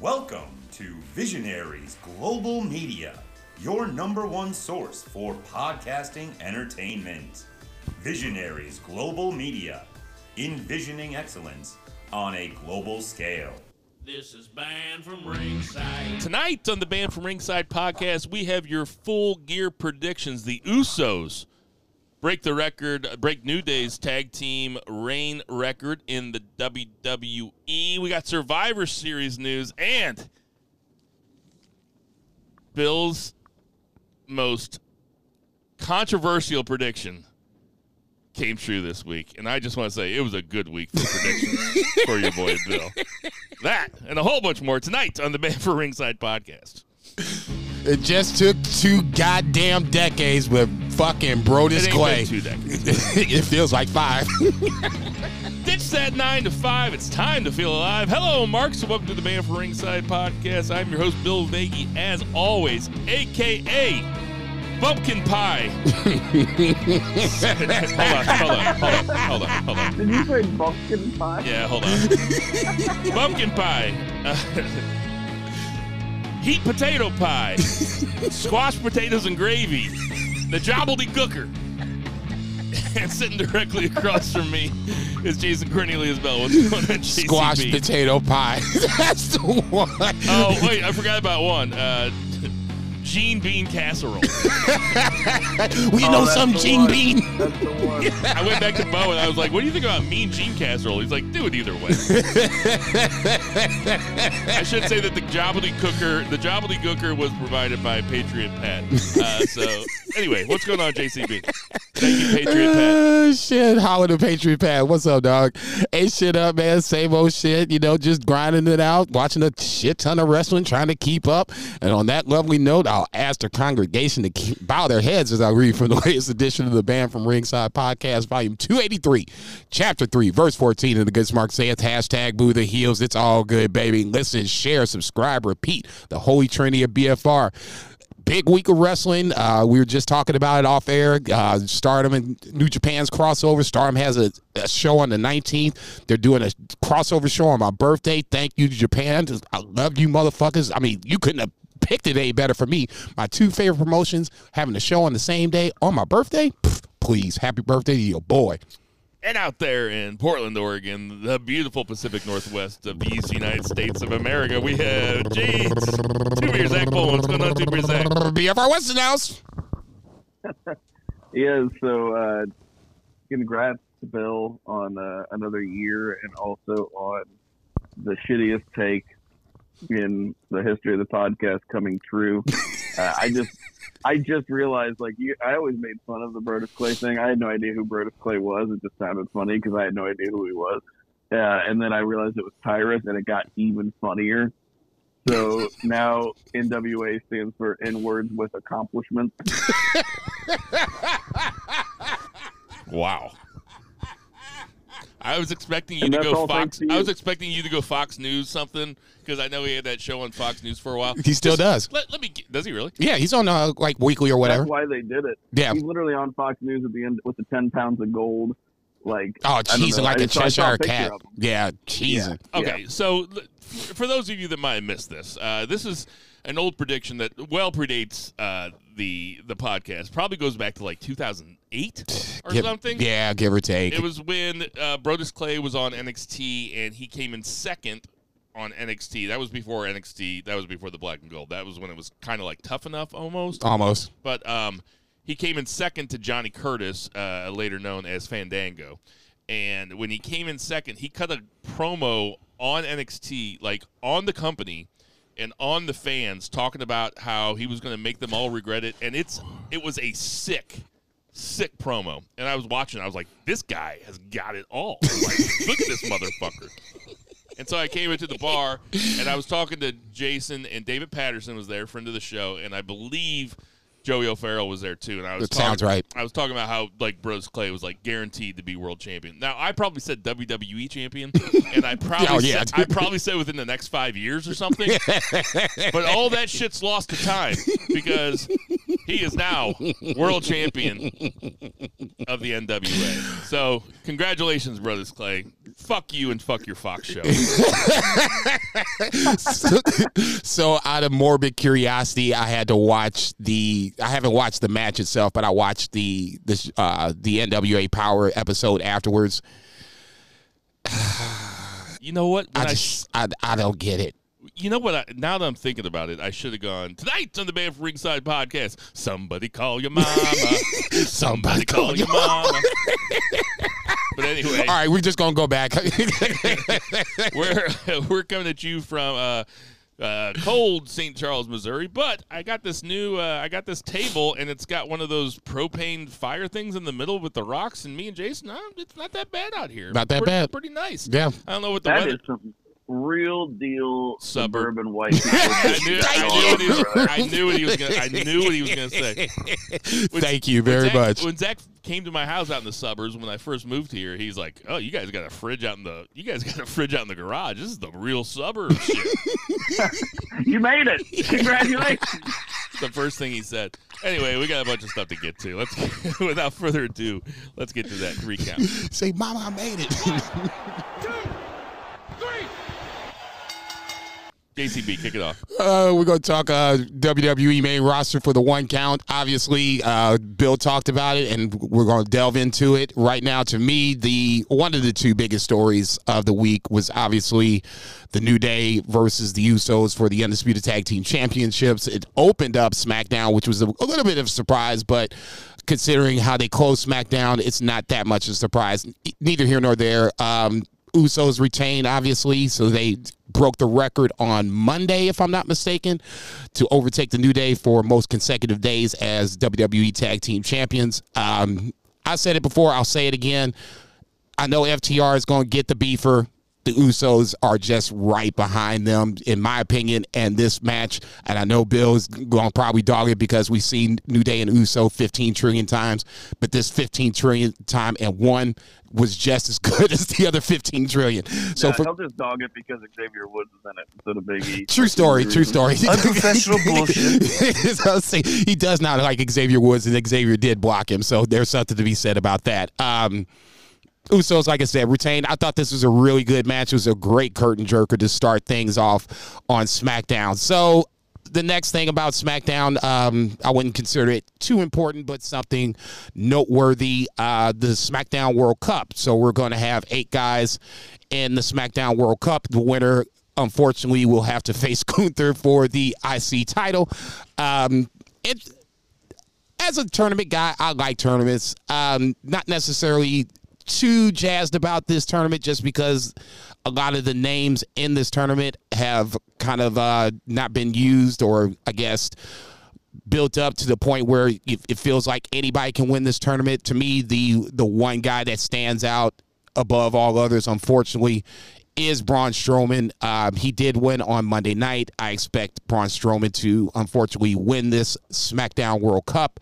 Welcome to Visionaries Global Media, your number one source for podcasting entertainment. Visionaries Global Media, envisioning excellence on a global scale. This is Banned from Ringside. Tonight on the Band from Ringside podcast, we have your full gear predictions. The Usos break the record, uh, break New Day's tag team reign record in the WWE. We got Survivor Series news and Bill's most controversial prediction came true this week. And I just want to say it was a good week for predictions for your boy Bill. That and a whole bunch more tonight on the Band for Ringside podcast. It just took two goddamn decades with fucking Brodus It ain't Clay. been two decades. it feels like five. Ditch that nine to five. It's time to feel alive. Hello, Mark. So welcome to the Band for Ringside podcast. I'm your host, Bill Nagy, as always, aka Bumpkin Pie. hold on, hold on, hold on, hold on, hold on. Did you say pumpkin pie? Yeah, hold on. Pumpkin pie. Uh, heat potato pie. Squash potatoes and gravy. The jobbledy cooker. And sitting directly across from me is Jason Cornelius Bell. What's going on, JCB? Squash potato pie. That's the one. Oh, wait, I forgot about one. Uh, Gene Bean casserole. we Oh, know some Gene one. Bean. That's the one. I went back to Bo and I was like, what do you think about Mean Gene casserole? He's like, do it either way. I should say that the Jobbly Cooker, the Jobbly Cooker was provided by Patriot Pat. Uh, so, anyway, what's going on, JCB? Thank you, Patriot Pat. Uh, shit, how the Patriot Pat? What's up, dog? Hey, shit up, man. Same old shit. You know, just grinding it out, watching a shit ton of wrestling, trying to keep up. And on that lovely note, I'll ask the congregation to keep, bow their heads as I read from the latest edition of the Band from Ringside podcast, volume 283, chapter 3, verse 14. And the good smart saith, hashtag boo the heels. It's all good, baby. Listen, share, subscribe, repeat. The holy trinity of BFR big week of wrestling. Uh, we were just talking about it off air. Uh, Stardom and New Japan's crossover. Stardom has a, a show on the 19th. They're doing a crossover show on my birthday. Thank you, to Japan. I love you, motherfuckers. I mean, you couldn't have picked it any better for me. My two favorite promotions having a show on the same day on my birthday. Pff, please, happy birthday to your boy. And out there in Portland, Oregon, the beautiful Pacific Northwest of the East United States of America, we have James. Two beers, Zach Bowman. What's going on, two beers, Zach? BFR Weston House. Yeah, so uh, congrats to Bill on uh, another year and also on the shittiest take in the history of the podcast coming true. Uh, I just, I just realized like you, I always made fun of the Brodus Clay thing. I had no idea who Brodus Clay was. It just sounded funny because I had no idea who he was. Uh, and then I realized it was Tyrus, and it got even funnier. So now NWA stands for N words with accomplishment. Wow. I was expecting you And to go Fox. thanks to I was expecting you to go Fox News something because I know he had that show on Fox News for a while. He still Just does. Let, let me. get- Does he really? Yeah, he's on uh, like weekly or whatever. That's why they did it. Yeah. He's literally on Fox News at the end with the ten pounds of gold. Like Oh, I cheesing like I a saw- I saw Cheshire picture cat. of him. Yeah, cheesing. Okay, so for those of you that might have missed this, uh, this is an old prediction that well predates uh, the the podcast. Probably goes back to like 2008 or Give- something. Yeah, give or take. It was when uh, Brodus Clay was on NXT and he came in second on NXT. That was before NXT. That was before the Black and Gold. That was when it was kind of like tough enough almost. Almost. But um, he came in second to Johnny Curtis, uh, later known as Fandango. And when he came in second, he cut a promo on NXT, like on the company and on the fans, talking about how he was going to make them all regret it. And it's it was a sick, sick promo. And I was watching, I was like, this guy has got it all. Like, look at this motherfucker. And so I came into the bar and I was talking to Jason and David Patterson was there, friend of the show, and I believe Joey O'Farrell was there too. And I was sounds talking- right. I was talking about how like Brodus Clay was like guaranteed to be world champion. Now I probably said WWE champion, and I probably Oh, yeah. said, I probably said within the next five years or something. but all that shit's lost to time because he is now world champion of the NWA. So congratulations, Brodus Clay. Fuck you and fuck your Fox show. so, so out of morbid curiosity, I had to watch the. I haven't watched the match itself, but I watched the the uh, the NWA Power episode afterwards. you know what? I I just I, I don't get it. You know what? I, now that I'm thinking about it, I should have gone tonight on the Man from Ringside podcast. Somebody call your mama. Somebody call your mama. but anyway, All right, we're just gonna go back. we're we're coming at you from uh, uh, cold St. Charles, Missouri. But I got this new uh, I got this table, and it's got one of those propane fire things in the middle with the rocks. And me and Jason, uh, it's not that bad out here. Not that pretty, bad. Pretty nice. yeah, I don't know what the That weather. Is some real deal Suburb. suburban white. people. I knew, I, Thank knew what he was, you. I knew what he was gonna. I knew what he was gonna say. When- thank you when very Zach- much. When Zach came to my house out in the suburbs when I first moved here, he's like, "Oh, you guys got a fridge out in the you guys got a fridge out in the garage. This is the real suburb shit." You made it! Congratulations! the first thing he said. Anyway, we got a bunch of stuff to get to. Let's without further ado, let's get to that recount. Say, Mama, I made it. JCB, kick it off. Uh, we're going to talk uh, WWE main roster for the one count. Obviously, uh, Bill talked about it, and we're going to delve into it right now. To me, the one of the two biggest stories of the week was obviously the New Day versus the Usos for the Undisputed Tag Team Championships. It opened up SmackDown, which was a, little bit of a surprise, but considering how they closed SmackDown, it's not that much of a surprise. Neither here nor there. Um, Usos retain, obviously, so they broke the record on Monday, if I'm not mistaken, to overtake the New Day for most consecutive days as WWE Tag Team Champions. Um, I said it before, I'll say it again. I know FTR is going to get the beefer. The Usos are just right behind them, in my opinion, and this match. And I know Bill's going to probably dog it because we've seen New Day and Uso 15 trillion times, but this 15 trillion time and one was just as good as the other 15 trillion. So Yeah, for he'll just dog it because Xavier Woods is in it instead of Big E. True story, true story. Unprofessional bullshit. I was saying, he does not like Xavier Woods, and Xavier did block him, so there's something to be said about that. Um, Usos, like I said, retained. I thought this was a really good match. It was a great curtain jerker to start things off on SmackDown. So the next thing about SmackDown, um, I wouldn't consider it too important, but something noteworthy. Uh, the SmackDown World Cup. So we're going to have eight guys in the SmackDown World Cup. The winner, unfortunately, will have to face Gunther for the IC title. Um, it as a tournament guy, I like tournaments. Um, not necessarily too jazzed about this tournament just because a lot of the names in this tournament have kind of uh, not been used or, I guess, built up to the point where it, feels like anybody can win this tournament. To me, the the one guy that stands out above all others, unfortunately, is Braun Strowman. Um, he did win on Monday night. I expect Braun Strowman to unfortunately win this SmackDown World Cup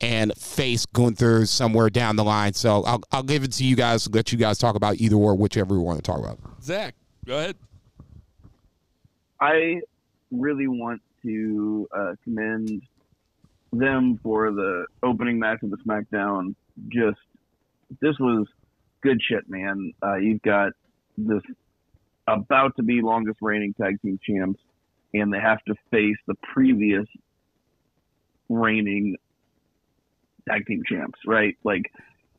and face Gunther somewhere down the line. So I'll, I'll give it to you guys. Let you guys talk about either or, whichever we want to talk about. Zach, go ahead. I really want to uh, commend them for the opening match of the SmackDown. Just this was good shit, man. Uh, you've got this about to be longest reigning tag team champs, and they have to face the previous reigning tag team champs, right? Like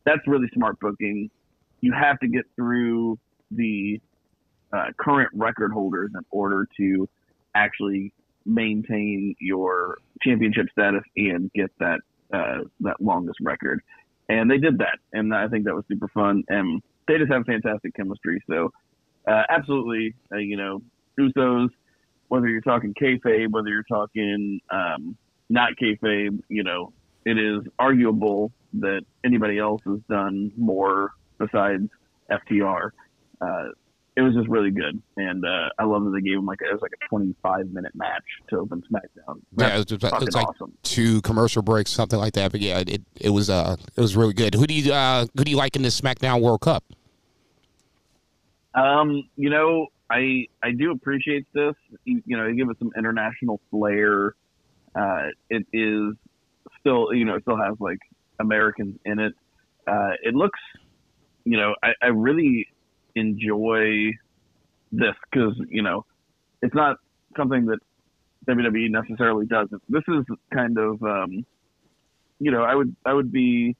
that's really smart booking. You have to get through the uh, current record holders in order to actually maintain your championship status and get that uh, that longest record. And they did that, and I think that was super fun. And they just have fantastic chemistry. So, uh, absolutely, uh, you know, Usos. Whether you're talking kayfabe, whether you're talking um, not kayfabe, you know, it is arguable that anybody else has done more besides FTR. Uh, it was just really good, and uh, I love that they gave him like it was like a 25 minute match to open SmackDown. Yeah, That's it was, just- it was like awesome. two commercial breaks, something like that. But yeah, it, it was uh it was really good. Who do you uh who do you like in this SmackDown World Cup? Um, you know, I I do appreciate this. You, you know, they give it some international flair. Uh, it is still, you know, still has like Americans in it. Uh, it looks, you know, I, I really enjoy this because you know it's not something that WWE necessarily does. This is kind of um, you know I would I would be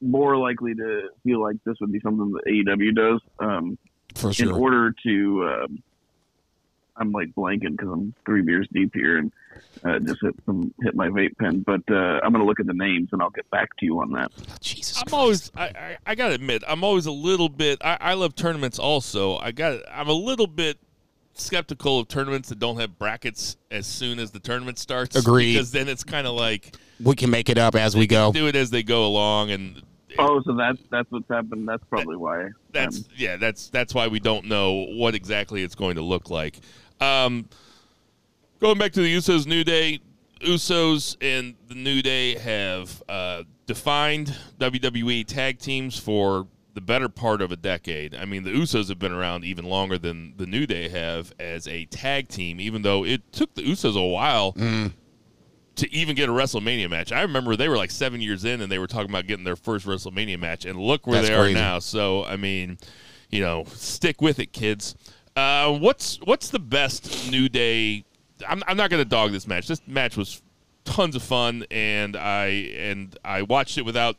more likely to feel like this would be something that AEW does um, For in order to. Um, I'm like blanking because I'm three beers deep here and uh, just hit some hit my vape pen. But uh, I'm gonna look at the names and I'll get back to you on that. Jesus. I'm Christ. always I, I, I gotta admit I'm always a little bit I, I love tournaments also I got I'm a little bit skeptical of tournaments that don't have brackets as soon as the tournament starts Agreed. because then it's kind of like we can make it up as we go. do it as they go along and Oh, so that's that's what's happened. That's probably why. that's um, yeah that's that's why we don't know what exactly it's going to look like um going back to the usos new day usos and the new day have uh, defined wwe tag teams for the better part of a decade i mean the usos have been around even longer than the new day have as a tag team even though it took the usos a while to even get a WrestleMania match. I remember they were like seven years in and they were talking about getting their first WrestleMania match, and look where That's they crazy. are now. So I mean, you know, stick with it, kids. Uh, what's what's the best New Day? I'm, I'm not going to dog this match. This match was tons of fun, and I and I watched it without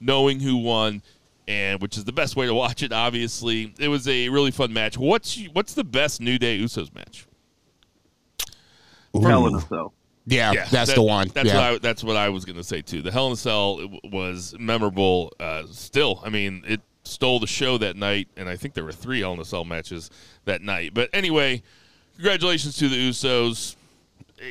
knowing who won. And which is the best way to watch it? Obviously, it was a really fun match. What's what's the best New Day Usos match? Hell in a Cell. Yeah, Yeah, that's that- the one. That's yeah. what I, that's what I was going to say too. The Hell in a Cell was memorable. Uh, still, I mean, it stole the show that night, and I think there were three Hell in a Cell matches that night. But anyway, congratulations to the Usos.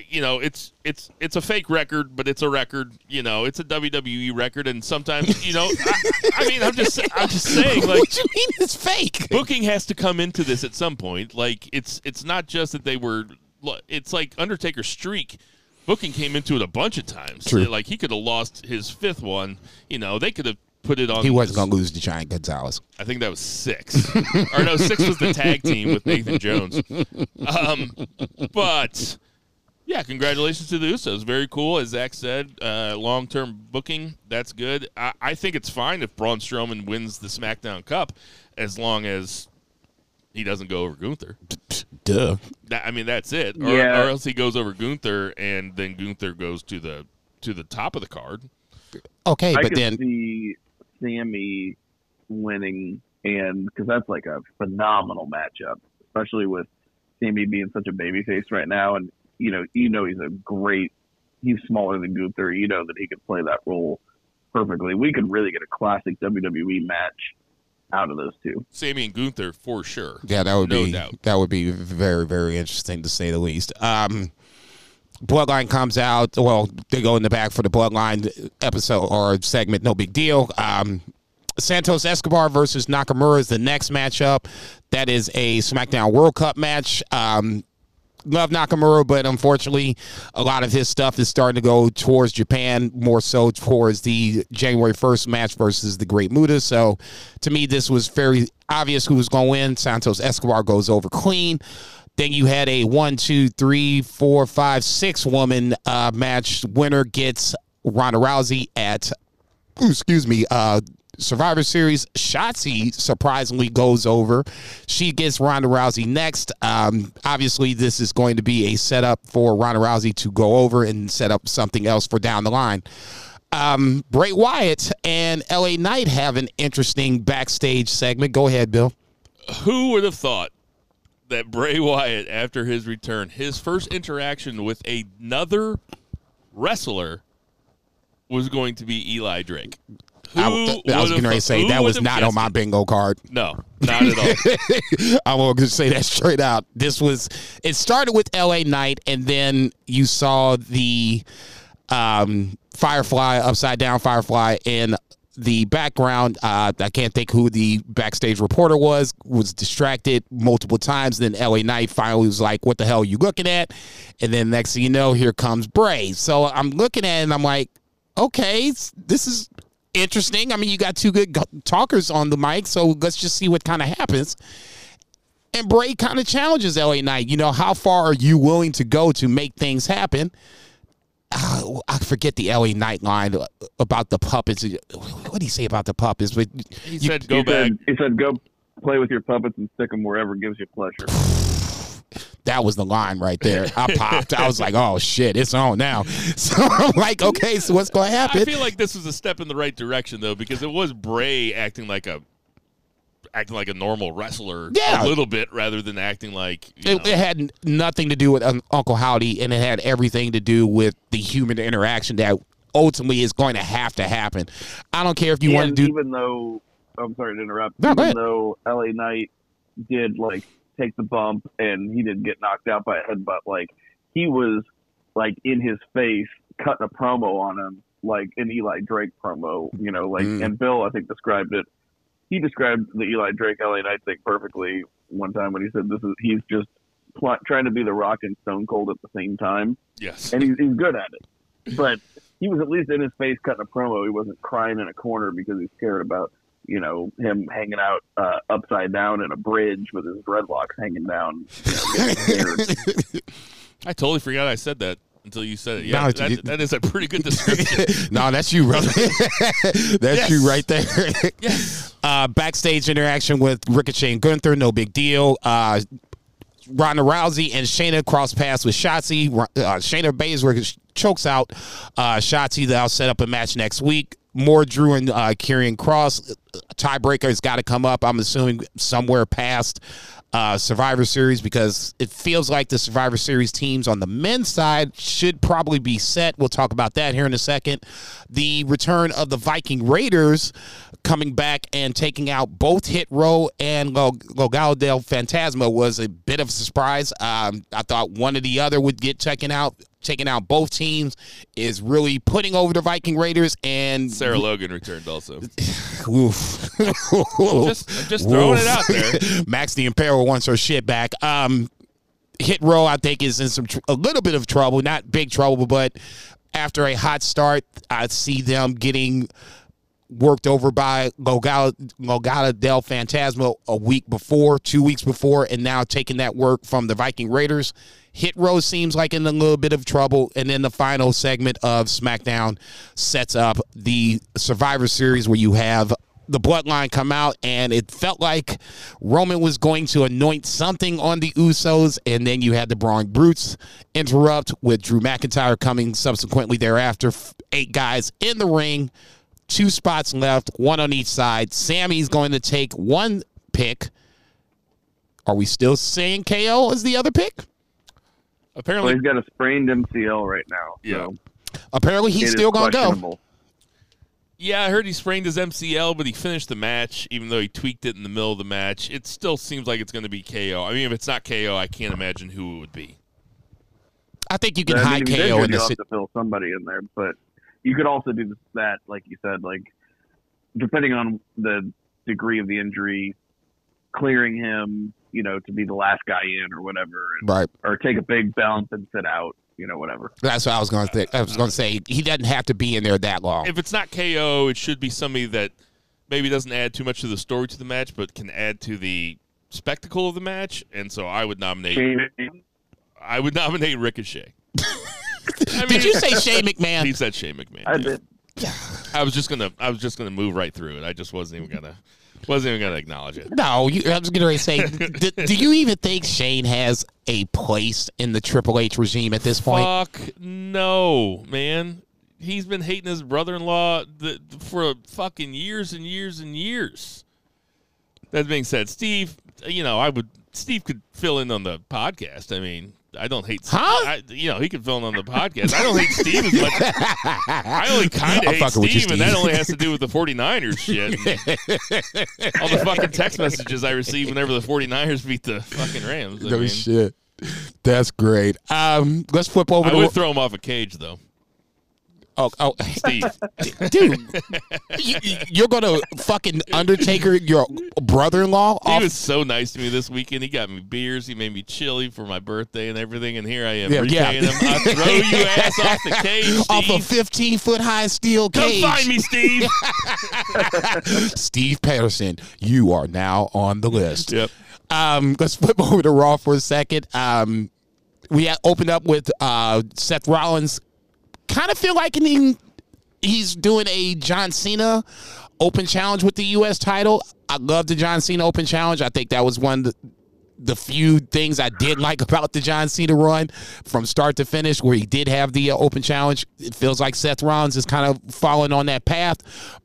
You know, it's it's it's a fake record, but it's a record. You know, it's a WWE record, and sometimes you know, I, I mean, I'm just I'm just saying, like what do you mean it's fake? booking has to come into this at some point. Like it's it's not just that they were. It's like Undertaker's streak. Booking came into it a bunch of times. True. Like he could have lost his fifth one. You know, they could have put it on. He wasn't going to lose to Giant Gonzalez. I think that was six. or no, six was the tag team with Nathan Jones. Um, but yeah, congratulations to the Usos. Very cool, as Zach said. Uh, Long term booking, that's good. I, I think it's fine if Braun Strowman wins the SmackDown Cup, as long as he doesn't go over Gunther. Duh. That, I mean, that's it. Or, Yeah. or else he goes over Gunther, and then Gunther goes to the to the top of the card. Okay, I but then see Sammy winning, and because that's like a phenomenal matchup, especially with Sammy being such a babyface right now, and you know, you know, he's a great. He's smaller than Gunther. You know that he could play that role perfectly. We could really get a classic WWE match out of those two. Sammy and Gunther for sure. yeah, that would no be doubt. that would be very very interesting to say the least. Um, Bloodline comes out. Well, they go in the back for the Bloodline episode or segment. No big deal. Um, Santos Escobar versus Nakamura is the next matchup. That is a SmackDown World Cup match. Um, love Nakamura, but unfortunately, a lot of his stuff is starting to go towards Japan, more so towards the January 1st match versus the Great Muta. So to me, this was very obvious who was going to win. Santos Escobar goes over clean. Then you had a one, two, three, four, five, six woman uh, match. Winner gets Ronda Rousey at excuse me, uh, Survivor Series. Shotzi surprisingly goes over. She gets Ronda Rousey next. Um, obviously, this is going to be a setup for Ronda Rousey to go over and set up something else for down the line. Um, Bray Wyatt and LA Knight have an interesting backstage segment. Go ahead, Bill. Who would have thought that Bray Wyatt, after his return, his first interaction with another wrestler was going to be Eli Drake? Who I, I was going to say that was not on my bingo card. No, not at all. I will just say that straight out. This was it started with LA Knight, and then you saw the um, Firefly upside down Firefly in the background. Uh, I can't think who the backstage reporter was. Was distracted multiple times. Then LA Knight finally was like, "What the hell are you looking at?" And then next thing you know, here comes Bray. So I'm looking at it, and I'm like, "Okay, this is." Interesting. I mean, you got two good talkers on the mic, so let's just see what kind of happens. And Bray kind of challenges LA Knight. You know, how far are you willing to go to make things happen? Uh, I forget the LA Knight line about the puppets. What did he say about the puppets? But He you- said, "Go he back." Said, he said, "Go play with your puppets and stick them wherever gives you pleasure." that was the line right there. I popped. I was like, oh shit, it's on now. So I'm like, okay, so what's going to happen?" I feel like this was a step in the right direction though, because it was Bray acting like a acting like a normal wrestler Yeah. a little bit rather than acting like you It, know, it had nothing to do with Un- Uncle Howdy, and it had everything to do with the human interaction that ultimately is going to have to happen. I don't care if you want to do. even though I'm sorry to interrupt, No, even though LA Knight did like take the bump and he didn't get knocked out by a headbutt, like he was like in his face cutting a promo on him, like an Eli Drake promo, you know, like Mm. and Bill I think described it. He described the Eli Drake LA Knight thing perfectly one time when he said this is he's just pl- trying to be the Rock and Stone Cold at the same time yes. and he's, he's good at it. But he was at least in his face cutting a promo. He wasn't crying in a corner because he's scared about you know him hanging out uh, upside down in a bridge with his dreadlocks hanging down. You know. I totally forgot I said that until you said it. Yeah, No, that, that is a pretty good description. no, that's you, brother. that's Yes. you right there. yes. Uh, backstage interaction with Ricochet and Gunther, no big deal. Uh, Ronda Rousey and Shayna cross paths with Shotzi. Uh, Shayna Baszler chokes out uh, Shotzi. They'll set up a match next week. More Drew and uh, Karrion Cross. Tiebreaker has got to come up. I'm assuming somewhere past uh, Survivor Series because it feels like the Survivor Series teams on the men's side should probably be set. We'll talk about that here in a second. The return of the Viking Raiders coming back and taking out both Hit Row and Legado del Fantasma was a bit of a surprise. Um, I thought one or the other would get taken out. Taking out both teams is really putting over the Viking Raiders and Sarah Logan returned also. Oof. Just, just throwing it out there. Max the Impaler wants her shit back. Um, Hit Row, I think, is in some tr- a little bit of trouble, not big trouble, but after a hot start, I see them getting worked over by Legado del Fantasma a week before, two weeks before, and now taking that work from the Viking Raiders. Hit Row seems like in a little bit of trouble, and then the final segment of SmackDown sets up the Survivor Series where you have the bloodline come out and it felt like Roman was going to anoint something on the Usos and then you had the Brawling Brutes interrupt with Drew McIntyre coming subsequently thereafter eight guys in the ring two spots left one on each side Sammy's going to take one pick are we still saying KO is the other pick well, Apparently, he's got a sprained MCL right now. Yeah. So apparently he's still going to go yeah, I heard he sprained his MCL, but he finished the match, even though he tweaked it in the middle of the match. It still seems like it's going to be KO. I mean, if it's not KO, I can't imagine who it would be. I think you can I mean, hide if he's KO injured, in you'll this have to fill somebody in there, but you could also do that, like you said, like depending on the degree of the injury, clearing him, you know, to be the last guy in or whatever, and, right or take a big bump and sit out, you know, whatever. that's what I was going to think I was going to say he doesn't have to be in there that long If it's not KO, it should be somebody that maybe doesn't add too much to the story to the match, but can add to the spectacle of the match. And so I would nominate. Shane, I would nominate Ricochet. I did you say Shane McMahon? He said Shane McMahon. I yeah. did. I was just gonna. I was just gonna move right through it. I just wasn't even gonna. Wasn't even gonna acknowledge it. No, you, I was going to say, do, do you even think Shane has a place in the Triple H regime at this point? Fuck no, man. He's been hating his brother-in-law th- for fucking years and years and years. That being said, Steve, you know, I would. Steve could fill in on the podcast. I mean, I don't hate. Huh? I, you know, he can fill in on the podcast. I don't hate Steve as much. I only kind of hate you, Steve, and that only has to do with the 49ers shit. All the fucking text messages I receive whenever the 49ers beat the fucking Rams. I No mean, shit. That's great. Um, let's flip over I to would throw him off a cage, though. Oh, oh, Steve. dude. you, you're gonna fucking Undertaker your brother-in-law He off was so nice to me this weekend. He got me beers. He made me chili for my birthday and everything. And here I am Yeah, yeah. him. I throw you ass off the cage, off a 15 foot high steel Come cage. Come find me, Steve. Steve Patterson, you are now on the list. yep. Um, let's flip over to Raw for a second. Um, we opened up with uh, Seth Rollins kind of feel like he, he's doing a John Cena open challenge with the U.S. title. I love the John Cena open challenge. I think that was one of the, the few things I did like about the John Cena run from start to finish, where he did have the uh, open challenge. It feels like Seth Rollins is kind of following on that path.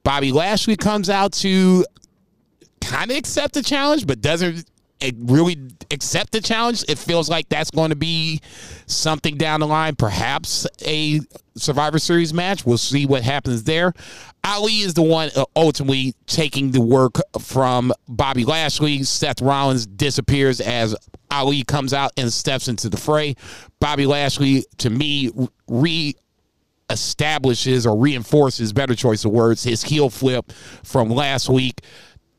Bobby Lashley comes out to kind of accept the challenge, but doesn't really accept the challenge. It feels like that's going to be something down the line, perhaps a Survivor Series match. We'll see what happens there. Ali is the one uh, ultimately taking the work from Bobby Lashley. Seth Rollins disappears as Ali comes out and steps into the fray. Bobby Lashley, to me, re establishes or reinforces, better choice of words, his heel flip from last week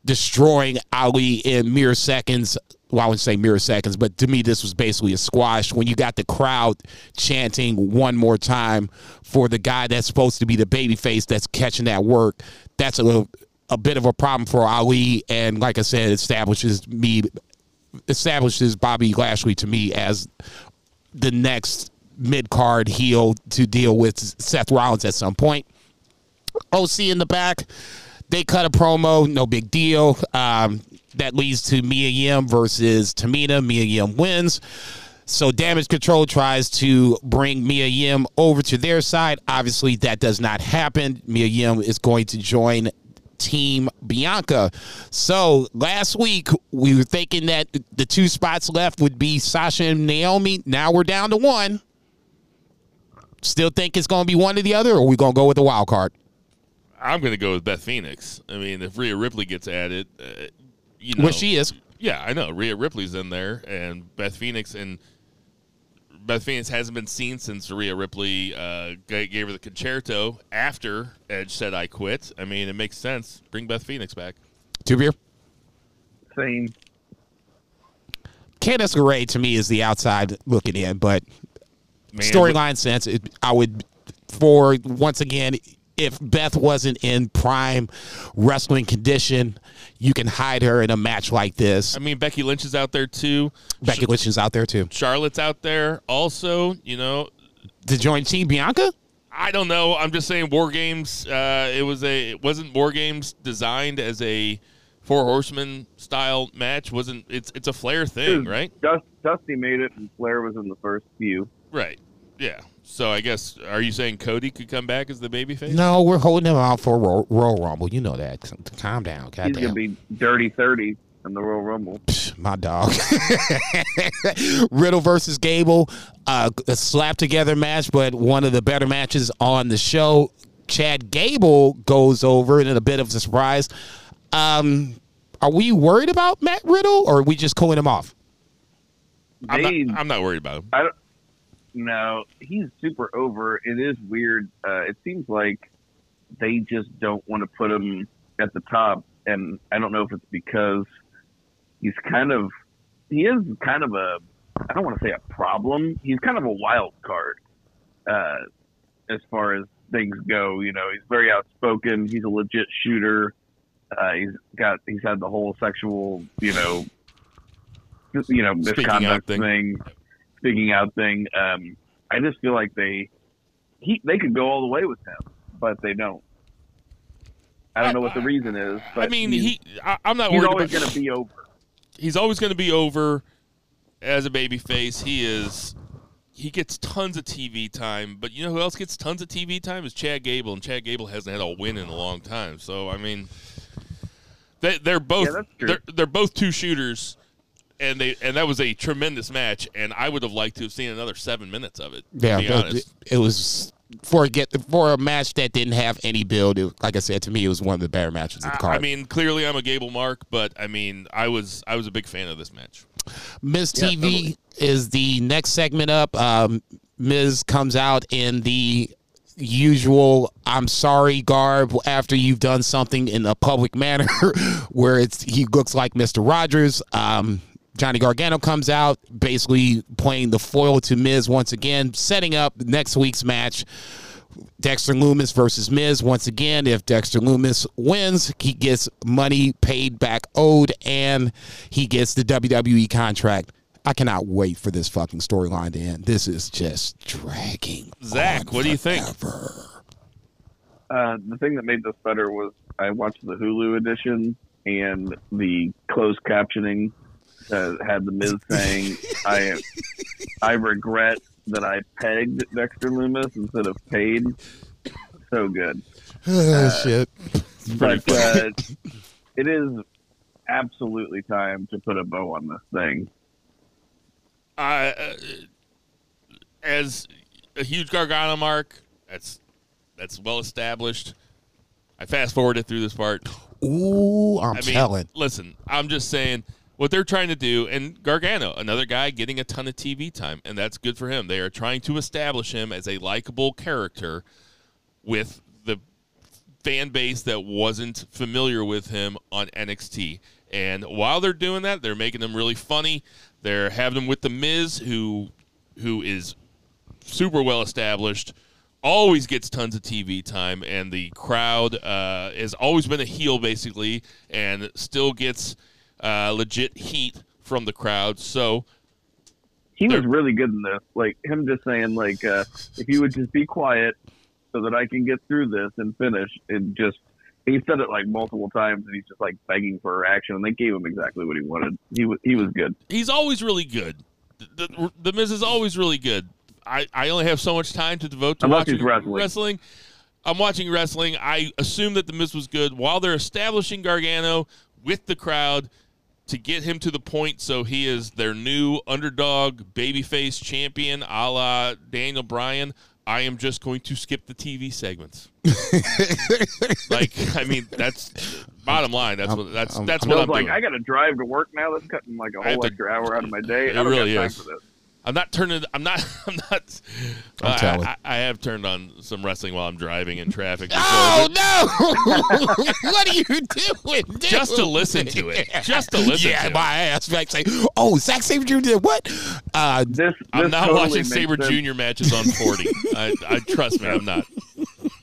destroying Ali in mere seconds. Well, I wouldn't say mere seconds, but to me, this was basically a squash. When you got the crowd chanting one more time for the guy that's supposed to be the babyface that's catching that work, that's a little, a bit of a problem for Ali. And like I said, establishes me, establishes Bobby Lashley to me as the next mid card heel to deal with Seth Rollins at some point. OC in the back they cut a promo, no big deal. Um, that leads to Mia Yim versus Tamina. Mia Yim wins. So Damage Control tries to bring Mia Yim over to their side. Obviously, that does not happen. Mia Yim is going to join Team Bianca. So last week we were thinking that the two spots left would be Sasha and Naomi. Now we're down to one. Still think it's going to be one or the other, or are we going to go with the wild card? I'm going to go with Beth Phoenix. I mean, if Rhea Ripley gets added, uh, you know, Well, she is. Yeah, I know. Rhea Ripley's in there, and Beth Phoenix and Beth Phoenix hasn't been seen since Rhea Ripley uh, gave her the Con-Chair-To after Edge said "I quit." I mean, it makes sense. Bring Beth Phoenix back. Two beer. Same. Candice LeRae to me is the outside looking in, but storyline sense, it, I would for once again, if Beth wasn't in prime wrestling condition, you can hide her in a match like this. I mean, Becky Lynch is out there too. Becky Lynch is out there too. Charlotte's out there also. You know, To join Team Bianca? I don't know. I'm just saying, War Games. Uh, it was a. It wasn't War Games designed as a four horsemen style match. wasn't It's it's a Flair thing, right? Dust, Dusty made it, and Flair was in the first few. Right. Yeah. So I guess are you saying Cody could come back as the babyface? No, we're holding him out for Royal, Royal Rumble. You know that. Calm down. He's gonna be dirty thirty in the Royal Rumble. My dog. Riddle versus Gable, uh, a slap together match, but one of the better matches on the show. Chad Gable goes over in a bit of a surprise. Um, are we worried about Matt Riddle, or are we just calling him off? I'm not, I'm not worried about him. I don't. No, he's super over. It is weird. Uh, it seems like they just don't want to put him at the top, and I don't know if it's because he's kind of he is kind of a I don't want to say a problem. He's kind of a wild card uh, as far as things go. You know, he's very outspoken. He's a legit shooter. Uh, he's got he's had the whole sexual you know you know Speaking misconduct thing. thing, speaking out thing. Um, I just feel like they he they could go all the way with him, but they don't. I don't know what the reason is, but I mean, he. I, I'm not he's worried always going to be over. he's always going to be over as a baby face. He is. He gets tons of TV time, but you know who else gets tons of TV time is Chad Gable, and Chad Gable hasn't had a win in a long time. So I mean, they they're both Yeah, they're they're both two shooters, and they and that was a tremendous match, and I would have liked to have seen another seven minutes of it. To Yeah, be honest. it, it was for a get for a match that didn't have any build. It, like I said, to me, it was one of the better matches of the I, card. I mean, clearly I'm a Gable mark, but I mean, I was I was a big fan of this match. Miz Yeah, TV totally. is the next segment up. Um, Miz comes out in the usual "I'm sorry" garb after you've done something in a public manner, where it's he looks like Mister Rogers. Um, Johnny Gargano comes out, basically playing the foil to Miz once again, setting up next week's match. Dexter Loomis versus Miz. Once again, if Dexter Loomis wins, he gets money paid back owed and he gets the WWE contract. I cannot wait for this fucking storyline to end. This is just dragging. Zach, on what do you think? Uh, the thing that made this better was I watched the Hulu edition and the closed captioning uh, had the Miz saying, "I I regret that I pegged Dexter Loomis instead of paid." So good, Oh, shit. but uh, it is absolutely time to put a bow on this thing. uh, as a huge Gargano mark, that's that's well established. I fast forwarded through this part. Ooh, I'm I mean, telling. listen, I'm just saying what they're trying to do, and Gargano, another guy getting a ton of TV time, and that's good for him. They are trying to establish him as a likable character with the fan base that wasn't familiar with him on NXT. And while they're doing that, they're making them really funny. They're having him with the Miz, who who is super well established, always gets tons of TV time, and the crowd uh, has always been a heel basically, and still gets uh, legit heat from the crowd. So He was really good in this. Like him just saying, like, uh, if you would just be quiet so that I can get through this and finish, and just he said it like multiple times, and he's just like begging for action, and they gave him exactly what he wanted. He was he was good. he's always really good. The, the, the Miz is always really good. I, I only have so much time to devote to Unless watching wrestling. wrestling. I'm watching wrestling. I assume that the Miz was good while they're establishing Gargano with the crowd to get him to the point so he is their new underdog babyface champion a la Daniel Bryan. I am just going to skip the TV segments. like, I mean, that's bottom line. That's what that's I'm- that's I what I'm like, doing. I got to drive to work now. That's cutting like a whole extra hour out of my day. It I don't really got time is. for this. I'm not turning. I'm not. I'm not. I'm I- telling. I, I have turned on some wrestling while I'm driving in traffic. before, Oh no! what are you doing? Dude? Just to listen to it. Just to listen yeah, to it. my ass back say, "Oh, Zack Sabre Jr. did what?" Uh, This, I'm not totally watching makes Sabre sense. Junior matches on 40. I, I trust me, I'm not.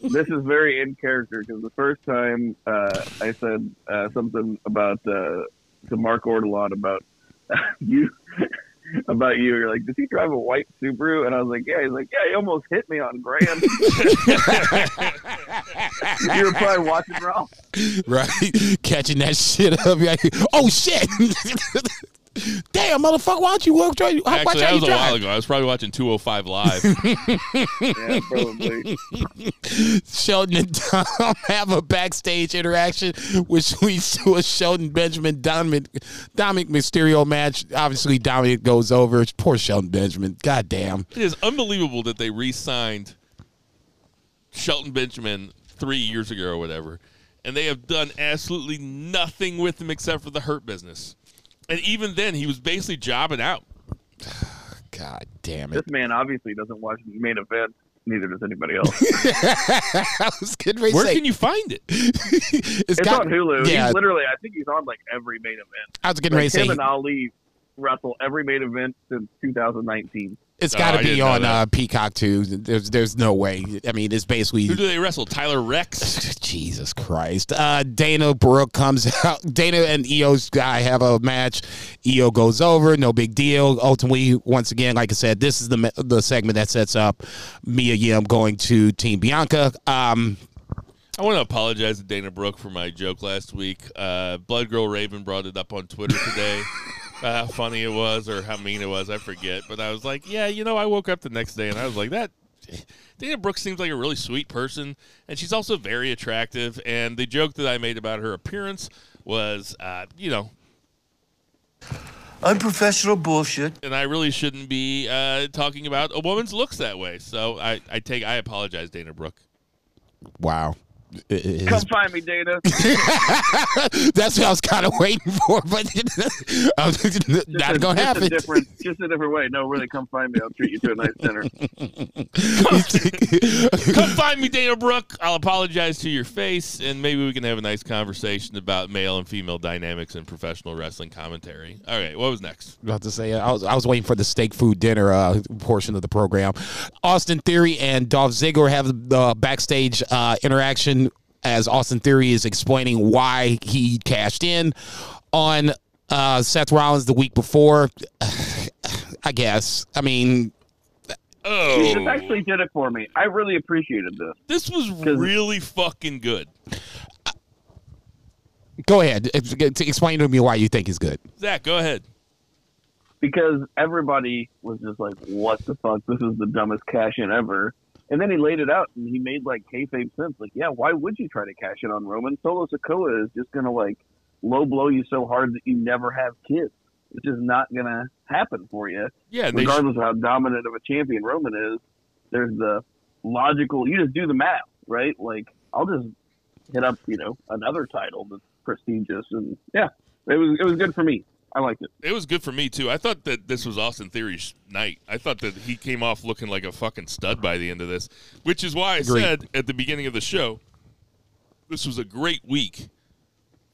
this is very in character because the first time uh, I said uh, something about uh, to Mark Ortolan about you about you. You're like, does he drive a white Subaru? And I was like, yeah. He's like, yeah. He almost hit me on Grand. you were probably watching Raw. right, catching that shit up. Like, oh shit! Damn, motherfucker! Why don't you work? Try, watch Actually, that how you was a while ago. I was probably watching 205 Live. Yeah, probably. Shelton and Dom have a backstage interaction, which leads to a Shelton Benjamin Dominic Dominic Mysterio match. Obviously, Dominic goes over. Poor Shelton Benjamin. God damn. it is unbelievable that they re signed Shelton Benjamin three years ago or whatever, and they have done absolutely nothing with him except for the hurt business. And even then, he was basically jobbing out. God damn it! This man obviously doesn't watch the main event. Neither does anybody else. I was getting Where say, can you find it? it's It's got- on Hulu. Yeah, He's literally, I think he's on like every main event. I was getting ready Like to say him and Ali wrestle every main event since 2019. It's Oh, got to I be on uh, Peacock too. There's there's no way. I mean, it's basically Who do they wrestle? Tyler Rex. Jesus Christ. Uh, Dana Brooke comes out. Dana and Iyo Sky have a match. Io goes over. No big deal. Ultimately, once again, like I said, this is the the segment that sets up Mia Yim going to Team Bianca. Um, I want to apologize to Dana Brooke for my joke last week. Uh, Blood Girl Raven brought it up on Twitter today. how funny it was or how mean it was, I forget. But I was like, yeah, you know, I woke up the next day and I was like, that. Dana Brooke seems like a really sweet person, and she's also very attractive. And the joke that I made about her appearance was, uh, you know, Unprofessional bullshit. and I really shouldn't be uh, talking about a woman's looks that way. So I, I take, I apologize, Dana Brooke. wow. It- it Come find me, Dana. That's what I was kind of waiting for, but I was- Just not a, gonna just happen. A different, just a different way. No, really, come find me. I'll treat you to a nice dinner. Come find me, Dana Brooke. I'll apologize to your face, and maybe we can have a nice conversation about male and female dynamics in professional wrestling commentary. All right, what was next? about to say I was I was waiting for the steak food dinner uh, portion of the program. Austin Theory and Dolph Ziggler have the backstage uh, interaction as Austin Theory is explaining why he cashed in on uh, Seth Rollins the week before. I guess. I mean, Oh, This actually did it for me. I really appreciated this. this was really fucking good. go ahead. Ex- Explain to me why you think it's good. Zach, go ahead. because everybody was just like, "What the fuck? This is the dumbest cash in ever." And then he laid it out, and he made like kayfabe sense. Like, yeah, why would you try to cash in on Roman? Solo Sikoa is just gonna like low blow you so hard that you never have kids. It's just not gonna happen for you, Yeah, they sh- regardless of how dominant of a champion Roman is. There's the logical. You just do the math, right? Like, I'll just hit up, you know, another title that's prestigious, and yeah, it was it was good for me. I liked it. it was good for me too. I thought that this was Austin Theory's night. I thought that he came off looking like a fucking stud by the end of this, which is why I Agreed. said at the beginning of the show, this was a great week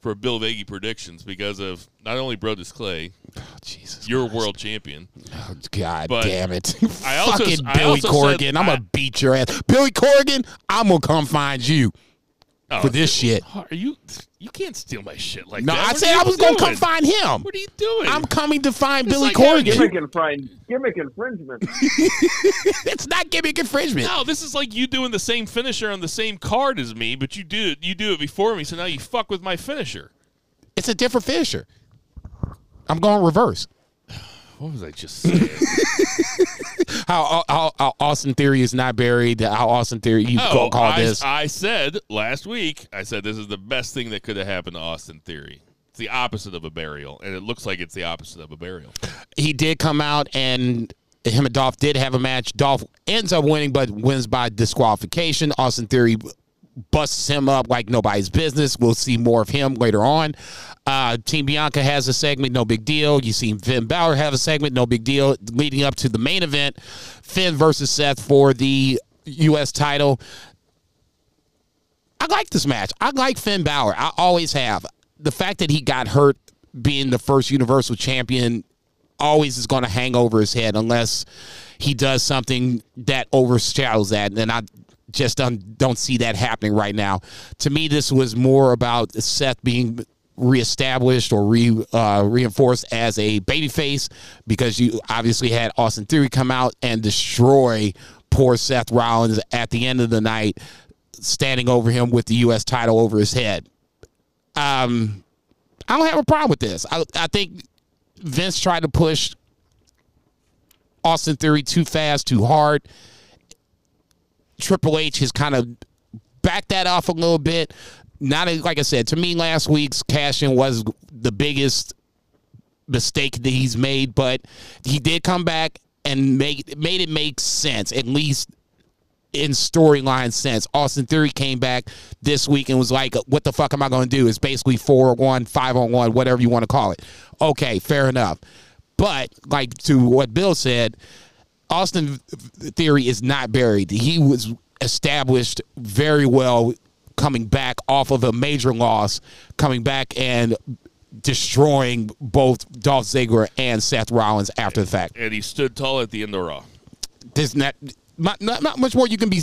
for Bill Vagey predictions because of not only Brodus Clay, Oh, Jesus. your world champion, Oh, God damn it. I also- Fucking I Billy also Corgan. said I'm gonna beat your ass. Billy Corgan, I'm to come find you Oh, for this shit. Are you? You can't steal my shit like No, that. I What said I you was going to come find him. What are you doing? I'm coming to find It's Billy like having Corgan. Gimmick infringement. Gimmick infringement. it's not gimmick infringement. No, this is like you doing the same finisher on the same card as me, but you do it. You do it before me, so now you fuck with my finisher. It's a different finisher. I'm going reverse. What was I just saying? How, how, how Austin Theory is not buried. How Austin Theory you oh, call, I, this? I said last week. I said this is the best thing that could have happened to Austin Theory. It's the opposite of a burial, and it looks like it's the opposite of a burial. he did come out and him and Dolph did have a match. Dolph ends up winning, but wins by disqualification. Austin Theory busts him up like nobody's business. We'll see more of him later on. Uh, Team Bianca has a segment, no big deal. You see Finn Balor have a segment, no big deal. Leading up to the main event, Finn versus Seth for the U.S. title. I like this match. I like Finn Balor. I always have. The fact that he got hurt being the first Universal Champion always is going to hang over his head unless he does something that overshadows that. And then I just don't, don't see that happening right now. To me, this was more about Seth being reestablished or re uh, reinforced as a babyface because you obviously had Austin Theory come out and destroy poor Seth Rollins at the end of the night, standing over him with the U.S. title over his head. Um, I don't have a problem with this. I, I think Vince tried to push Austin Theory too fast, too hard. Triple H has kind of backed that off a little bit. Not like I said to me last week's cash in was the biggest mistake that he's made, but he did come back and make made it make sense at least in storyline sense. Austin Theory came back this week and was like, "What the fuck am I going to do?" It's basically four on one, five on one, whatever you want to call it. Okay, fair enough. But like to what Bill said, Austin Theory is not buried. He was established very well coming back off of a major loss, coming back and destroying both Dolph Ziggler and Seth Rollins after the fact And he stood tall at the end of Raw. there's not, not not much more you can be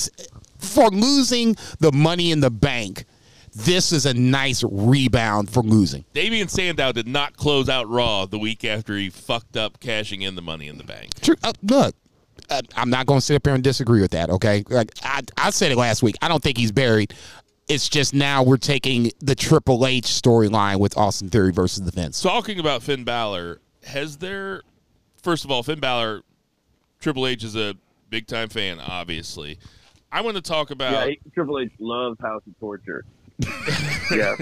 for losing the money in the bank. This is a nice rebound for losing. Damien Sandow did not close out Raw the week after he fucked up cashing in the Money in the Bank. True. Uh, look, Uh, I'm not going to sit up here and disagree with that. Okay, like I, I said it last week. I don't think he's buried. It's just now we're taking the Triple H storyline with Austin Theory versus the Vince. Talking about Finn Balor, has there, first of all, Finn Balor, Triple H is a big time fan, obviously. I want to talk about. Yeah, he- Triple H loves House of Torture. yeah,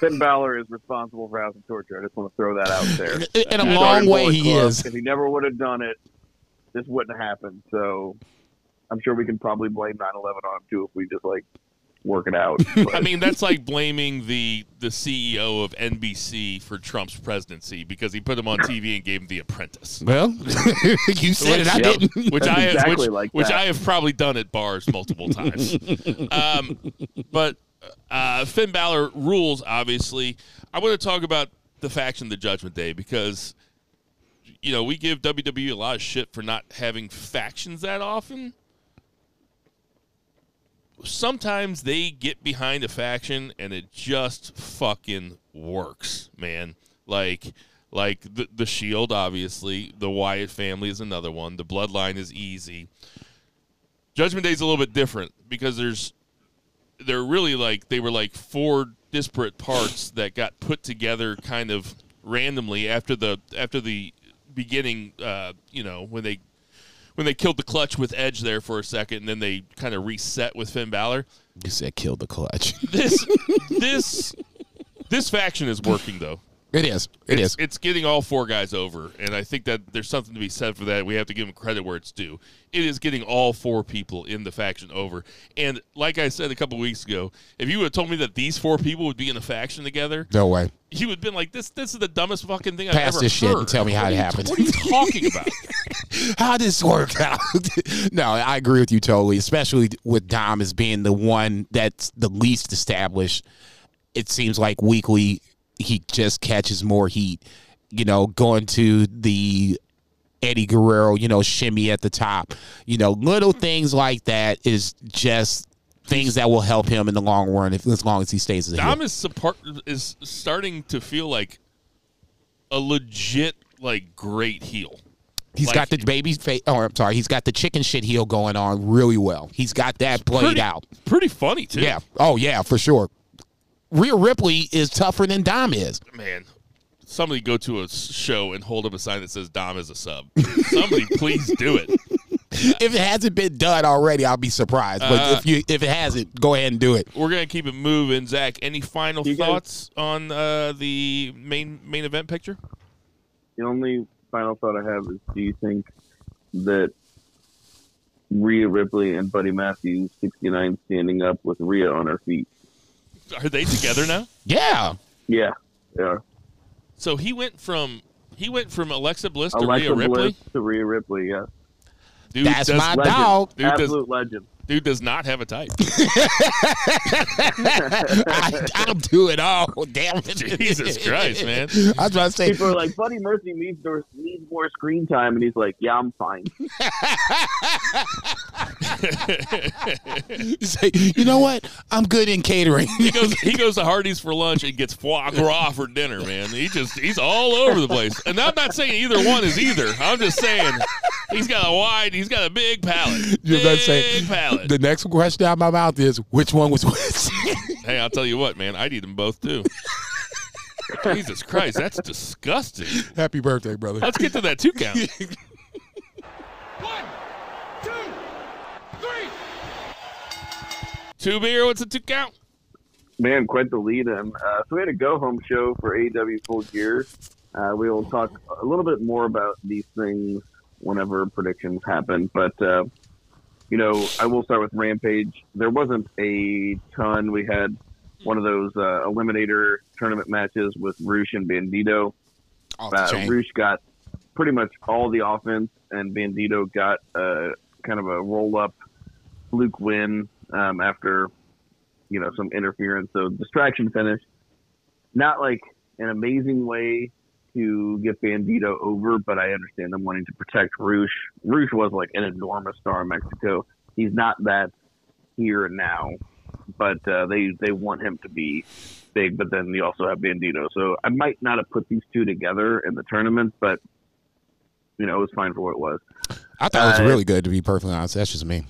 Finn Balor is responsible for House of Torture. I just want to throw that out there. In a long way, he Club. is. If he never would have done it, this wouldn't have happened. So I'm sure we can probably blame 9/11 on him too if we just like work it out. I mean, that's like blaming the the CEO of NBC for Trump's presidency because he put him on TV and gave him The Apprentice. Well, you said it. I Yep. didn't. which That's I exactly which, like which. I have probably done at bars multiple times. um, but uh, Finn Balor rules. Obviously, I want to talk about the faction, the Judgment Day, because you know we give WWE a lot of shit for not having factions that often. Sometimes they get behind a faction and it just fucking works, man. Like Like the the Shield, obviously. The Wyatt family is another one. The Bloodline is easy. Judgment Day is a little bit different because there's they're really like they were like four disparate parts that got put together kind of randomly after the after the beginning. Uh, you know when they when they killed the clutch with Edge there for a second, and then they kind of reset with Finn Balor. You said killed the clutch. This this this faction is working though. It is. It it's, is. It's getting all four guys over, and I think that there's something to be said for that. We have to give them credit where it's due. It is getting all four people in the faction over, and like I said a couple weeks ago, if you would have told me that these four people would be in a faction together, No way. you would have been like, "This, this is the dumbest fucking thing I've Pass ever this shit and tell me how What it happened. What are you talking about? How this work out? no, I agree with you totally, especially with Dom as being the one that's the least established. It seems like weekly he just catches more heat. You know, going to the Eddie Guerrero, you know, shimmy at the top. You know, little things like that is just things that will help him in the long run if as long as he stays as. Dom is support is starting to feel like a legit like great heel. He's like- got the baby face. Oh, I'm sorry. He's got the chicken shit heel going on really well. He's got that played Pretty, out. pretty funny too. Yeah. Oh, yeah, for sure. Rhea Ripley is tougher than Dom is. man, somebody go to a show and hold up a sign that says Dom is a sub. somebody please do it. If it hasn't been done already, I'll be surprised. But Uh, if you if it hasn't, go ahead and do it. We're gonna keep it moving. Zach, any final You guys- thoughts on uh, the main main event picture? The only final thought I have is: Do you think that Rhea Ripley and Buddy Matthews, sixty nine, standing up with Rhea on her feet? Are they together now? Yeah. Yeah, yeah. So he went from he went from Alexa Bliss to Alexa Rhea Ripley. Bliss to Rhea Ripley. Yeah, Dude That's does, my Legend. dog. Dude does, absolute legend. Dude does not have a type. I, I'll do it all. Damn it. Jesus Christ, man. I was about to say, People are like, Buddy Murphy needs more, needs more screen time, and he's like, Yeah, I'm fine. say, you know what? I'm good in catering. he goes he goes to Hardee's for lunch and gets foie gras for dinner, man. He just he's all over the place. And I'm not saying either one is either. I'm just saying he's got a wide, he's got a big palate. You're about to Big say, palate. the next question out of my mouth is, which one was which? Hey, I'll tell you what, man. I'd eat them both too. Jesus Christ, that's disgusting. Happy birthday, brother. Let's get to that two count. One, two, three. Two beer, what's a two count? Man, quite the lead in. Uh, so we had a go home show for AEW Full Gear. Uh, we will talk a little bit more about these things whenever predictions happen. But, uh, you know, I will start with Rampage. There wasn't a ton. We had one of those uh, Eliminator tournament matches with Roosh and Bandito. Off Uh. Roosh got pretty much all the offense, and Bandito got uh, kind of a roll up Luke win um, after you know some interference. So distraction finish, not like an amazing way to get Bandito over, but I understand them wanting to protect Roosh. Roosh was like an enormous star in Mexico. He's not that here and now, but uh, they they want him to be big. But then you also have Bandito, so I might not have put these two together in the tournament, but you know it was fine for what it was. I thought it was uh, really good, to be perfectly honest. That's just me.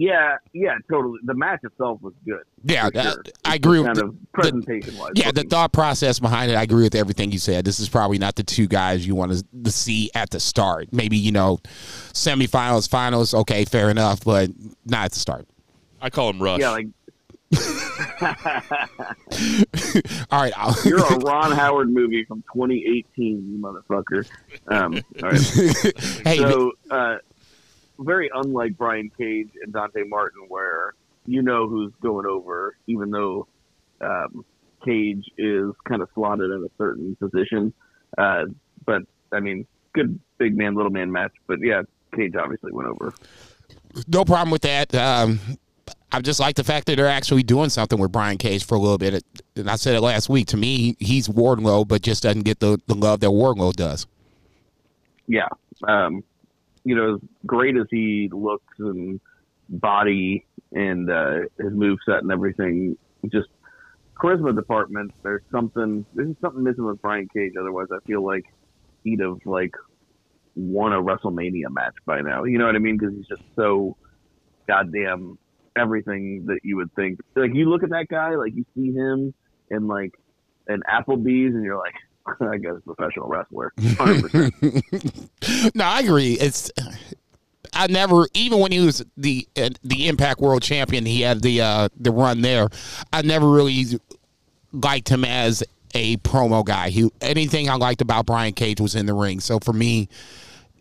Yeah, yeah, totally. The match itself was good. Yeah, for I- I agree with Kind the- of presentation wise. Yeah, the thought process behind it, I agree with everything you said. This is probably not the two guys you want to, to see at the start. Maybe, you know, semifinals, finals, okay, fair enough, but not at the start. I call him Rush. yeah, like All right. I'll, you're a Ron Howard movie from 2018, you motherfucker. Um, all right. hey, so uh, very unlike Brian Cage and Dante Martin, where you know who's going over, even though um, Cage is kind of slotted in a certain position. Uh, but I mean, good big man, little man match. But yeah, Cage obviously went over. no problem with that. Um, I just like the fact that they're actually doing something with Brian Cage for a little bit. And I said it last week. To me, he's Wardlow, but just doesn't get the, the love that Wardlow does. Yeah, um, you know, as great as he looks and body and uh, his move set and everything, just charisma department, there's something there's something missing with Brian Cage. Otherwise, I feel like he'd have like won a WrestleMania match by now. You know what I mean? Because he's just so goddamn everything that you would think. Like you look at that guy, like you see him in like an Applebee's, and you're like, I guess professional wrestler. 100%. no, I agree. It's I never even when he was the uh, the Impact World Champion, he had the uh, the run there. I never really liked him as a promo guy. He anything I liked about Brian Cage was in the ring. So for me,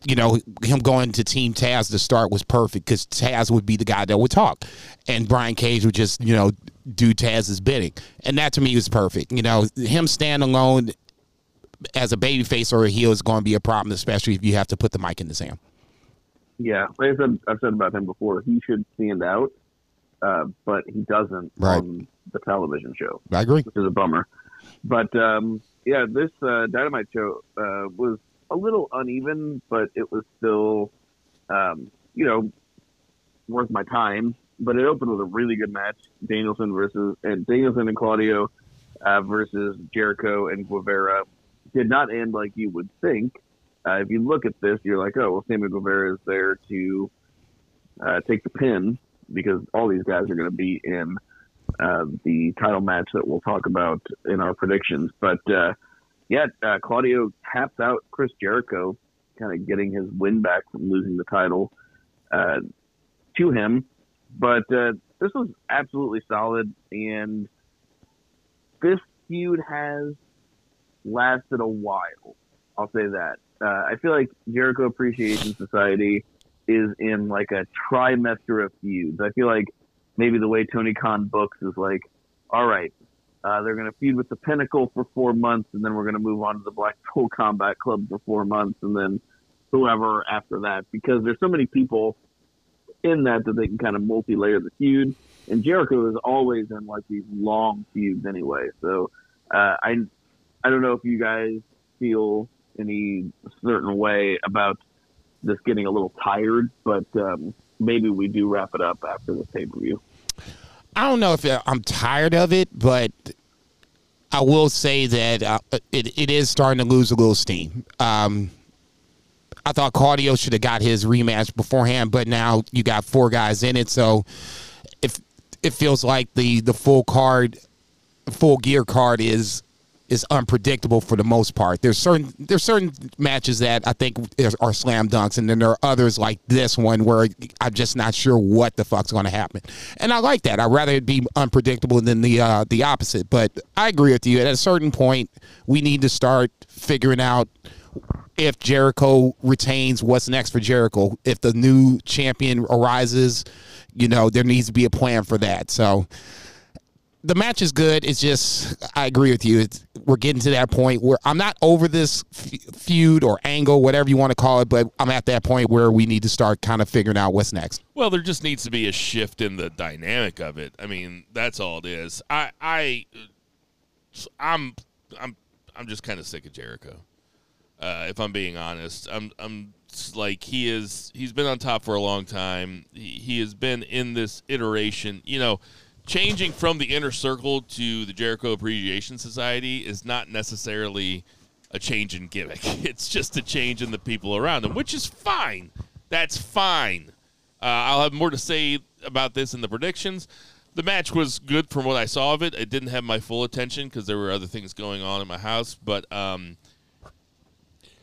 you know, him going to Team Taz to start was perfect because Taz would be the guy that would talk, and Brian Cage would just you know do Taz's bidding, and that to me was perfect. You know, him stand alone as a babyface or a heel is going to be a problem, especially if you have to put the mic in his hand. Yeah, like I said, I've said about him before. He should stand out, uh, but he doesn't Right. on the television show, I agree. which is a bummer. But um, yeah, this uh, Dynamite show uh, was a little uneven, but it was still, um, you know, worth my time. But it opened with a really good match: Danielson versus and Danielson and Claudio uh, versus Jericho and Guevara. Did not end like you would think. Uh, if you look at this, you're like, oh, well, Sammy Guevara is there to uh, take the pin because all these guys are going to be in uh, the title match that we'll talk about in our predictions. But uh, yeah, uh, Claudio taps out Chris Jericho, kind of getting his win back from losing the title uh, to him. But this was absolutely solid, and this feud has lasted a while. I'll say that. Uh, I feel like Jericho Appreciation Society is in like a trimester of feuds. I feel like maybe the way Tony Khan books is like, all right, uh, they're going to feud with the Pinnacle for four months, and then we're going to move on to the Blackpool Combat Club for four months, and then whoever after that, because there's so many people in that that they can kind of multi-layer the feud. And Jericho is always in like these long feuds anyway. So uh, I I don't know if you guys feel any certain way about this getting a little tired, but um, maybe we do wrap it up after this pay per view. I don't know if I'm tired of it, but I will say that uh, it, it is starting to lose a little steam. Um, I thought Claudio should have got his rematch beforehand, but now you got four guys in it, so if it feels like the the full card, full gear card is is unpredictable for the most part. There's certain there's certain matches that I think are, slam dunks, and then there are others like this one where I'm just not sure what the fuck's going to happen. And I like that. I'd rather it be unpredictable than the uh, the opposite. But I agree with you. At a certain point, we need to start figuring out if Jericho retains, what's next for Jericho? If the new champion arises, you know, there needs to be a plan for that. So the match is good. It's just, I agree with you. It's, we're getting to that point where I'm not over this feud or angle, whatever you want to call it, but I'm at that point where we need to start kind of figuring out what's next. Well, there just needs to be a shift in the dynamic of it. I mean, that's all it is. I, I, I'm, I'm, I'm just kind of sick of Jericho. Uh, if I'm being honest, I'm, I'm like he is. He's been on top for a long time. He, he has been in this iteration. You know, changing from the inner circle to the Jericho Appreciation Society is not necessarily a change in gimmick. It's just a change in the people around them, which is fine. That's fine. Uh, I'll have more to say about this in the predictions. The match was good from what I saw of it. It didn't have my full attention because there were other things going on in my house, but um,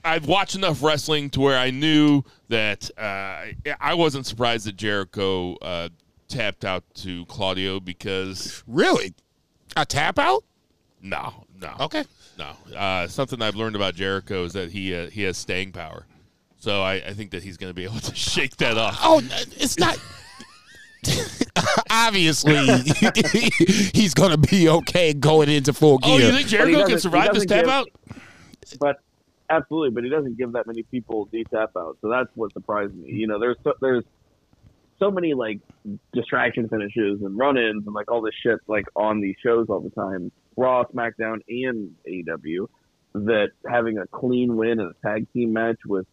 I've watched enough wrestling to where I knew that uh, I wasn't surprised that Jericho uh, tapped out to Claudio because Really? A tap out? no, no, Okay. no. Uh, something I've learned about Jericho is that he uh, he has staying power. So I, I think that he's going to be able to shake that off. Oh, it's not. Obviously, he's going to be okay going into full gear. Oh, you think Jericho can survive this tap give- out? But absolutely, but he doesn't give that many people the tap out, so that's what surprised me. You know, there's there's so many like distraction finishes and run-ins and like all this shit like on these shows all the time, Raw, SmackDown, and AEW. That having a clean win in a tag team match with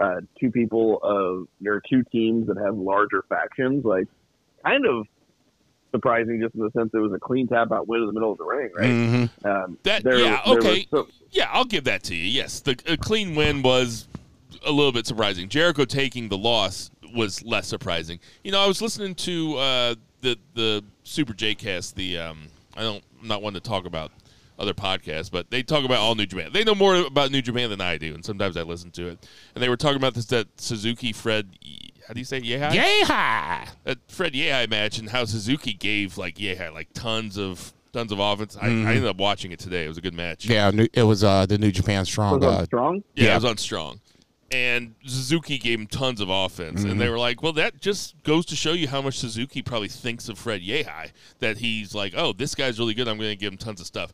uh, two people of there are two teams that have larger factions, like kind of surprising just in the sense it was a clean tap out win in the middle of the ring, right? Mhm. Um, That- there- yeah, there okay. some- Yeah, I'll give that to you. Yes, the a clean win was a little bit surprising. Jericho taking the loss was less surprising. You know, I was listening to uh, the the Super J Cast. The um, I don't, I'm not one to talk about other podcasts, but they talk about all New Japan. They know more about New Japan than I do, and sometimes I listen to it. And they were talking about this that Suzuki Fred. How do you say it? Yeah, Yeah. that Fred Yehi match and how Suzuki gave like Yehi like tons of tons of offense. I, Mm-hmm. I ended up watching it today. It was a good match. Yeah, it was uh the New Japan Strong. was on Uh, strong. Yeah, Yeah. it was on strong. And Suzuki gave him tons of offense. And Mm-hmm. they were like, well, that just goes to show you how much Suzuki probably thinks of Fred Yehi. That he's like, oh, this guy's really good. I'm going to give him tons of stuff.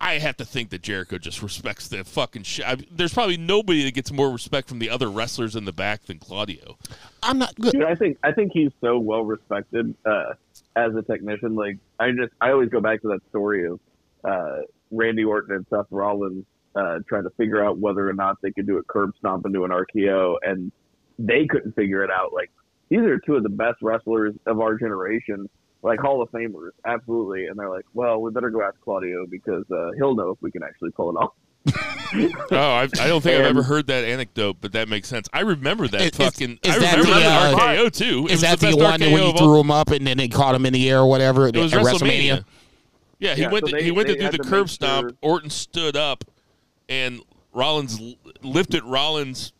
I have to think that Jericho just respects the fucking shit. I, there's probably nobody that gets more respect from the other wrestlers in the back than Claudio. I'm not good. Dude, I think I think he's so well respected uh, as a technician. Like I just I always go back to that story of uh, Randy Orton and Seth Rollins uh, trying to figure out whether or not they could do a curb stomp into an RKO, and they couldn't figure it out. Like these are two of the best wrestlers of our generation, like Hall of Famers, absolutely. And they're like, well, we better go ask Claudio because uh, he'll know if we can actually pull it off. Oh, I, I don't think I've ever heard that anecdote, but that makes sense. I remember that Is- is- fucking. is I that remember the, that uh, RKO too. It Is that the, best one that when you threw him up and then they caught him in the air or whatever at, It was at WrestleMania. Yeah, he Yeah, went. so to, they- he went to do the curb stomp. sure- Orton stood up, and Rollins lifted Rollins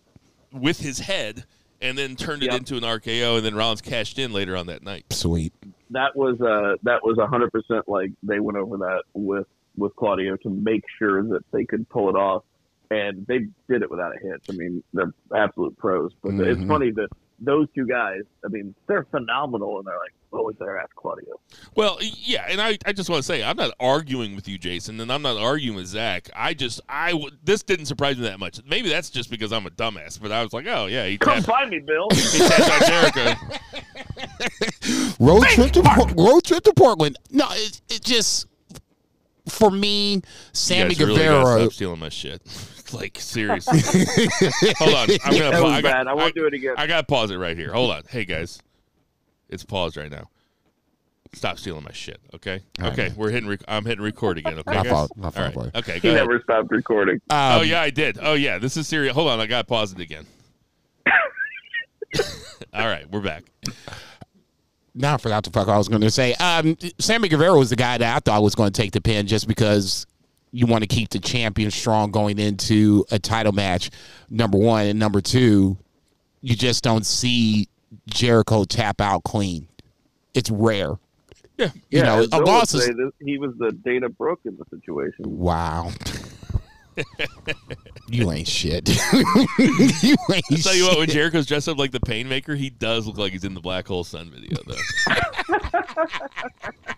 with his head, and then turned it Yep. into an RKO, and then Rollins cashed in later on that night. Sweet. that was uh that was a hundred percent like they went over that with with Claudio to make sure that they could pull it off, and they did it without a hitch. I mean, they're absolute pros. But it's Mhm. funny that those two guys, I mean, they're phenomenal, and they're like, "What was there ask Claudio?" Well, yeah, and I, I just want to say I'm not arguing with you, Jason, and I'm not arguing with Zach. I just I this didn't surprise me that much. Maybe that's just because I'm a dumbass, but I was like, oh yeah, he Come tapped, find me, Bill. he tapped on Jericho. Road trip to Por- road trip to Portland. No, it, it just for me, Sammy you guys really Guevara. stop stealing my shit. Like seriously. Hold on, I'm gonna. That pa- was I got, bad. I won't do it again. I gotta pause it right here. Hold on. Hey guys, it's paused right now. Stop stealing my shit, okay? All right. Okay, we're hitting. Rec- I'm hitting record again. Okay, My guys? fault, my fault, All right. boy. Okay, He ahead. never stopped recording. oh Um, yeah, I did. Oh yeah, this is serious. Hold on, I gotta pause it again. All right, we're back. Now I forgot the fuck I was going to say. Um, Sammy Guevara was the guy that I thought was going to take the pin just because you want to keep the champion strong going into a title match. Number one and number two, you just don't see Jericho tap out clean. It's rare. Yeah. You know, as a Bill loss is say, he was the Dana Brooke in the situation. wow. you ain't shit. you ain't I'll tell you what, when shit. Jericho's dressed up like the Painmaker, he does look like he's in the Black Hole Sun video, though.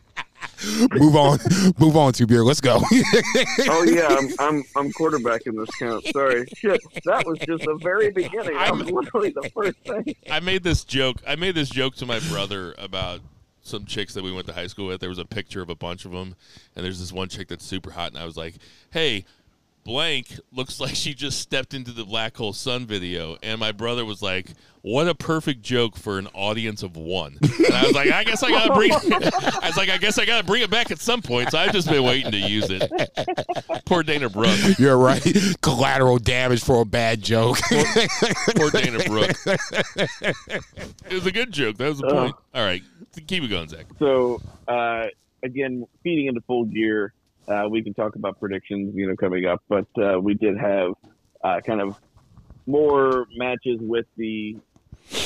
move on, move on to beer. Let's go. oh yeah, I'm I'm I'm quarterbacking this count. Sorry, shit. That was just the very beginning. That was literally the first thing. I made this joke. I made this joke to my brother about some chicks that we went to high school with. There was a picture of a bunch of them, and there's this one chick that's super hot, and I was like, "Hey, blank looks like she just stepped into the Black Hole Sun video," and my brother was like. What a perfect joke for an audience of one. And I was like, I guess I gotta bring. I was like, I guess I gotta bring it back at some point. So I've just been waiting to use it. Poor Dana Brooke. You're right. Collateral damage for a bad joke. Poor Dana Brooke. it was a good joke. That was the point. All right, keep it going, Zach. So uh, again, feeding into full gear, uh, we can talk about predictions, you know, coming up. But uh, we did have uh, kind of more matches with the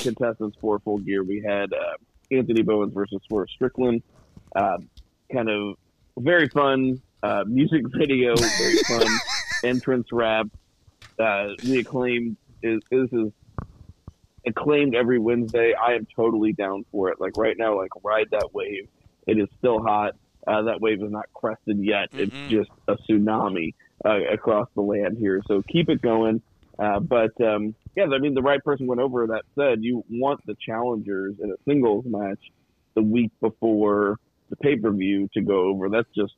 contestants for full gear. We had uh, Anthony Bowens versus Swerve Strickland. Uh, kind of very fun uh, music video, very fun entrance rap. Uh, the acclaimed is this is acclaimed every Wednesday. I am totally down for it. Like right now, like ride that wave. It is still hot. Uh, that wave is not crested yet. Mm-mm. It's just a tsunami uh, across the land here. So keep it going. Uh, but um, yeah, I mean, the right person went over. That said, you want the challengers in a singles match the week before the pay per view to go over. That's just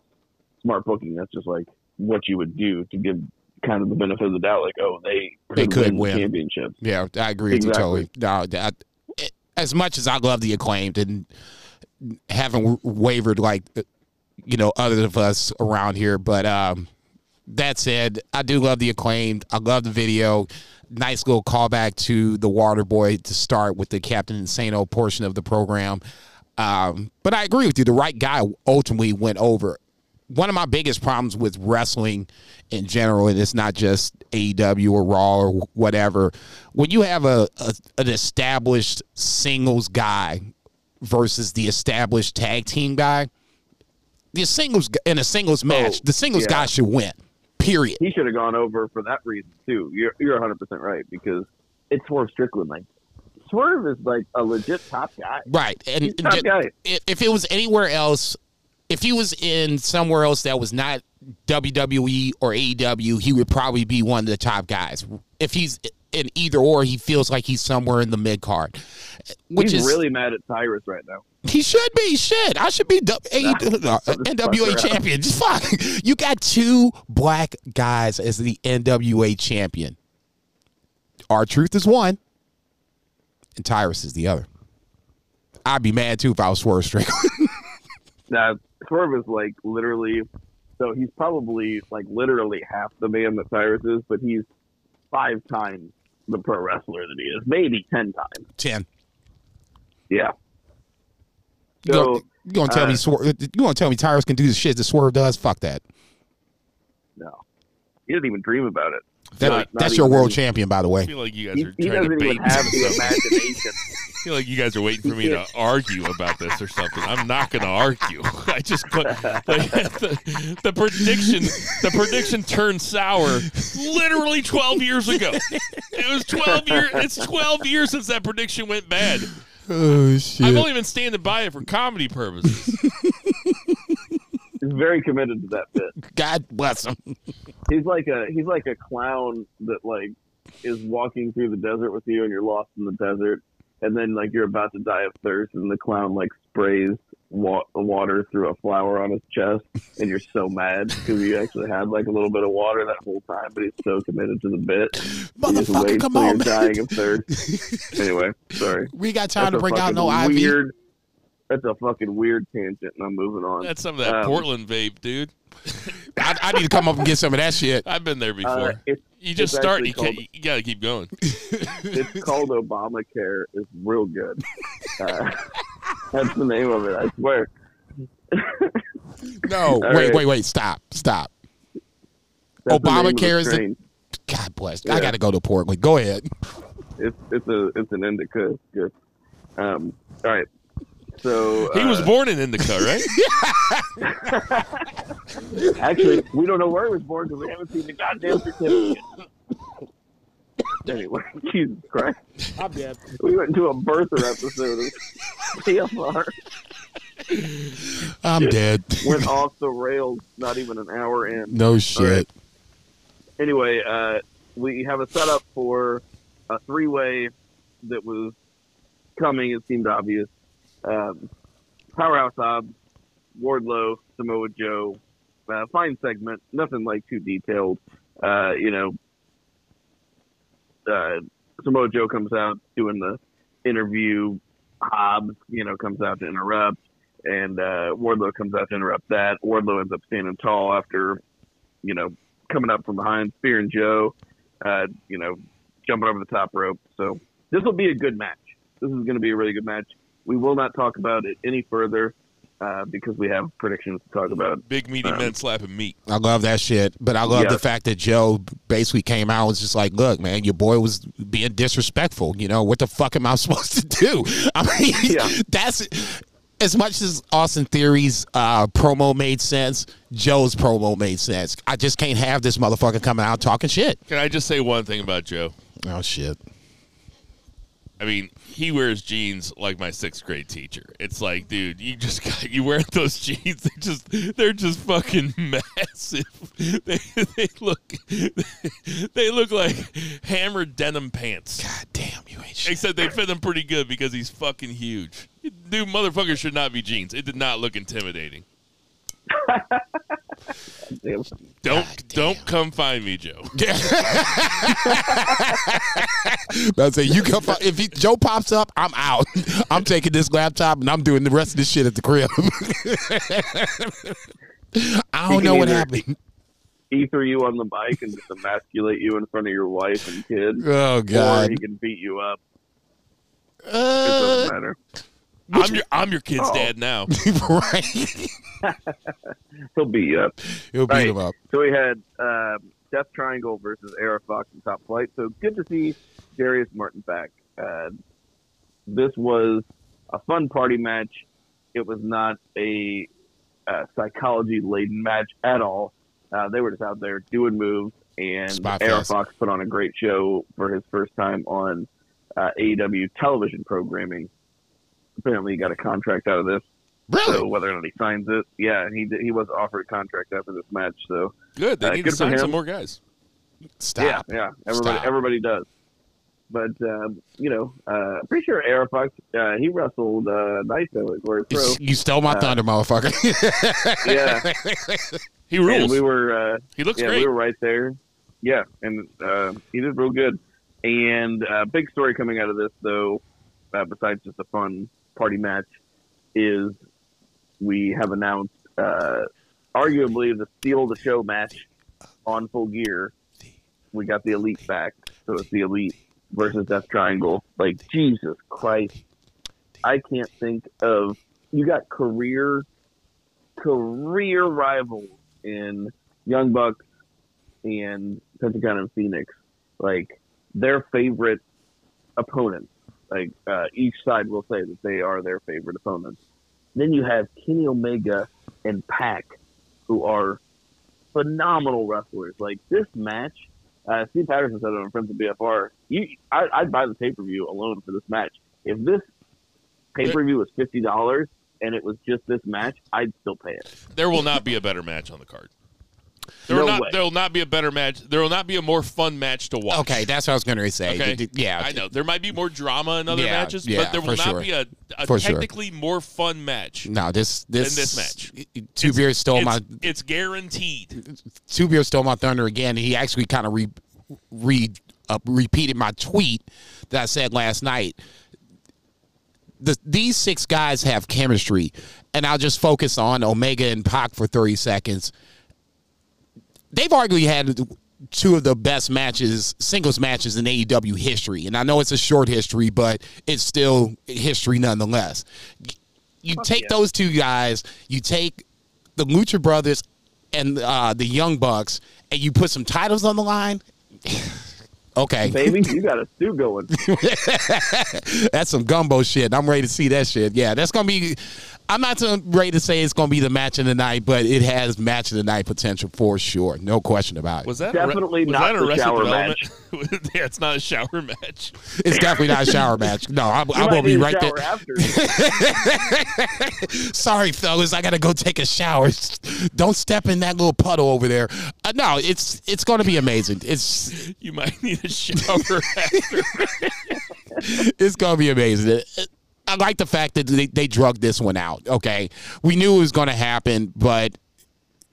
smart booking. That's just like what you would do to give kind of the benefit of the doubt. Like, oh, they could, They could win, win. the championship. yeah, I agree with Exactly. you totally. No, that, as much as I love the acclaimed, and haven't wavered like you know others of us around here. But um, that said, I do love the acclaimed. I love the video. Nice little callback to the Water Boy to start with the Captain Insano portion of the program. Um, but I agree with you. The right guy ultimately went over. One of my biggest problems with wrestling in general, and it's not just AEW or Raw or whatever, when you have a, a an established singles guy versus the established tag team guy, the singles in a singles match, the singles yeah. guy should win. Period. He should have gone over for that reason too. You're you're 100 percent right because it's Swerve Strickland. Like Swerve is like a legit top guy. Right. And He's top guy. if it was anywhere else, if he was in somewhere else that was not WWE or AEW, he would probably be one of the top guys. If he's in either or, he feels like he's somewhere in the mid card, which He's is really mad at Tyrus right now. he should be. Shit, I should be Nah, uh, NWA champion. Just fuck. You got two black guys as the NWA champion. R-Truth is one, and Tyrus is the other. I'd be mad too if I was Swerve Strickland. Now Swerve is like literally, so he's probably like literally half the man that Tyrus is, but he's five times the pro wrestler that he is, maybe ten times. Ten. Yeah. You So gonna, you gonna tell me uh, Swerve? You gonna tell me Tyrus can do the shit that Swerve does? Fuck that. no, he didn't even dream about it. That- Not- not that's your world dream. champion, by the I way. feel like you guys He, are he trying to doesn't bait me have the imagination. I feel like you guys are waiting for me to argue about this or something. I'm not going to argue. I just put like, the, the prediction. The prediction turned sour literally 12 years ago. It was 12 years. It's 12 years since that prediction went bad. Oh shit! I've only been standing by it for comedy purposes. He's very committed to that bit. God bless him. He's like a he's like a clown that like is walking through the desert with you and you're lost in the desert and then like you're about to die of thirst and the clown like sprays wa- water through a flower on his chest and you're so mad because you actually had like a little bit of water that whole time but he's so committed to the bit Motherfucker, come on, you're man. dying of thirst anyway sorry We got time That's to bring out no fucking IV. Weird that's a fucking weird tangent and I'm moving on That's some of that Um, Portland vape, dude. I, I need to come up and get some of that shit. I've been there before. uh, it's you just it's start. actually You, can't, called- you got to keep going. it's called Obamacare. It's real good. Uh, that's the name of it. I swear. No, All wait, right. wait, wait. Stop, stop. That's the Obamacare is the- God bless. I got to go to Portland. Go ahead. It's it's a it's an indica. It's good. Um. All right. So He was uh, born in Indica, right? actually we don't know where he was born because we haven't seen the goddamn certificate. anyway, Jesus Christ. I'm dead. We went into a birther episode of TFR. I'm dead. Went off the rails. Not even an hour in. No shit. anyway, uh, we have a setup for a three way that was coming. It seemed obvious. Um, Powerhouse Hobbs, Wardlow, Samoa Joe. Uh, fine segment. Nothing like too detailed. Uh, you know, uh, Samoa Joe comes out doing the interview. Hobbs, you know, comes out to interrupt, and uh, Wardlow comes out to interrupt that. Wardlow ends up standing tall after, you know, coming up from behind, spearing Joe, uh, you know, jumping over the top rope. So this will be a good match. This is going to be a really good match. We will not talk about it any further uh, because we have predictions to talk about. Big meaty Um, men slapping meat. I love that shit. But I love Yeah. the fact that Joe basically came out and was just like, look, man, your boy was being disrespectful. You know, what the fuck am I supposed to do? I mean, Yeah. that's as much as Austin Theory's uh, promo made sense, Joe's promo made sense. I just can't have this motherfucker coming out talking shit. Can I just say one thing about Joe? Oh, shit. I mean, he wears jeans like my sixth grade teacher. It's like, dude, you just got you wear those jeans. They just they're just fucking massive. They they look they look like hammered denim pants. God damn, you ain't shit. Except they fit him pretty good because he's fucking huge. Dude, motherfucker should not be jeans. It did not look intimidating. Damn. Don't don't come find me, Joe. That's say you come fi- if he, Joe pops up, I'm out. I'm taking this laptop and I'm doing the rest of this shit at the crib. I don't can know what either- happened. He threw you on the bike and just emasculate you in front of your wife and kids, Oh or God. he can beat you up. It Uh, doesn't matter. I'm your I'm your kid's Oh. dad now. right. He'll beat you up. He'll beat Right. him up. So we had um, Death Triangle versus AR Fox in Top Flight. So good to see Darius Martin back. Uh, this was a fun party match. It was not a uh, psychology laden match at all. Uh, they were just out there doing moves, and Spot Air fest. Fox put on a great show for his first time on uh, AEW television programming. Apparently, he got a contract out of this. Really? So whether or not he signs it, yeah, he he was offered a contract after this match. So Good. They Uh, need good to sign some more guys. Stop. yeah, yeah, everybody Stop. everybody does. But um, you know, uh, I'm pretty sure AR Fox uh, he wrestled uh, Naito at Glory Pro. You stole my Uh, thunder, motherfucker. yeah, He and rules. we were uh, he looks yeah great. we were right there. Yeah, and uh, he did real good. And uh, big story coming out of this though, uh, besides just the fun party match, is we have announced uh, arguably the steal the show match on Full Gear. We got the Elite back, so it's the Elite versus Death Triangle. Like Jesus Christ, I can't think of you got career career rivals in Young Bucks and Pentagon and Fenix, like their favorite opponents. Like uh, each side will say that they are their favorite opponents. Then you have Kenny Omega and Pac, who are phenomenal wrestlers. Like this match, uh, Steve Patterson said it on Friends of BFR. You, I, I'd buy the pay per view alone for this match. If this pay per view was fifty dollars and it was just this match, I'd still pay it. There will not be a better match on the card. There No will not. way. There will not be a better match. There will not be a more fun match to watch. okay, that's what I was going to say. Okay. D- d- Yeah. I know there might be more drama in other Yeah, matches, yeah, but there will not sure. be a, a For sure. technically more fun match. No, this this this match. Two beers stole it's, my it's guaranteed. two beers stole my thunder again. He actually kind of re, re uh, repeated my tweet that I said last night. The, these six guys have chemistry, and I'll just focus on Omega and Pac for thirty seconds. They've arguably had two of the best matches, singles matches in AEW history, and I know it's a short history, but it's still history nonetheless. You take yeah. those two guys, you take the Lucha Brothers and uh, the Young Bucks, and you put some titles on the line. okay, Baby, you got a stew going. that's some gumbo shit. I'm ready to see that shit. Yeah, that's gonna be. I'm not so ready to say it's gonna be the match of the night, but it has match of the night potential for sure. No question about it. Was that Definitely a, was not that the Arrested shower Development? yeah, it's not a shower match. It's definitely not a shower match. No, I'm, I'm gonna be right there. After. Sorry, fellas, I gotta go take a shower. Don't step in that little puddle over there. Uh, no, it's it's gonna be amazing. It's You might need a shower after. it's gonna be amazing. I like the fact that they, they drug this one out. Okay, we knew it was gonna happen, but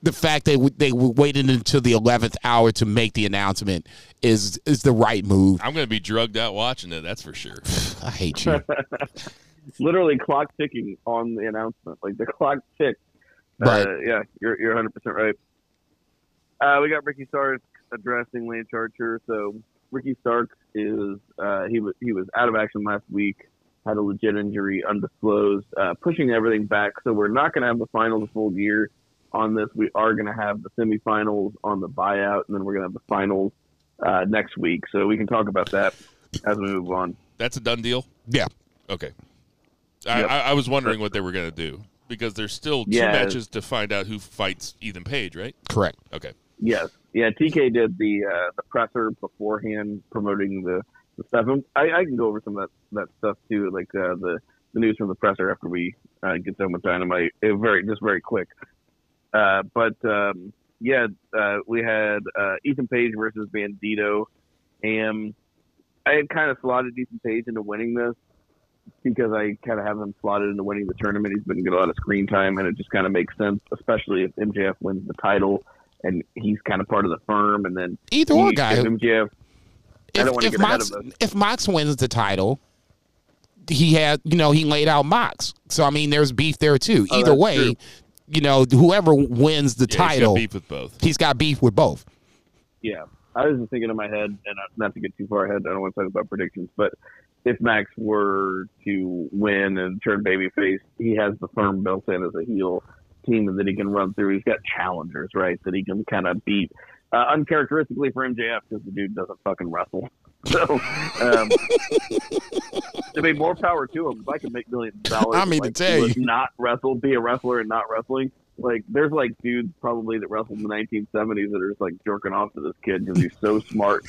the fact that they waited until the eleventh hour to make the announcement is is the right move. I'm going to be drugged out watching it. That's for sure. I hate you. Literally clock ticking on the announcement. Like the clock ticked. Right. Uh, yeah, you're you're 100 percent right. Uh, we got Ricky Starks addressing Lance Archer. So Ricky Starks is uh, he was he was out of action last week. Had a legit injury, undisclosed, uh, pushing everything back. So we're not going to have the finals full gear on this. We are going to have the semifinals on the buyout, and then we're going to have the finals uh, next week. So we can talk about that as we move on. That's a done deal. Yeah. Okay. I, Yep. I, I was wondering what they were going to do because there's still two Yeah. matches to find out who fights Ethan Page, right? Correct. Okay. Yes, yeah. TK did the uh, the presser beforehand, promoting the the stuff. I, I can go over some of that that stuff too, like uh, the the news from the presser after we uh, get done with dynamite. It very just very quick. Uh, but um, yeah, uh, we had uh, Ethan Page versus Bandito, and I had kind of slotted Ethan Page into winning this. because I kind of have him slotted into winning the tournament. He's been getting a lot of screen time, and it just kind of makes sense, especially if MJF wins the title and he's kind of part of the firm. And then Either he- guy. MJF, If, don't want to if get ahead Mox, of us. if Mox wins the title, he had, you know, he laid out Mox. So I mean, there's beef there too. Oh, Either way, true. you know, whoever wins the Yeah, he's got title, beef with both. he's got beef with both. Yeah, I was just thinking in my head, and uh, not to get too far ahead, I don't want to talk about predictions, but if Max were to win and turn babyface, he has the firm built in as a heel team that he can run through. He's got challengers, right, that he can kind of beat. Uh, uncharacteristically for MJF because the dude doesn't fucking wrestle. So, um, I mean, more power to him. If I could make millions of dollars, I mean, to like, tell you. not wrestle, be a wrestler and not wrestling. Like, there's like dudes probably that wrestled in the 1970s that are just like jerking off to this kid because he's so smart.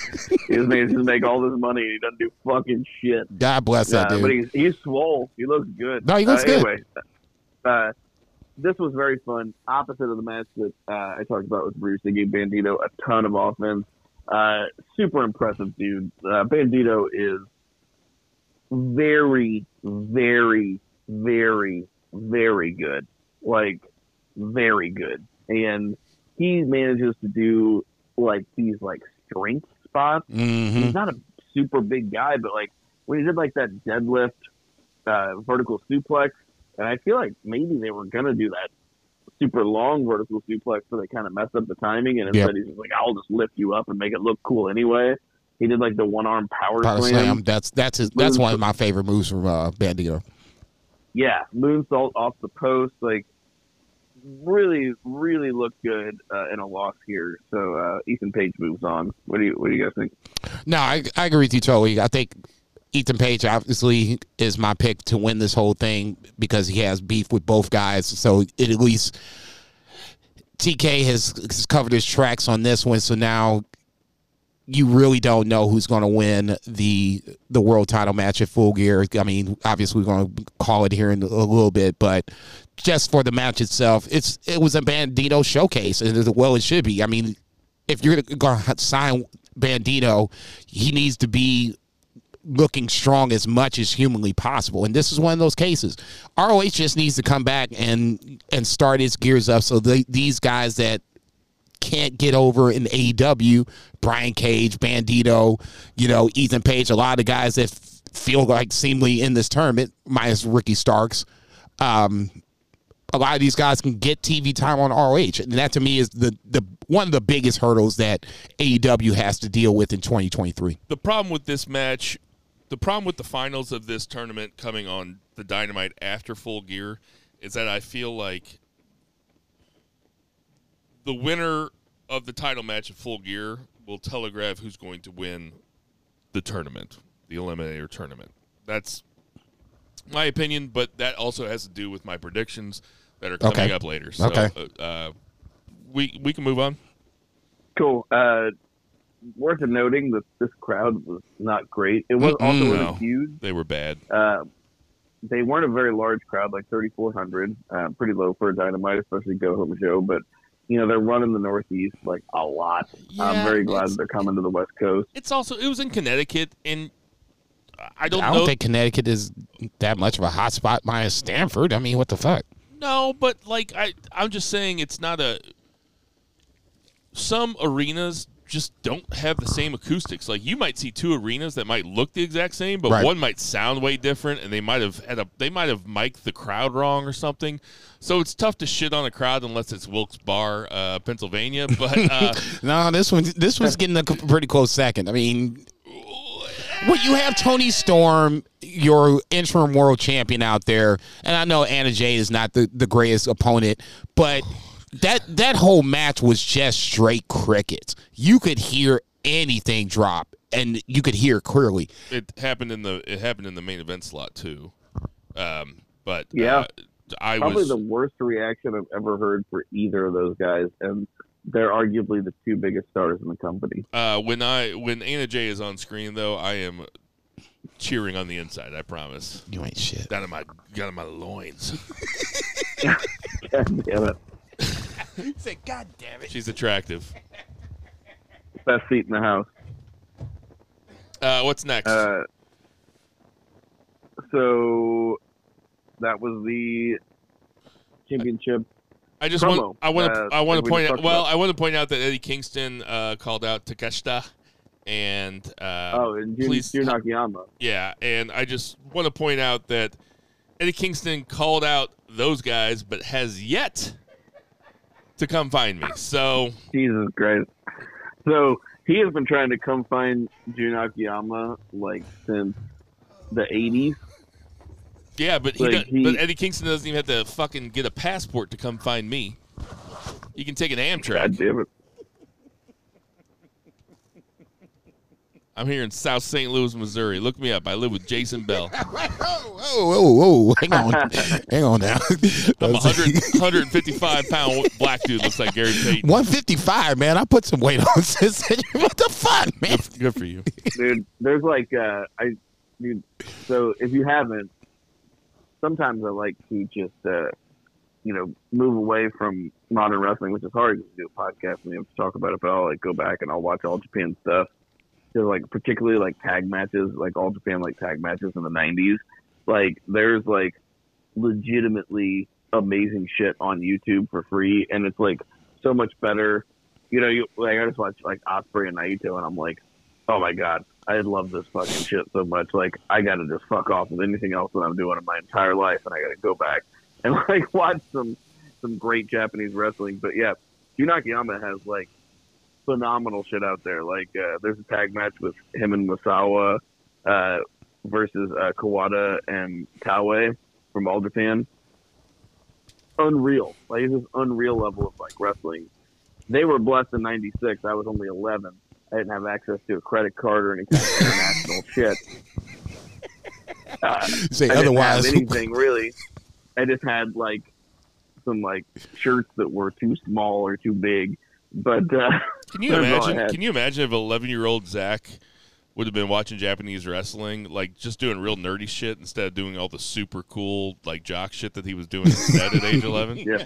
His man just make all this money and he doesn't do fucking shit. God bless that Uh, dude. but he's he's swole. He looks good. No, he looks uh, good. Anyway, uh, this was very fun. Opposite of the match that uh, I talked about with Bruce, they gave Bandito a ton of offense. Uh, super impressive dude. Uh, Bandito is very, very, very, very good. Like very good, and he manages to do like these like strength spots hmm he's not a super big guy, but like when he did like that deadlift uh, vertical suplex, and I feel like maybe they were gonna do that super long vertical suplex, so they kind of messed up the timing, and Yep. instead he's just like, "I'll just lift you up and make it look cool anyway." He did like the one arm power, Power slam. slam. That's that's his, that's one of my favorite moves from uh, Bandito. Yeah, moonsault off the post, like really, really looked good uh, in a loss here. So uh, Ethan Page moves on. What do you What do you guys think? No, I, I agree with you totally. I think Ethan Page obviously is my pick to win this whole thing because he has beef with both guys. So it at least TK has, has covered his tracks on this one. So now you really don't know who's going to win the the world title match at Full Gear. I mean, obviously we're going to call it here in a little bit, but just for the match itself, it's it was a Bandito showcase, and well it should be. I mean, if you're going to sign Bandito, he needs to be looking strong as much as humanly possible. And this is one of those cases. ROH just needs to come back and and start its gears up so they, these guys that can't get over in AEW, Brian Cage, Bandito, you know, Ethan Page, a lot of guys that f- feel like seemingly in this tournament, minus Ricky Starks. Um, a lot of these guys can get TV time on ROH, and that to me is the the one of the biggest hurdles that AEW has to deal with in 2023. the problem with this match, the problem with the finals of this tournament coming on the Dynamite after Full Gear, is that I feel like the winner of the title match at Full Gear will telegraph who's going to win the tournament, the Eliminator tournament. That's my opinion, but that also has to do with my predictions that are coming Okay. up later. So, Okay. uh, uh, we we can move on. Cool. Uh, worth noting that this crowd was not great. It was also Mm-mm. wasn't huge. They were bad. Uh, they weren't a very large crowd, like 3,400. Uh, pretty low for a dynamite, especially Go Home Show. But you know they're running the Northeast like a lot. I'm very glad they're coming to the West Coast. It's also it was in Connecticut, and I don't I don't think Connecticut is that much of a hot spot minus Stamford. I mean, what the fuck? No, but like I, I'm just saying it's not a. Some arenas just don't have the same acoustics. Like you might see two arenas that might look the exact same, but Right. one might sound way different, and they might have had a they might have mic'd the crowd wrong or something. So it's tough to shit on a crowd unless it's Wilkes Barre, uh, Pennsylvania. But uh, No, this one this one's getting a pretty close second. I mean, well, you have Toni Storm, your interim world champion out there, and I know Anna Jay is not the, the greatest opponent, but that that whole match was just straight crickets. You could hear anything drop, and you could hear clearly. it happened in the it happened in the main event slot too. Um, but Yeah. uh, I Probably was the worst reaction I've ever heard for either of those guys, and they're arguably the two biggest stars in the company. Uh, when I when Anna Jay is on screen though, I am cheering on the inside. I promise. You ain't shit. Down in my down in my loins. God damn it! Say, God damn it. She's attractive. Best seat in the house. Uh, what's next? Uh, so that was the championship. I just Promo, want I want to uh, I want to point out well about. I want to point out that Eddie Kingston uh, called out Takeshita and uh, oh, and Jun, please- Jun Akiyama. yeah and I just want to point out that Eddie Kingston called out those guys but has yet to come find me. So Jesus Christ. So he has been trying to come find Jun Akiyama like since the 80s. yeah, but he, Like, he- but Eddie Kingston doesn't even have to fucking get a passport to come find me. He can take an God Amtrak. damn it. I'm here in South St. Louis, Missouri. Look me up. I live with Jason Bell. Whoa, whoa, whoa, whoa. Hang on. Hang on now. I'm a 100, 155 pound black dude. Looks like Gary Payton. 155, man. I put some weight on since what the fuck, man? Good, good for you. dude. There's like uh, I, dude. So if you haven't, sometimes I like to just uh, you know move away from modern wrestling, which is hard to do a podcast and you have to talk about it. But I'll like go back and I'll watch all Japan stuff. So like particularly like tag matches, like all Japan like tag matches in the '90s. Like there's like legitimately amazing shit on YouTube for free, and it's like so much better. You know, you like I just watch like Ospreay and Naito, and I'm like, oh my god, I love this fucking shit so much. Like, I gotta just fuck off with anything else that I'm doing in my entire life, and I gotta go back and like watch some some great Japanese wrestling. But yeah, Jun Akiyama has like phenomenal shit out there. Like, uh, there's a tag match with him and Misawa uh, versus uh, Kawada and Taue from All Japan. Unreal, like it's this unreal level of like wrestling. They were blessed in '96. I was only 11. I didn't have access to a credit card or any kind of international shit. Uh, Say I didn't otherwise. have anything really. I just had like some like shirts that were too small or too big. But uh, Can you That's all imagine? Can you imagine if 11 year old Zach would have been watching Japanese wrestling, like just doing real nerdy shit instead of doing all the super cool like jock shit that he was doing instead at age 11? yeah,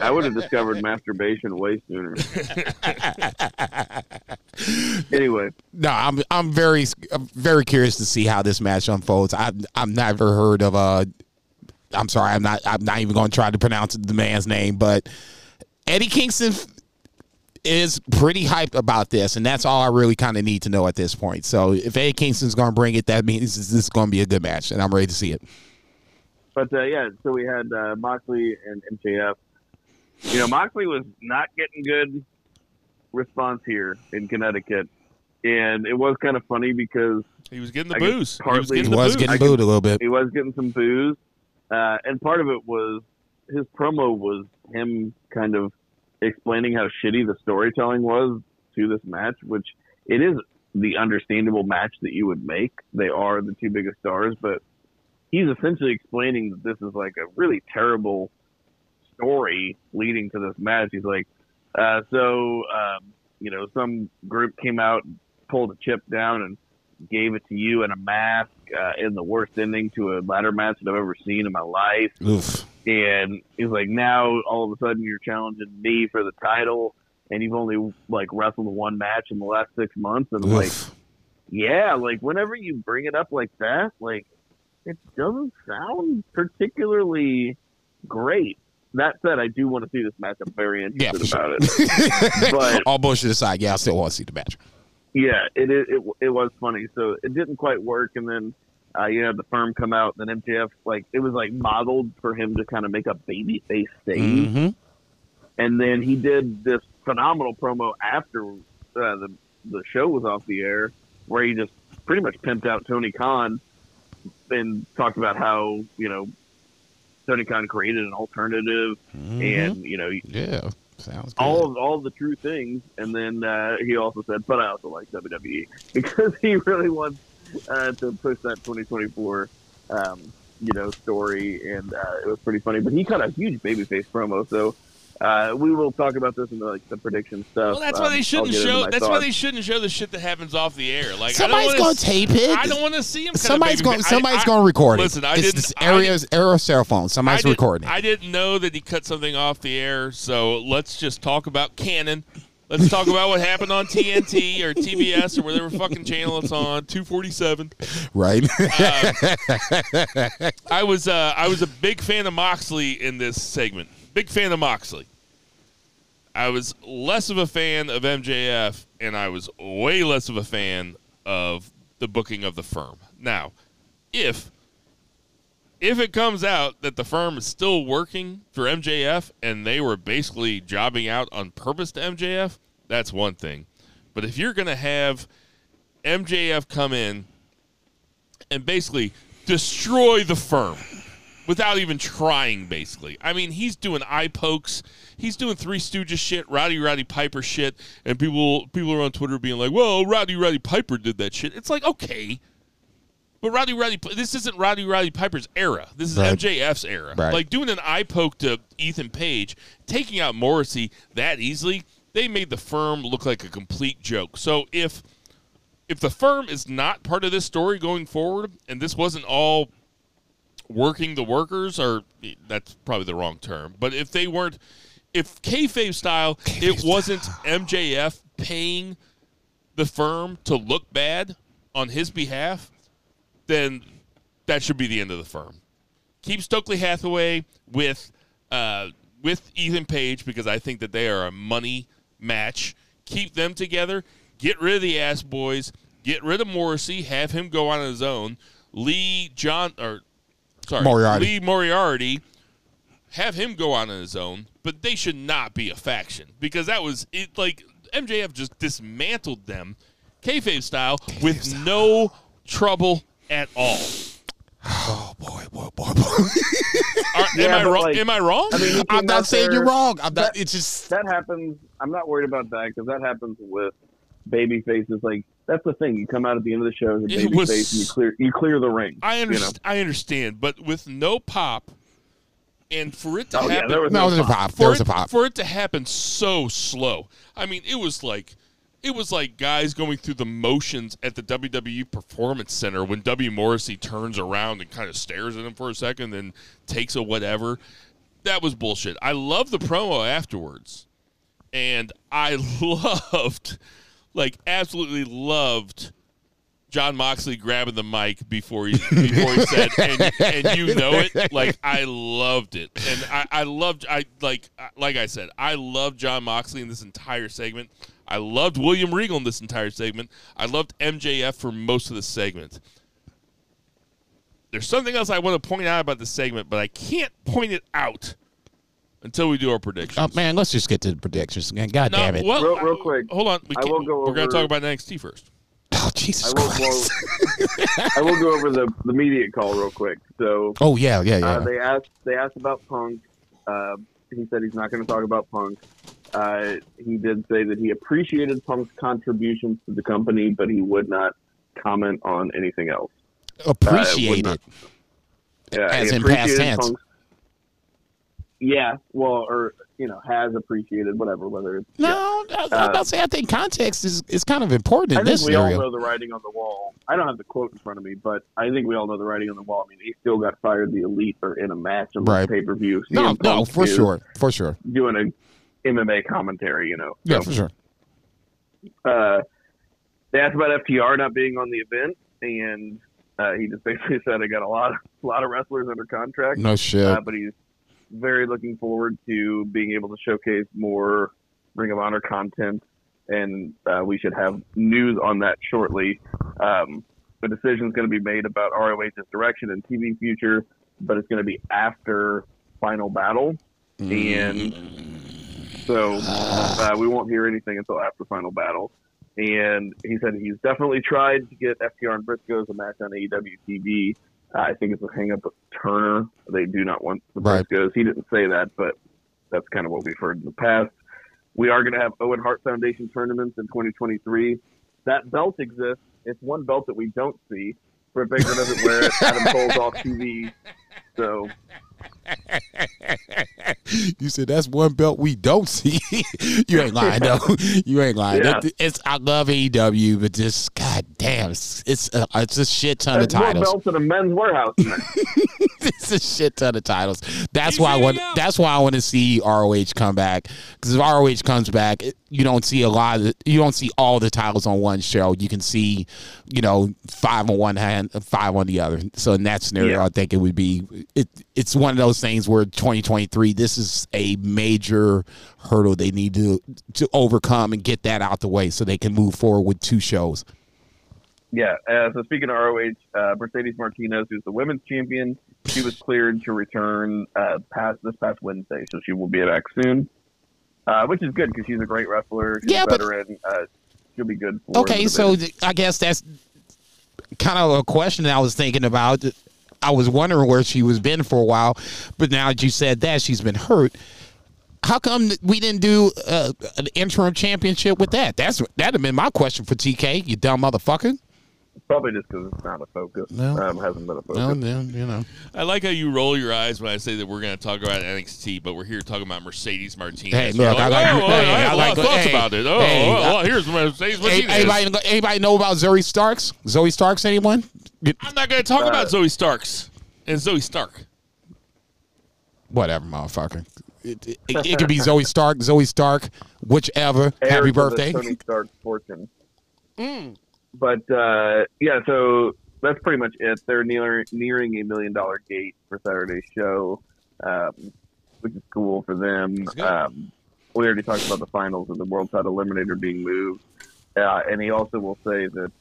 I would have discovered masturbation way sooner. anyway, No, I'm I'm very I'm very curious to see how this match unfolds. I I've never heard of uh I'm sorry, I'm not I'm not even going to try to pronounce the man's name, but Eddie Kingston is pretty hyped about this, and that's all I really kind of need to know at this point. So if Eddie Kingston's going to bring it, that means this is going to be a good match, and I'm ready to see it. but uh, yeah, so we had uh, Moxley and MJF. You know, Moxley was not getting good response here in Connecticut, and it was kind of funny because He was getting the I guess booze. He was partly- getting He was booze. getting booed a little bit. he was getting some booze, uh, and part of it was his promo was him kind of explaining how shitty the storytelling was to this match, which it is the understandable match that you would make. They are the two biggest stars, but he's essentially explaining that this is like a really terrible story leading to this match. He's like, uh, so, um, you know, some group came out, pulled a chip down, and gave it to you in a mask uh, in the worst ending to a ladder match that I've ever seen in my life. Oof. And he's like, now all of a sudden you're challenging me for the title, and you've only like wrestled one match in the last six months. And I'm like, yeah, like whenever you bring it up like that, like it doesn't sound particularly great. That said, I do want to see this match. I'm very Yeah, interested sure. about it. But- all bullshit aside, yeah, I still want to see the match. Yeah, it it it, it was funny. So it didn't quite work, and then uh, you had the firm come out, and then MJF like it was like modeled for him to kind of make a baby face save, hmm and then he did this phenomenal promo after uh, the the show was off the air, where he just pretty much pimped out Tony Khan and talked about how you know Tony Khan created an alternative, and you know Yeah, sounds good. all of all the true things, and then uh, he also said, "But I also like WWE because he really wants uh, to push that 2024, um, you know, story." And uh, it was pretty funny. But he cut a huge babyface promo, so uh, we will talk about this in the, like the prediction stuff. Well, that's why Um, they shouldn't show. my That's why they shouldn't show the shit that happens off the air. Like Somebody's I don't gonna wanna, tape it. I don't want to see him. cut Somebody's going. Somebody's going to record Listen, it. I it's didn't. this I Aero Aero cell phone. Somebody's I recording. I didn't know that he cut something off the air. So let's just talk about canon. Let's talk about what happened on TNT or TBS or whatever fucking channel it's on. Two forty seven. Right. I was uh, I was a big fan of Moxley in this segment. Big fan of Moxley. I was less of a fan of MJF, and I was way less of a fan of the booking of the firm. Now, if if it comes out that the firm is still working for MJF and they were basically jobbing out on purpose to MJF, that's one thing. But if you're going to have MJF come in and basically destroy the firm without even trying, basically. I mean, he's doing eye pokes. He's doing Three Stooges shit, Rowdy Roddy Piper shit, and people people are on Twitter being like, "Well, Rowdy Roddy Piper did that shit." It's like, okay, but Roddy Roddy, this isn't Rowdy Roddy Piper's era. This is Right. MJF's era. Right. Like doing an eye poke to Ethan Page, taking out Morrissey that easily, they made the firm look like a complete joke. So if if the firm is not part of this story going forward, and this wasn't all working the workers, or that's probably the wrong term, but if they weren't, if kayfabe style, it wasn't MJF paying the firm to look bad on his behalf, then that should be the end of the firm. Keep Stokely Hathaway with uh, with Ethan Page because I think that they are a money match. Keep them together. Get rid of the ass boys. Get rid of Morrissey. Have him go on his own. Lee John or sorry Moriarty. Lee Moriarty. Have him go on his own, but they should not be a faction because that was it. Like MJF just dismantled them, kayfabe style, with no trouble at all. oh boy, boy, boy, boy. Are, Yeah, am I wrong? like, am I wrong? I mean, I'm not saying there- you're wrong. I'm not. That- It's just that happens. I'm not worried about that because that happens with baby faces. Like that's the thing. You come out at the end of the show as a baby was- face and you clear you clear the ring. I you know? understand. I understand, but with no pop, and for it to Oh yeah, there was no, no, a pop. pop. There was it, a pop. for it to happen so slow. I mean, it was like it was like guys going through the motions at the WWE Performance Center when W Morrissey turns around and kind of stares at him for a second, then takes a whatever. That was bullshit. I love the promo afterwards, and I loved, like, absolutely loved. Jon Moxley grabbing the mic before he before he said, and, and you know it. Like I loved it, and I, I loved I like like I said, I loved Jon Moxley in this entire segment. I loved William Regal in this entire segment. I loved MJF for most of the segment. There's something else I want to point out about this segment, but I can't point it out until we do our predictions. Oh man, let's just get to the predictions again. God No, damn it! well, Real- real quick, hold on. We I will go. We're going to talk about NXT first. oh Jesus I will Christ! go. I will go over the the media call real quick. So oh yeah, yeah, yeah. uh, they asked they asked about Punk. Uh, he said he's not going to talk about Punk. Uh, he did say that he appreciated Punk's contributions to the company, but he would not comment on anything else. Appreciate not- it. Yeah, As in past tense. Punk's- yeah, well, or you know, has appreciated whatever, whether it's No, yeah. I, I'm about to say I think context is, is kind of important in I think this we area. all know the writing on the wall. I don't have the quote in front of me, but I think we all know the writing on the wall. I mean, he still got fired. The elite are in a match on Right. the pay per view. No, no, for sure, for sure. Doing a MMA commentary, you know. Yeah, So, for sure. uh, they asked about FTR not being on the event, and uh, he just basically said, "I got a lot of a lot of wrestlers under contract, No shit. uh, but he's very looking forward to being able to showcase more Ring of Honor content, and uh, we should have news on that shortly. Um, the decision is going to be made about ROH's direction and TV future, but it's going to be after Final Battle, and so uh, we won't hear anything until after Final Battle. And he said he's definitely tried to get FTR and Briscoes a match on AEW TV. Uh, I think it's a hang up with Turner. They do not want the Right. Briscoes. He didn't say that, but that's kind of what we've heard in the past. We are going to have Owen Hart Foundation tournaments in 2023. That belt exists. It's one belt that we don't see. Britt Baker doesn't wear it. Adam Cole's off TV. So you said that's one belt we don't see. you ain't lying though. you ain't lying. Yeah. That- It's I love AEW, but just god damn, it's it's a, it's a shit ton of that's more titles. belts in a men's warehouse. it's a shit ton of titles. That's why I want. That's why I want to see ROH come back because if ROH comes back, it- you don't see a lot. Of, you don't see all the titles on one show. You can see, you know, five on one hand, five on the other. So in that scenario, Yeah. I think it would be. It, it's one of those things where 2023. This is a major hurdle they need to to overcome and get that out the way so they can move forward with two shows. Yeah. Uh, so speaking of ROH, uh, Mercedes Martinez, who's the women's champion, she was cleared to return uh, past this past Wednesday, so she will be back soon, uh, which is good because she's a great wrestler. She's Yeah, a but- veteran. Uh, she'll be good. For Okay, so th- I guess that's kind of a question I was thinking about. I was wondering where she was been for a while, but now that you said that she's been hurt, how come we didn't do uh, an interim championship with that? That's that'd have been my question for TK. You dumb motherfucker. Probably just because it's not a focus. No. Um, hasn't been a focus. No, no, you know. I like how you roll your eyes when I say that we're going to talk about NXT, but we're here talking about Mercedes Martinez. Hey, You're look, I like- oh, well, hey, I have I a like- lot of thoughts hey, about it. Oh, hey, well, I- well, here's Mercedes Hey, Martinez. anybody, anybody know about Zoey Starks? Zoey Starks? Anyone? I'm not going to talk Uh, about Zoey Starks and Zoey Stark. Whatever, motherfucker. It, it, it could be Zoey Stark, Zoey Stark, whichever. Heir Happy birthday. Tony Stark's fortune. But uh, yeah, so that's pretty much it. They're near, nearing a million dollar gate for Saturday's show, um, which is cool for them. Um, we already talked about the finals of the World Title Eliminator being moved, uh, and he also will say that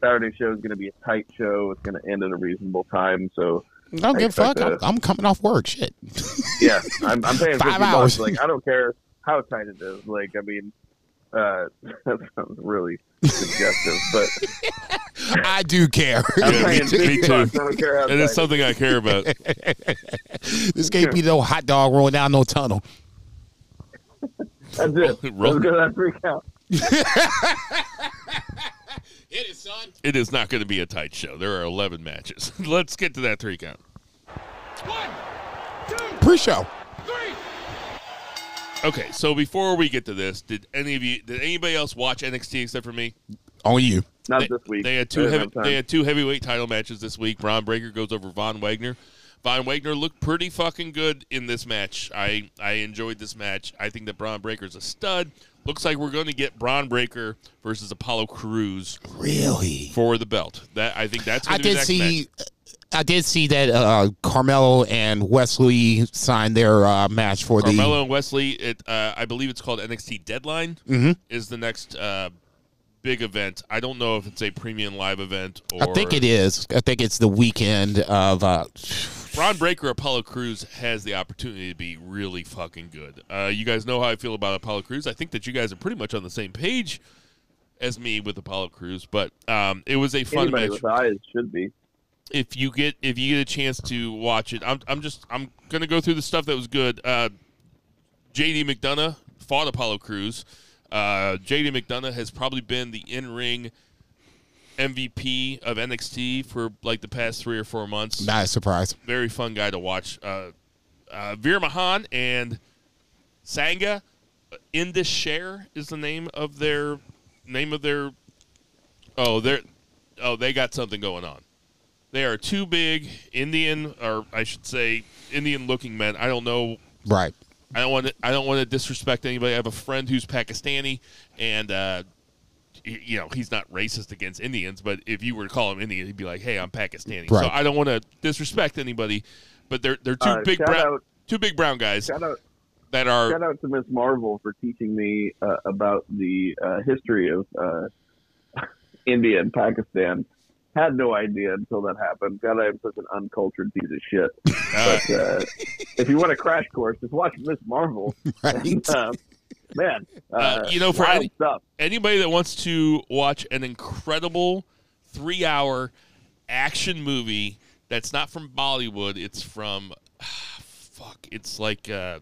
Saturday's show is going to be a tight show. It's going to end at a reasonable time. So Don't I give a fuck. expect I'm, I'm coming off work. Shit. yeah, I'm, I'm paying Five hours. bucks. Like I don't care how tight it is. Like I mean, uh, that sounds really suggestive, but. I do care. Yeah, me paying too- me too. bucks. Care how It is something I care about. this can't be no hot dog rolling down no tunnel. That's it. Roll- Let's go to that three count. Hit it, son. It is not going to be a tight show. There are 11 matches. Let's get to that three count. One, two, Pre-show. Three. Okay, so before we get to this, did any of you, did anybody else watch NXT except for me? On you. Not they, this week. They had two heavy, they had two heavyweight title matches this week. Bron Breakker goes over Von Wagner. Von Wagner looked pretty fucking good in this match. I I enjoyed this match. I think that Bron Breakker's a stud. Looks like we're going to get Bron Breakker versus Apollo Crews Really? for the belt. That I think that's. I Gonna be the did next see. match. I did see that uh, Carmelo and Wes Lee signed their uh, match for the Carmelo and Wes Lee. It uh, I believe it's called NXT Deadline. Mhm. Is the next uh, big event. I don't know if it's a premium live event or. I think it is. I think it's the weekend of. Uh, Bron Breakker Apollo Crews has the opportunity to be really fucking good. Uh, you guys know how I feel about Apollo Crews. I think that you guys are pretty much on the same page as me with Apollo Crews, but um, it was a fun Anybody match. with eyes should be. If you get if you get a chance to watch it, I'm I'm just I'm gonna go through the stuff that was good. Uh, JD McDonagh fought Apollo Crews. Uh, JD McDonagh has probably been the in ring MVP of NXT for like the past three or four months not a surprise. very fun guy to watch. Uh, uh, Veer Mahaan and Sanga Indus Sher is the name of their name of their. Oh, they're oh they got something going on. They are two big Indian, or I should say, Indian-looking men. I don't know Right. I don't want to. I don't want to disrespect anybody. I have a friend who's Pakistani, and uh, you know he's not racist against Indians. But if you were to call him Indian, he'd be like, "Hey, I'm Pakistani." So I don't want to disrespect anybody, but they're they're two Uh, big brown out- two big brown guys Shout out, that are. shout out to Miss Marvel for teaching me uh, about the uh, history of uh, India and Pakistan. Had no idea until that happened. God, I am such an uncultured piece of shit. But uh, if you want a crash course, just watch Miss Marvel. Right. And, uh, man, uh, Uh, you know, for any- stuff. anybody that wants to watch an incredible three-hour action movie that's not from Bollywood, it's from fuck, it's like uh,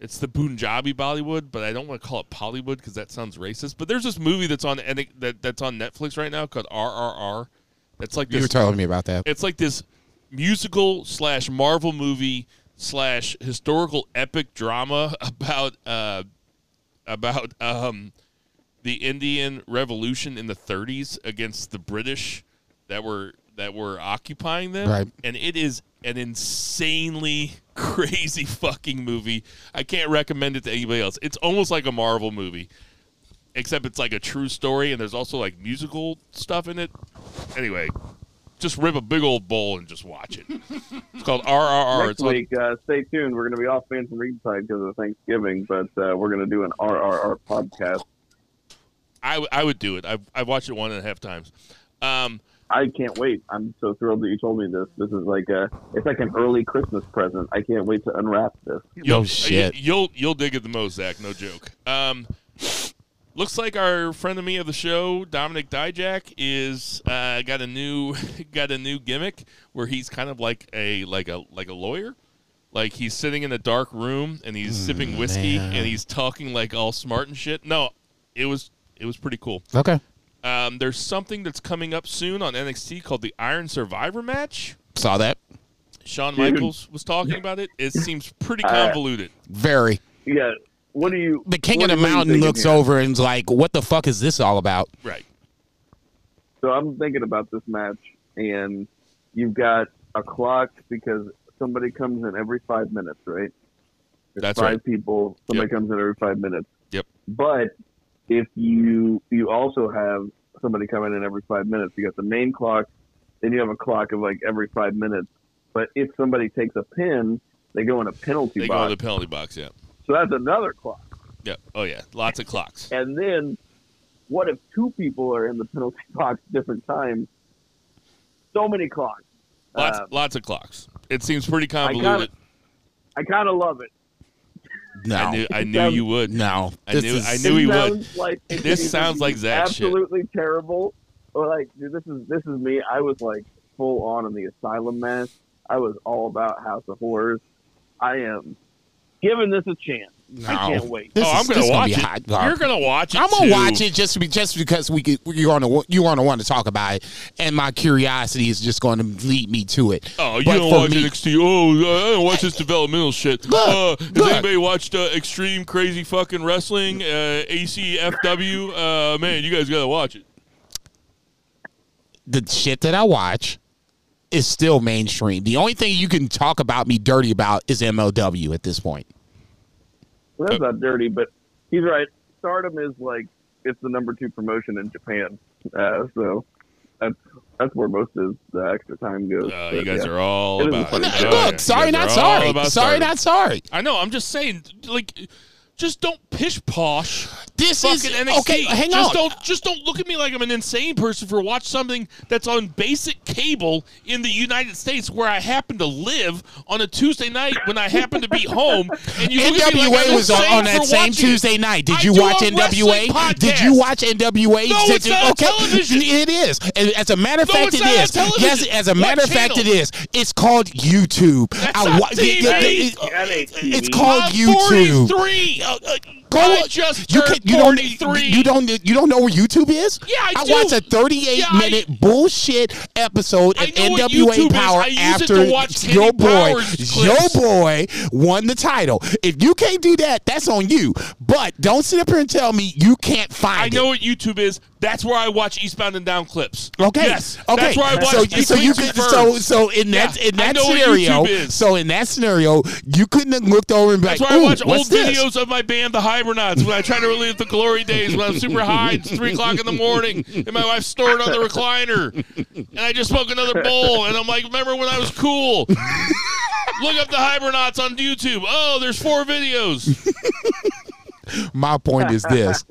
it's the Punjabi Bollywood, but I don't want to call it Bollywood because that sounds racist. But there's this movie that's on and it- that that's on Netflix right now called RRR. That's like this, You were telling me about that. it's like this musical slash Marvel movie slash historical epic drama about uh, about um, the Indian Revolution in the 30s against the British that were that were occupying them, Right. and it is an insanely crazy fucking movie. I can't recommend it to anybody else. It's almost like a Marvel movie, except it's like a true story, and there's also like musical stuff in it. Anyway, just rip a big old bowl and just watch it. It's called RRR. Next It's on, week, uh, stay tuned. We're going to be off Fans from Ringside because of Thanksgiving, but uh, we're going to do an RRR podcast. I, w- I would do it. I've, I've watched it one and a half times. Um, I can't wait. I'm so thrilled that you told me this. This is like a, it's like an early Christmas present. I can't wait to unwrap this. You'll, shit. You, will you'll dig it the most, Zach. No joke. Um, looks like our friend of me of the show, Dominic Dijak, is uh, got a new got a new gimmick where he's kind of like a like a like a lawyer. Like he's sitting in a dark room and he's sipping whiskey man. and he's talking like all smart and shit. No, it was it was pretty cool. Okay. Um, there's something that's coming up soon on NXT called the Iron Survivor match. Saw that. Shawn Dude. Michaels was talking about it. It seems pretty Uh, convoluted. Very. Yeah. What do you? The king of the what mountain looks here? over and's like, "What the fuck is this all about?" Right. So I'm thinking about this match, and you've got a clock because somebody comes in every five minutes, right? There's That's five right. people. Somebody Yep. comes in every five minutes. Yep. But if you you also have somebody coming in every five minutes, you got the main clock, then you have a clock of like every five minutes. But if somebody takes a pin, they go in a penalty They go box. to the penalty box. Yeah. so that's another clock. Yeah. Oh yeah. Lots of clocks. And then, what if two people are in the penalty box different times? So many clocks. Lots. Uh, lots of clocks. It seems pretty convoluted. I kind of love it. No. I knew. I knew sounds- you would. no. I This knew- is- I knew he would. Like This sounds be like Zach shit. Absolutely terrible. Or like, dude, this is this is me. I was like full on in the asylum match. I was all about House of Horrors. I am giving this a chance. I No. can't wait. This oh, is- I'm gonna this watch be it. hot. You're gonna watch it. I'm gonna watch it just to be, just because we could, you're gonna you want to want to talk about it, and my curiosity is just going to lead me to it. Oh, you But don't watch me- NXT? Oh, I don't watch this developmental shit. Look, uh, has look. anybody watched uh, Extreme Crazy Fucking Wrestling? Uh, ACFW? Uh, man, you guys gotta watch it. the shit that I watch is still mainstream. The only thing you can talk about me dirty about is MLW at this point. Well, that's not dirty, but he's right. Stardom is like it's the number two promotion in Japan. Uh, so that's that's where most of the extra time goes. Uh, you guys yeah. are all It is a about. funny show. yeah. Look, sorry, not sorry. Sorry, Stardom. not sorry. I know. I'm just saying, like, just don't pish posh. This is NXT. okay. Hang just on. don't just don't look at me like I'm an insane person for watch something that's on basic cable in the United States where I happen to live on a Tuesday night when I happen to be home. And you look at me like NWA I'm was on, insane on that for same watching it. Tuesday night. Did I you do watch a NWA? Did you watch NWA? No, Did it's you- not on okay. television. It is. As- As a matter of No, fact, it's it not on Yes, as a matter of fact, it channel? is. It's called YouTube. That's I not TV. it- That ain't TV. it's called I'm YouTube. 43. Uh, uh, Go I just you can, you don't you don't you don't know where YouTube is? Yeah, I I do. watched a 38 Yeah, I- minute bullshit episode I of NWA. Power I after your boy Powers your boy won the title. If you can't do that, that's on you. But don't sit up here and tell me you can't find I know it. what YouTube is. That's where I watch Eastbound and Down clips. Okay. Yes. Okay. That's where I watch so, so you could so so in that Yeah, in that scenario so in that scenario you couldn't have looked over and be That's like, why I watch old this?" videos of my band, the Hibernauts, when I try to relive the glory days when I'm super high. It's three o'clock in the morning, and my wife's stored on the recliner, and I just smoke another bowl, and I'm like, "Remember when I was cool?" Look up the Hibernauts on YouTube. Oh, there's four videos. My point is this.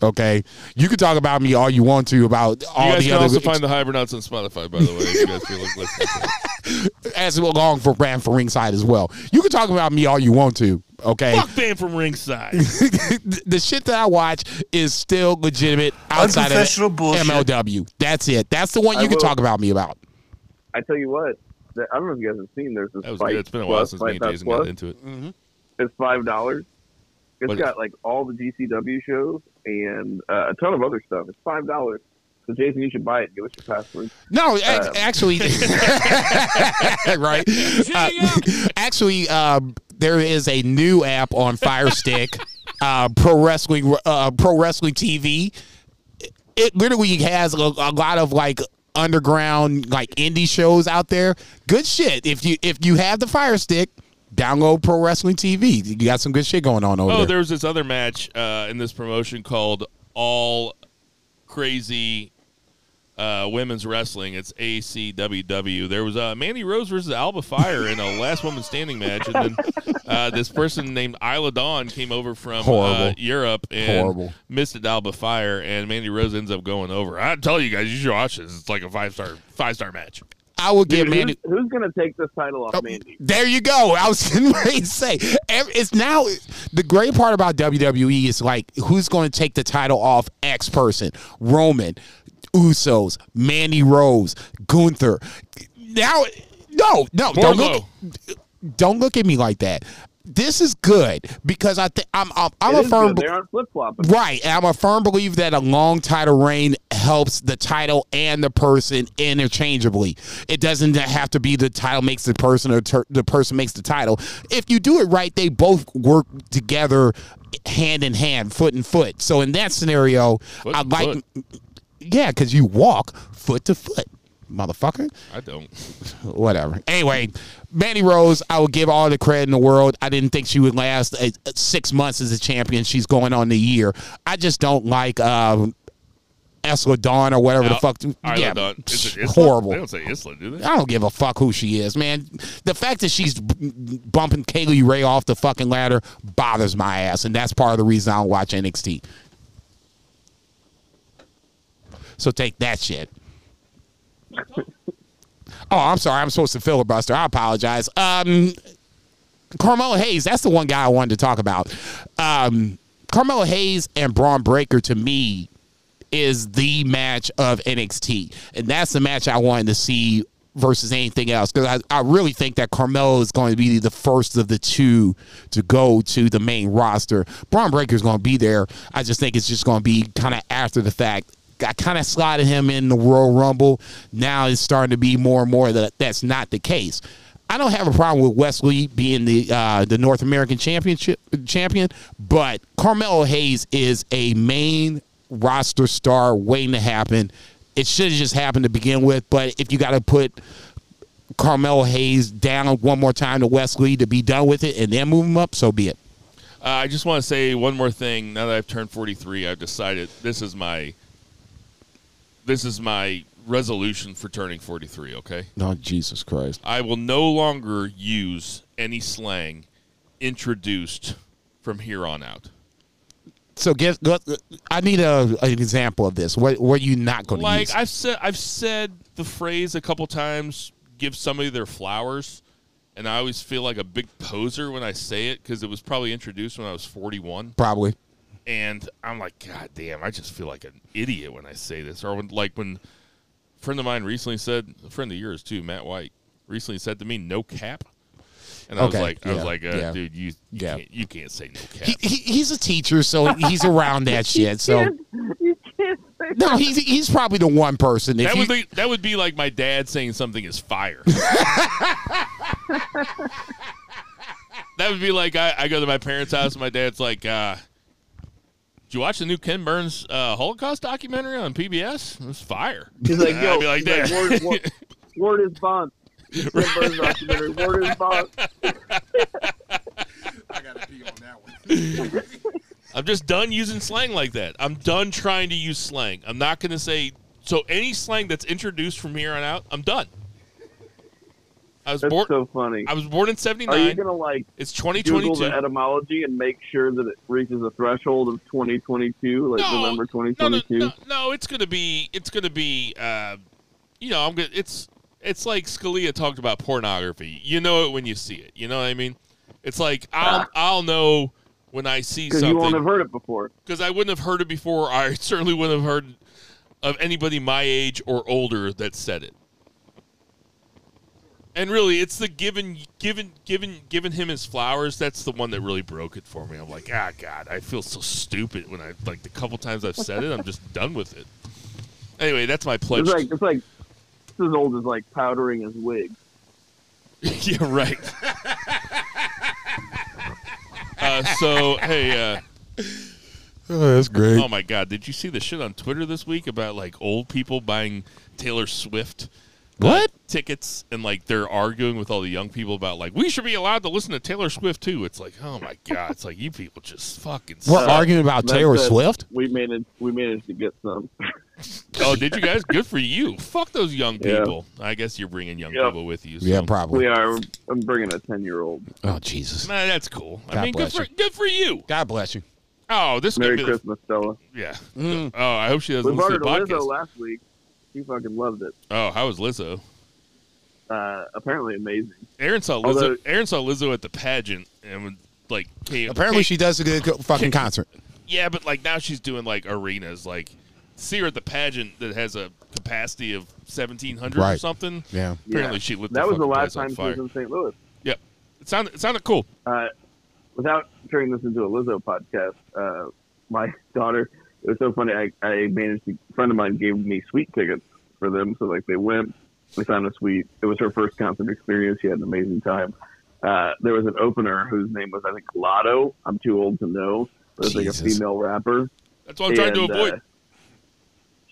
Okay, you can talk about me all you want to about all you guys the can other also find the Hibernauts on Spotify, by the way. If you guys feel like listening. To as along for brand for ringside as well. You can talk about me all you want to. Okay, Fuck band from ringside. the shit that I watch is still legitimate outside of bullshit. MLW. That's it. That's the one I you can will- talk about me about. I tell you what, the- I don't know if you guys have seen. There's this That was Fight good. It's been a while Plus, since me and Jason Plus. got into it. It's five dollars. It's What- got like all the GCW shows and uh, a ton of other stuff. It's five dollars. So Jason, you should buy it. Give us your password. No, Um, actually, right? Uh, actually, um, there is a new app on Fire Stick, uh, Pro Wrestling, uh, Pro Wrestling TV. It literally has a, a lot of like underground like indie shows out there. Good shit. If you if you have the Fire Stick, download Pro Wrestling TV. You got some good shit going on over Oh, there. there was this other match uh, in this promotion called All Crazy uh, Women's Wrestling. It's ACWW. There was uh, Mandy Rose versus Alba Fyre in a last woman standing match, and then uh, this person named Isla Dawn came over from uh, Europe and Horrible. missed at Alba Fyre, and Mandy Rose ends up going over. I tell you guys, you should watch this. It's like a five star five star match. I will give Dude, Mandy. who's, who's gonna take this title off Oh, Mandy? There you go. I was getting ready to say it's now the great part about WWE is like who's going to take the title off X person, Roman, Usos, Mandy Rose, Gunther. Now, no, no, don't look, don't look at me like that. This is good because I think I'm I'm, I'm a firm good. They aren't flip flopping. Right. And I'm a firm believer that a long title reign helps the title and the person interchangeably. It doesn't have to be the title makes the person or ter- the person makes the title. If you do it right, they both work together hand in hand, foot in foot. So in that scenario, Foot I in like foot. Yeah, because you walk foot to foot, motherfucker I don't. whatever. Anyway, Mandy Rose, I would give all the credit in the world. I didn't think she would last uh, six months as a champion. She's going on the year. I just don't like um, Esla Dawn or whatever the fuck. Isla yeah, Dawn. Is it Isla? horrible. They don't say Isla, do they? I don't give a fuck who she is, man. The fact that she's b- bumping Kay Lee Ray off the fucking ladder bothers my ass, and that's part of the reason I don't watch NXT. So take that shit. Oh, I'm sorry. I'm supposed to filibuster. I apologize. Um, Carmelo Hayes, that's the one guy I wanted to talk about. Um, Carmelo Hayes and Bron Breakker to me is the match of NXT, and that's the match I wanted to see versus anything else because I, I really think that Carmelo is going to be the first of the two to go to the main roster. Bron Breakker is going to be there. I just think it's just going to be kind of after the fact. I kind of slotted him in the Royal Rumble. Now it's starting to be more and more that that's not the case. I don't have a problem with Wes Lee being the uh, the North American championship champion, but Carmelo Hayes is a main roster star waiting to happen. It should have just happened to begin with, but if you got to put Carmelo Hayes down one more time to Wes Lee to be done with it and then move him up, so be it. Uh, I just want to say one more thing. Now that I've turned 43, I've decided this is my this is my resolution for turning 43. Okay, Oh Jesus Christ! I will no longer use any slang introduced from here on out. So get, get I need a an example of this. What what are you not going to Like use? I've said, I've said the phrase a couple times. Give somebody their flowers, and I always feel like a big poser when I say it because it was probably introduced when I was 41. Probably. And I'm like, God damn, I just feel like an idiot when I say this. Or when, like when a friend of mine recently said, a friend of yours too, Matt White, recently said to me, "No cap," and I was Okay, like, I was like, uh, yeah. dude, you, you Yeah. can't, you can't say no cap. He, he he's a teacher, so he's around that shit. So You can't say no, he's he's probably the one person. If that you, would be that would be like my dad saying something is fire. that would be like I, I go to my parents' house and my dad's like, uh, "Did you watch the new Ken Burns uh, Holocaust documentary on PBS? It was fire." He's like, I'd yo, be like, he's like, word, word, word is bond. Tim Burns documentary, word is bond. I gotta pee on that one. I'm just done using slang like that. I'm done trying to use slang. I'm not going to say so. Any slang that's introduced from here on out, I'm done. I was That's born. so funny. I was born in '79. Are you gonna like It's Google 2022. the etymology and make sure that it reaches a threshold of 2022, like No, November no, no, 2022? no, no, it's gonna be. It's gonna be. Uh, you know, I'm gonna. It's. It's like Scalia talked about pornography. You know it when you see it. You know what I mean? It's like I'll. I'll know when I see Because you won't have heard it before. because I wouldn't have heard it before. I certainly wouldn't have heard of anybody my age or older that said it. And really, it's the given, given, given, given him his flowers. That's the one that really broke it for me. I'm like, ah, God, I feel so stupid when I like the couple times I've said it. I'm just done with it. Anyway, that's my pledge. It's like it's like it's as old as like powdering his wig. yeah, right. uh, so, hey, uh, Oh, that's great. Oh my god, did you see the shit on Twitter this week about like old people buying Taylor Swift What? tickets and like they're arguing with all the young people about like we should be allowed to listen to Taylor Swift too. It's like, oh my god, it's like you people just fucking We're suck. arguing about That's Taylor it. Swift. We managed. We managed to get some. Oh, did you guys? Good for you. Fuck those young Yeah. people. I guess you're bringing young Yep. people with you. So. Yeah, probably. We are. I'm bringing a ten year old. Oh Jesus. Nah, that's cool. I God mean, good for you. good for you. God bless you. Oh, this is Merry gonna be the- Christmas, Stella. yeah. Mm. Oh, I hope she doesn't We listen brought to her the to Lizzo last week. She fucking loved it. Oh, how was Lizzo? Uh, apparently amazing. Aaron saw Lizzo. Although- Aaron saw Lizzo at the pageant and would, like came. Apparently, came- she does a good co- fucking Can- concert. Yeah, but like now she's doing like arenas. Like see her at the pageant that has a capacity of seventeen hundred or something. Yeah. Apparently, Yeah. she lit That the was the last time she was in St. Louis. Yeah, it sounded it sounded cool. Uh, without turning this into a Lizzo podcast, uh, my daughter. It was so funny. I, I managed. To, a friend of mine gave me suite tickets for them, so like they went. We found a suite. It was her first concert experience. She had an amazing time. Uh, there was an opener whose name was I think Latto. I'm too old to know. It was like a female rapper. That's what I'm trying to avoid. uh,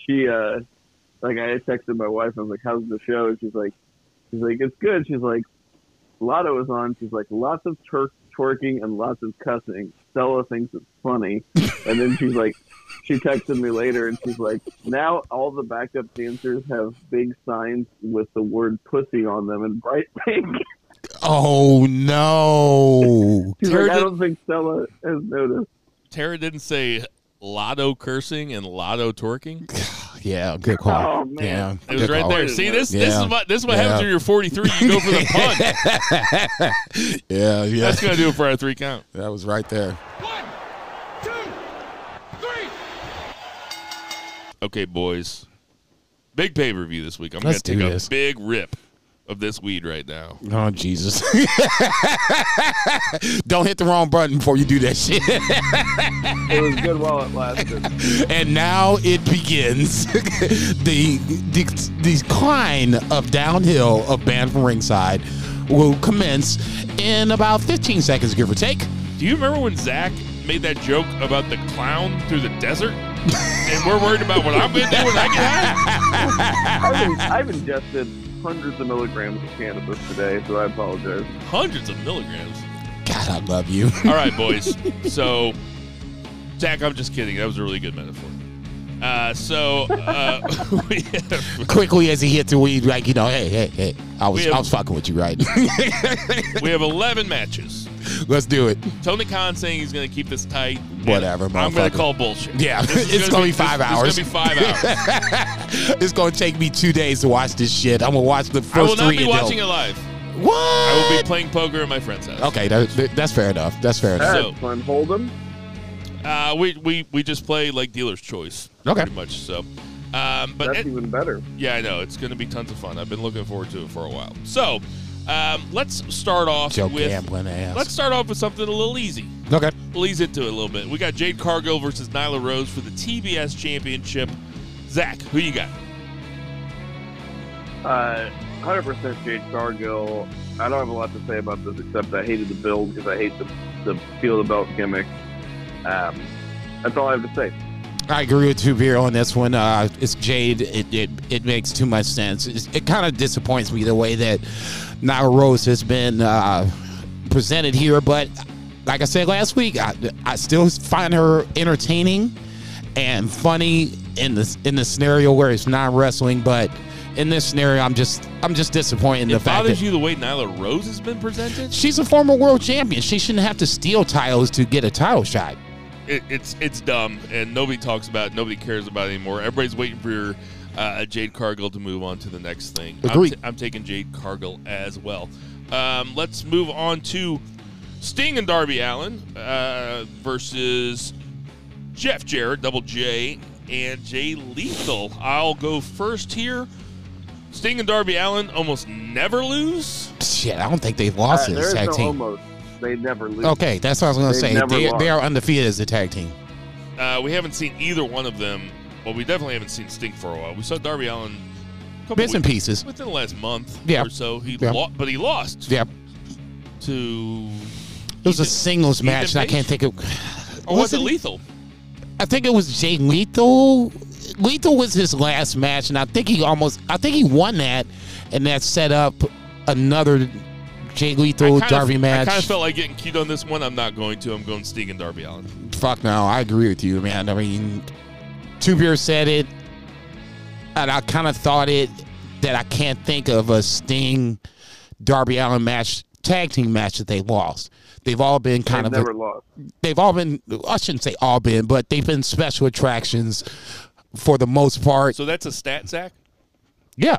she uh like I texted my wife, I was like, How's the show? And she's like she's like, It's good. She's like, Latto is on, she's like, lots of twer- twerking and lots of cussing. Stella thinks it's funny. and then she's like she texted me later and she's like, Now all the backup dancers have big signs with the word pussy on them in bright pink. Oh no. She's Tara like, I did- don't think Stella has noticed. Tara didn't say lotto cursing and lotto twerking. Yeah, good call. Oh, man. Yeah, It was right call. there. See this? This is what this is what Yeah. happens when you're 43. You go for the punt. Yeah, yeah. That's gonna do it for our three count. That was right there. One, two, three. Okay, boys. Big pay per view this week. I'm Let's gonna do take a this. big rip of this weed right now. Oh Jesus! Don't hit the wrong button before you do that shit. It was good while it lasted. and now it begins. the, the the decline of downhill of band from ringside will commence in about 15 seconds, give or take. Do you remember when Zach made that joke about the clown through the desert? and we're worried about what I'm gonna do when I get high? I've, in, I've ingested hundreds of milligrams of cannabis today, so I apologize. Hundreds of milligrams. God, I love you. All right, boys. So, Zach, I'm just kidding. That was a really good metaphor. Uh, so, uh, have, Quickly as he hit the weed, like you know, hey, hey, hey, I was have- I was fucking with you, right? we have 11 matches. Let's do it. Tony Khan saying he's going to keep this tight. Whatever, I'm going to call bullshit. Yeah, This it's gonna be five this is hours. going to be five hours. it's gonna take me two days to watch this shit. I'm gonna watch the first three. I will not three be until- watching it live. What? I will be playing poker at my friend's house. Okay, that, that's fair enough. That's fair enough. That's So- fun. Hold them. Uh, we, we, we just play like dealer's choice. Okay. Pretty much. So, um, but That's it- even better. Yeah, I know. It's going to be tons of fun. I've been looking forward to it for a while. So, um, let's start off Joe with gambling ass. let's start off with something a little easy. okay. We'll ease into it a little bit. We got Jade Cargill versus Nyla Rose for the TBS Championship. Zach, who you got? Uh, 100% Jade Cargill. I don't have a lot to say about this except I hated the build because I hate the, the feel of the belt gimmick. Um, that's all I have to say. I agree with two beer on this one. Uh, it's Jade. It, it it makes too much sense. It's, it kind of disappoints me the way that Nyla Rose has been uh, presented here. But like I said last week, I, I still find her entertaining and funny in the in the scenario where it's not wrestling. But in this scenario, I'm just I'm just disappointed in It the fact bothers that you the way Nyla Rose has been presented? she's a former world champion. She shouldn't have to steal titles to get a title shot. It, it's it's dumb, and nobody talks about it. Nobody cares about it anymore. Everybody's waiting for uh, Jade Cargill to move on to the next thing. I'm, t- I'm taking Jade Cargill as well. Um, let's move on to Sting and Darby Allin uh, versus Jeff Jarrett, Double J, and Jay Lethal. I'll go first here. Sting and Darby Allin almost never lose. Shit, I don't think they've lost Uh, in there this is tag no team. almost. They never lose. Okay, that's what I was going to say. They, they are undefeated as a tag team. Uh, we haven't seen either one of them. Well, we definitely haven't seen Sting for a while. We saw Darby Allin Bits and pieces. within the last month Yeah. or so. He Yeah. lo- but he lost Yeah, to. it was a singles Ethan match, and I Page? can't think of. Or was it lethal? I think it was Jay Lethal. Lethal was his last match, and I think he almost, I think he won that, and that set up another Jay Lethal I kind Darby match. I kind of felt like getting cute on this one. I'm not going to. I'm going Sting and Darby Allin. Fuck no, I agree with you, man. I mean, Two Beer said it, and I kind of thought it that I can't think of a Sting Darby Allin match, tag team match that they lost. They've all been kind They've of never lost. they've all been I shouldn't say all been, but they've been special attractions for the most part. So that's a stat, Zach. Yeah.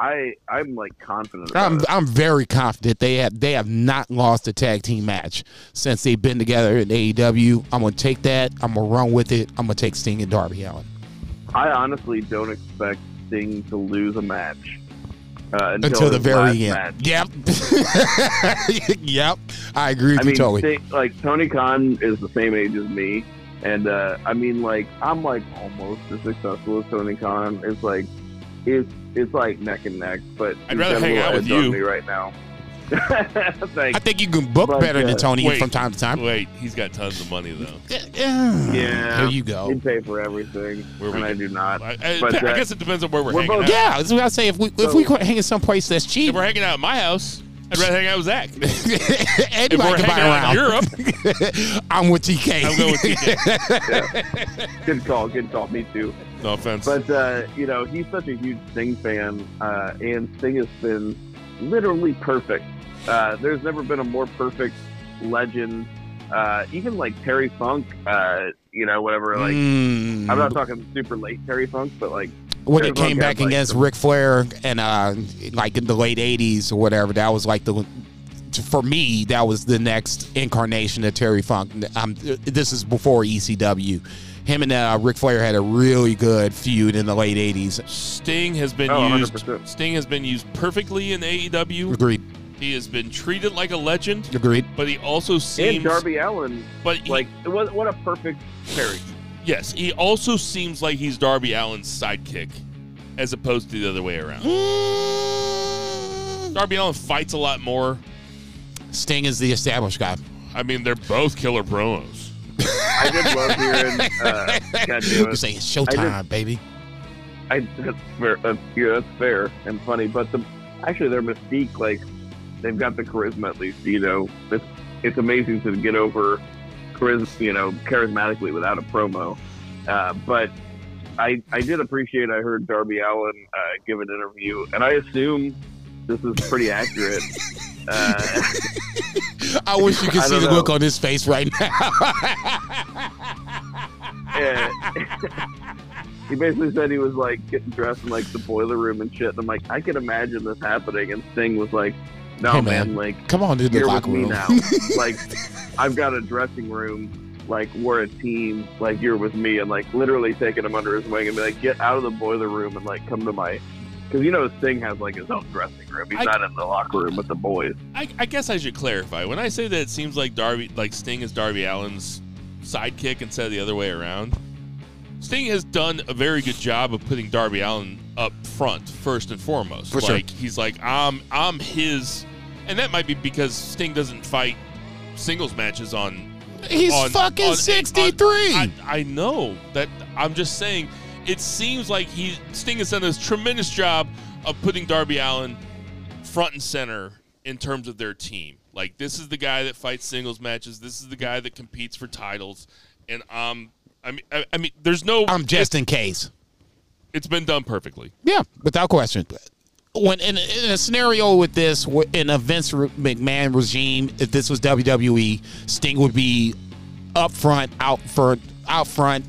I I'm like confident. I'm it. I'm very confident they have they have not lost a tag team match since they've been together in AEW. I'm gonna take that. I'm gonna run with it. I'm gonna take Sting and Darby Allin I honestly don't expect Sting to lose a match uh, until, until the very end. match. Yep. yep. I agree with I you mean, totally. Sting, like Tony Khan is the same age as me, and uh, I mean, like I'm like almost as successful as Tony Khan. It's like it's it's like neck and neck, but I'd he's rather hang out with you. me right now. Thanks. I think you can book But, better uh, than Tony wait. from time to time. Wait, he's got tons of money though. Yeah. Yeah. There you go. He'd pay for everything, Where we and I do not. I, I, But, I guess it depends on where we're, we're hanging both- out. Yeah, that's what I say. If we if So- we could hang in some place that's If cheap, we're hanging out at my house, I'd rather hang out with Zach. if we're can buy hanging around. Europe, I'm with TK. I'm going with TK. Good call, good call. Me too. No offense. But uh, you know, he's such a huge Sting fan, uh, and Sting has been literally perfect. Uh, there's never been a more perfect legend. Uh, even like Terry Funk, uh, you know, whatever. Like, Mm. I'm not talking super late Terry Funk, but like, when Terry it came Funk back had, against the- Ric Flair and uh like in the late '80s or whatever, that was like the for me that was the next incarnation of Terry Funk. Um, this is before ECW. Him and uh, Ric Flair had a really good feud in the late '80s. Sting has been Oh, used. 100%. Sting has been used perfectly in AEW. Agreed. He has been treated like a legend, Agreed. but he also seems and Darby Allin, But he, like, what what a perfect pairing. yes, he also seems like he's Darby Allin's sidekick, as opposed to the other way around. Mm. Darby Allin fights a lot more. Sting is the established guy. I mean, they're both killer promos. I did love hearing. Uh, God damn it. saying it's showtime, baby. I that's fair. That's, yeah, that's fair and funny. But the actually their mystique, like they've got the charisma at least. You know, it's it's amazing to get over charisma, you know, charismatically without a promo. Uh, but I I did appreciate. I heard Darby Allin uh, give an interview, and I assume this is pretty accurate. Uh, I wish you could see the know. look on his face right now. he basically said he was like getting dressed in like the boiler room and shit. And I'm like, I can imagine this happening. And Sting was like, No, Hey, man, man. like Come on to the you're with locker me room. now. like I've got a dressing room. Like we're a team. Like you're with me, and like literally taking him under his wing and be like, get out of the boiler room and like come to my. Because you know Sting has like his own dressing room. He's I- not in the locker room with the boys. I, I guess I should clarify. When I say that it seems like Darby, like Sting is Darby Allin's sidekick instead of the other way around, Sting has done a very good job of putting Darby Allin up front first and foremost. For sure. he's like I'm I'm his, and that might be because Sting doesn't fight singles matches on. He's on- fucking on- 63. I, I know that. I'm just saying. It seems like he Sting has done this tremendous job of putting Darby Allin front and center in terms of their team. Like this is the guy that fights singles matches. This is the guy that competes for titles. And um, I mean, I, I mean, there's no. I'm just in case. It's been done perfectly. Yeah, without question. When in, in a scenario with this, in a Vince McMahon regime, if this was WWE, Sting would be up front, out front, out front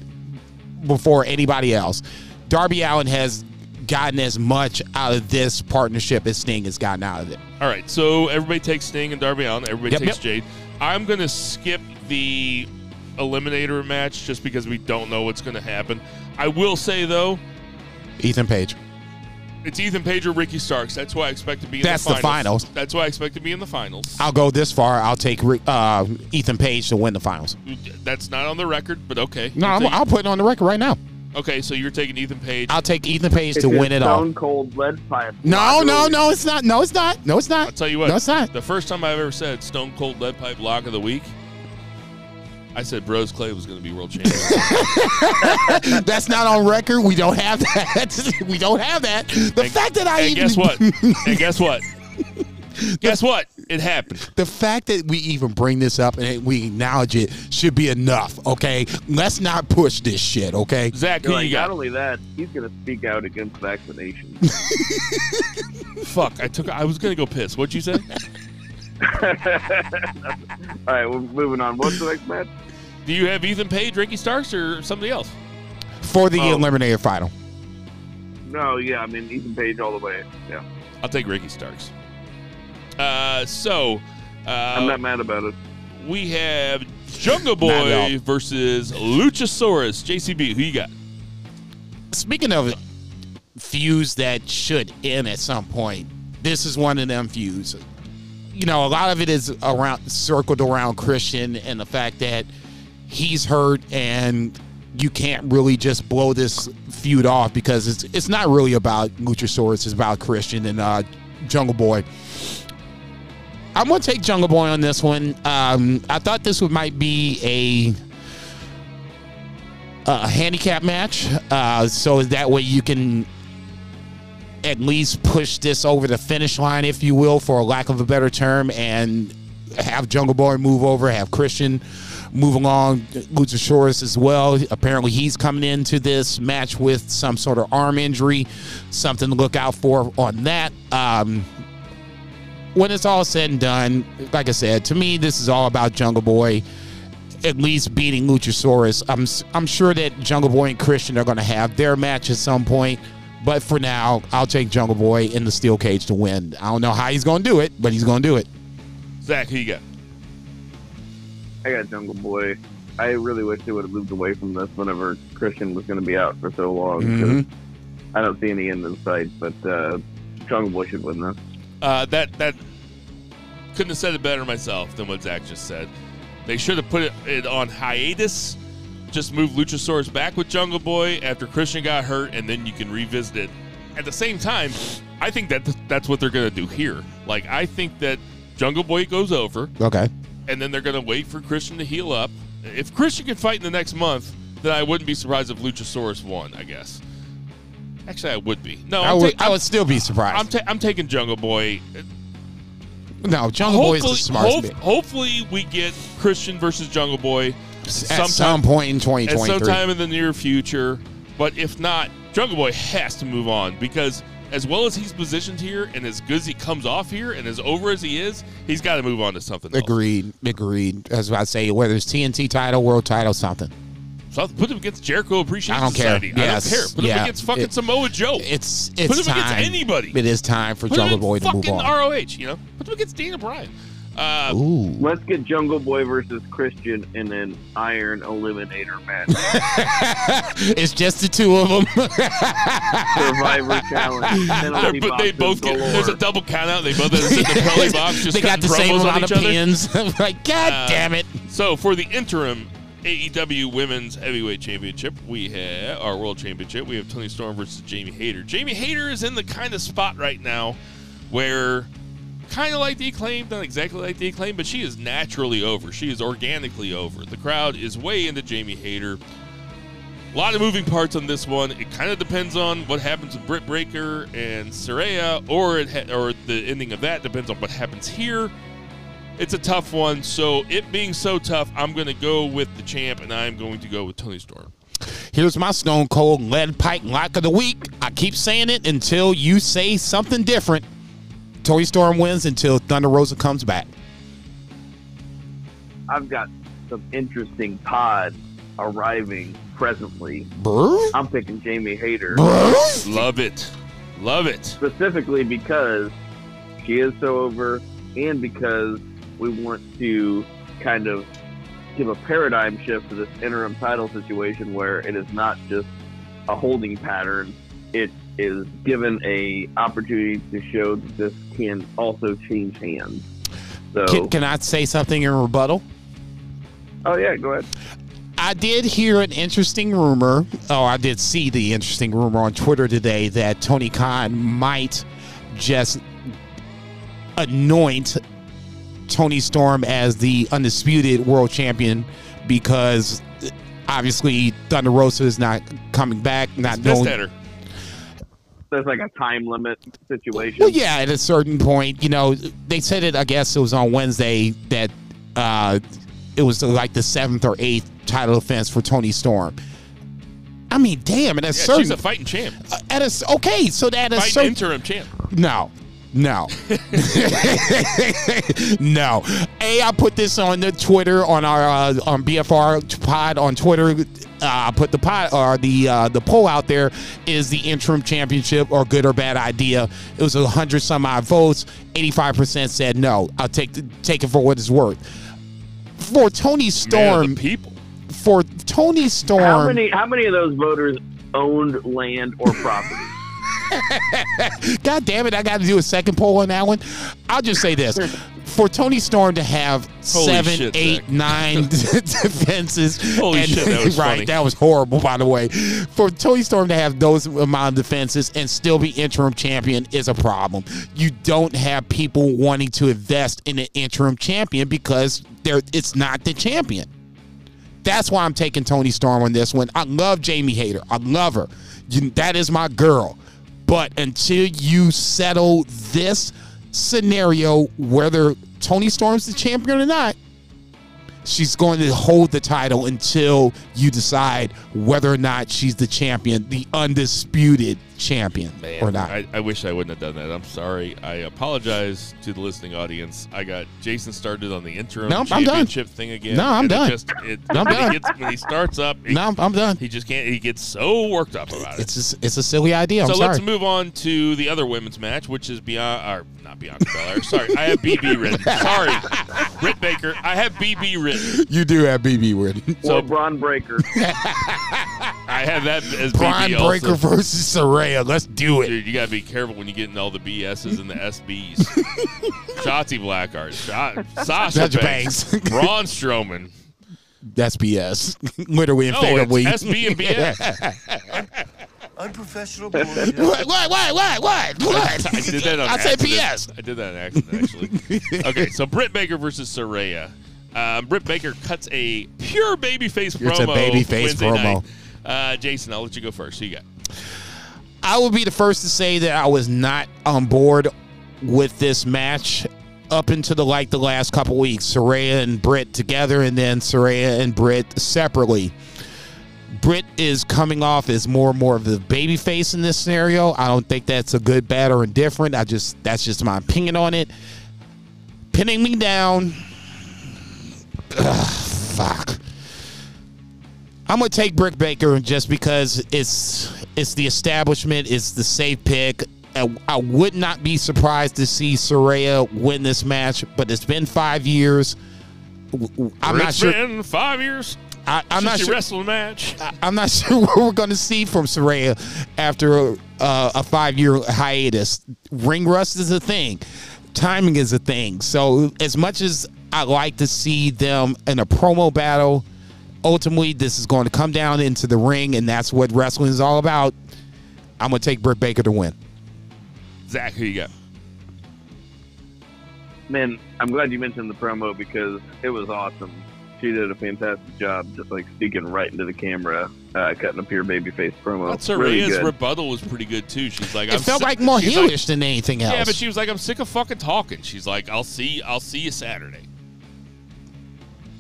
before anybody else. Darby Allin has gotten as much out of this partnership as Sting has gotten out of it. All right, so everybody takes Sting and Darby Allin. Everybody Yep, takes yep. Jade. I'm gonna skip the eliminator match just because we don't know what's gonna happen. I will say though, Ethan Page. It's Ethan Page or Ricky Starks. That's why I expect to be in That's the the finals. finals. That's why I expect to be in the finals. I'll go this far. I'll take uh, Ethan Page to win the finals. That's not on the record, but okay. No, I'm, I'll put it on the record right now. okay, so you're taking Ethan Page. I'll take Ethan Page It's to win it all. Stone cold lead pipe. No, no, no, it's not. No, it's not. No, it's not. I'll tell you what. No, it's not. The first time I've ever said Stone Cold Lead Pipe Lock of the Week, I said Brodus Clay was going to be world champion. That's not on record. We don't have that. we don't have that. The And- fact that I and even guess what? and guess what? guess what? It happened. the fact that we even bring this up and we acknowledge it should be enough. Okay, let's not push this shit. Okay, Zach, who Like, you not only that, he's going to speak out against vaccinations. Fuck, I took. I was going to go piss. What'd you say? All right, we're moving on. What's the next match? Do you have Ethan Page, Ricky Starks, or somebody else? for the Oh. eliminator final. No, yeah, I mean Ethan Page all the way. Yeah, I'll take Ricky Starks. Uh, so I'm uh, not mad about it. we have Jungle Not at all. Boy versus Luchasaurus. JCB, who you got? Speaking of feuds that should end at some point, this is one of them feuds. You know, a lot of it is around circled around Christian and the fact that he's hurt and you can't really just blow this feud off because it's it's not really about Luchasaurus, it's about Christian and uh, Jungle Boy. I'm gonna take Jungle Boy on this one. Um, I thought this would might be a a handicap match, uh, so is that way you can at least push this over the finish line, if you will, for lack of a better term, and have Jungle Boy move over, have Christian move along, Luchasaurus as well. Apparently, he's coming into this match with some sort of arm injury, something to look out for on that. Um, when it's all said and done, like I said, to me, this is all about Jungle Boy at least beating Luchasaurus. I'm I'm sure that Jungle Boy and Christian are going to have their match at some point, but for now, I'll take Jungle Boy in the steel cage to win. I don't know how he's going to do it, but he's going to do it. Zach, who you got? I got Jungle Boy. I really wish they would have moved away from this whenever Christian was going to be out for so long. 'cause Mhm. I don't see any end in sight, but uh, Jungle Boy should win this. Uh, that that couldn't have said it better myself than what Zach just said. They should have put it, it on hiatus. Just move Luchasaurus back with Jungle Boy after Christian got hurt, and then you can revisit it. At the same time, I think that that's what they're going to do here. Like I think that Jungle Boy goes over, Okay. and then they're going to wait for Christian to heal up. If Christian can fight in the next month, then I wouldn't be surprised if Luchasaurus won. I guess. Actually, I would be. No, I I'm, would, ta- I would still be surprised. I'm, ta- I'm taking Jungle Boy. no, Jungle Boy is the hope- hopefully we get Christian versus Jungle Boy sometime- some point in at 2023. sometime in the near future. But if not, Jungle Boy has to move on because as well as he's positioned here and as good as he comes off here and as over as he is, he's got to move on to something else. Agreed. Agreed. As I say, whether it's TNT title, world title, something. So put him against Jericho Appreciation I don't care. Society. I don't care. Put him Yeah. against fucking It- Samoa Joe. It's Put it's him time. against anybody. It is time for Put Jungle Boy to move fucking on. ROH, you know? Put him against Daniel Bryan. Uh, Ooh. Let's get Jungle Boy versus Christian in an Iron Eliminator match. it's just the two of them. Survivor Challenge. they're- Penalty but they boxes both get, galore. there's a double count out. They both sit in the penalty box just they got cutting the same promos on amount of other. pins. like, God Uh, damn it. So for the interim AEW Women's Heavyweight Championship, we have our World Championship. We have Toni Storm versus Jamie Hayter. Jamie Hayter is in the kind of spot right now where kind of like the acclaim, not exactly like the acclaim, but she is naturally over. She is organically over. The crowd is way into Jamie Hayter. A lot of moving parts on this one. It kind of depends on what happens with Britt Breaker and Saraya, or it ha- or the ending of that depends on what happens here. It's a tough one. So it being so tough, I'm going to go with the champ, and I'm going to go with Toni Storm. Here's my Stone Cold Lead Pipe Lock of the Week. I keep saying it until you say something different. Toni Storm wins until Thunder Rosa comes back. I've got some interesting pods arriving presently. Brr? I'm picking Jamie Hayter Brr? Love it, love it. specifically because she is so over and because we want to kind of give a paradigm shift to this interim title situation where it is not just a holding pattern. It is given a opportunity to show that this can also change hands. So, Can, can I say something in rebuttal? oh yeah, go ahead. I did hear an interesting rumor. Oh, I did see the interesting rumor on Twitter today that Tony Khan might just anoint Toni Storm as the undisputed world champion because obviously Thunder Rosa is not coming back, not Pissed knowing. At her. There's like a time limit situation. Well, yeah, at a certain point, you know, they said it. I guess it was on Wednesday that uh, it was like the seventh or eighth title defense for Toni Storm. I mean, damn, at a Yeah, certain she's a fighting champ. at a s- okay, so that at a Fighting certain interim champ. no. No. no. A, I put this on the Twitter on our uh, on BFR pod on Twitter. Uh, I put the pod or the uh, the poll out there. Is the interim championship or good or bad idea? It was a hundred some odd votes. Eighty five percent said no. I'll take the, take it for what it's worth. For Tony Man of Storm, the people. for Toni Storm, How many how many of those voters owned land or property? God damn it, I got to do a second poll on that one. I'll just say this. For Toni Storm to have Holy seven, shit, eight, nine defenses. Holy shit, that was right, funny. that was horrible, by the way. For Toni Storm to have those amount of defenses and still be interim champion is a problem. You don't have people wanting to invest in an interim champion because they're it's not the champion. That's why I'm taking Toni Storm on this one. I love Jamie Hayter. I love her. You, that is my girl. But until you settle this scenario, whether Toni Storm's the champion or not, she's going to hold the title until you decide whether or not she's the champion, the undisputed champion Man, or not. I, I wish I wouldn't have done that. I'm sorry. I apologize to the listening audience. I got Jason started on the interim No, I'm done. championship thing again. No, I'm and it done. Just, it, I'm when, done. He gets, when he starts up, he, no, I'm done. he just can't. He gets so worked up about it. It's just, it's a silly idea. I'm so sorry. let's move on to the other women's match, which is beyond, or not Bianca Belair. Sorry, I have BB written. Sorry, Britt Baker. I have BB written. you do have BB written. So- or Bron Breakker? I have that as Prime BB also. Breaker versus Saraya. Let's do it. Dude, you gotta be careful when you get in all the BSs and the SBs. Shotzi Blackheart, Shot, Sasha Sasha Banks, Banks. Braun Strowman. That's BS. Literally and No, figuratively. it's SB and BS. Unprofessional bullshit. What? What? What? What? What? What? I did that on I said accident. PS. I did that on accident, actually. okay, so Britt Baker versus Saraya. Um, Britt Baker cuts a pure babyface promo. It's a babyface Wednesday promo. night. Uh, Jason, I'll let you go first. Who you got? I would be the first to say that I was not on board with this match up into the like the last couple weeks. Saraya and Britt together, and then Saraya and Britt separately. Britt is coming off as more and more of the baby face in this scenario. I don't think that's a good, bad, or indifferent. I just that's just my opinion on it. Pinning me down. Ugh, fuck. I'm gonna take Britt Baker just because it's it's the establishment, it's the safe pick. I, would not be surprised to see Saraya win this match, but it's been five years. I'm not It's sure. been five years. I, I'm since not sure. wrestled a match. I- I'm not sure what we're going to see from Saraya after uh, a five year hiatus. Ring rust is a thing, timing is a thing. So, as much as I like to see them in a promo battle, ultimately, this is going to come down into the ring, and that's what wrestling is all about. I'm going to take Britt Baker to win. Zach, who you got? Man, I'm glad you mentioned the promo because it was awesome. She did a fantastic job, just like speaking right into the camera, uh, cutting a pure babyface promo. But really Saraya's good. rebuttal was pretty good too. She's like, It I'm felt si- like more she's like- than anything else. Yeah, but she was like, I'm sick of fucking talking. She's like, I'll see, I'll see you Saturday.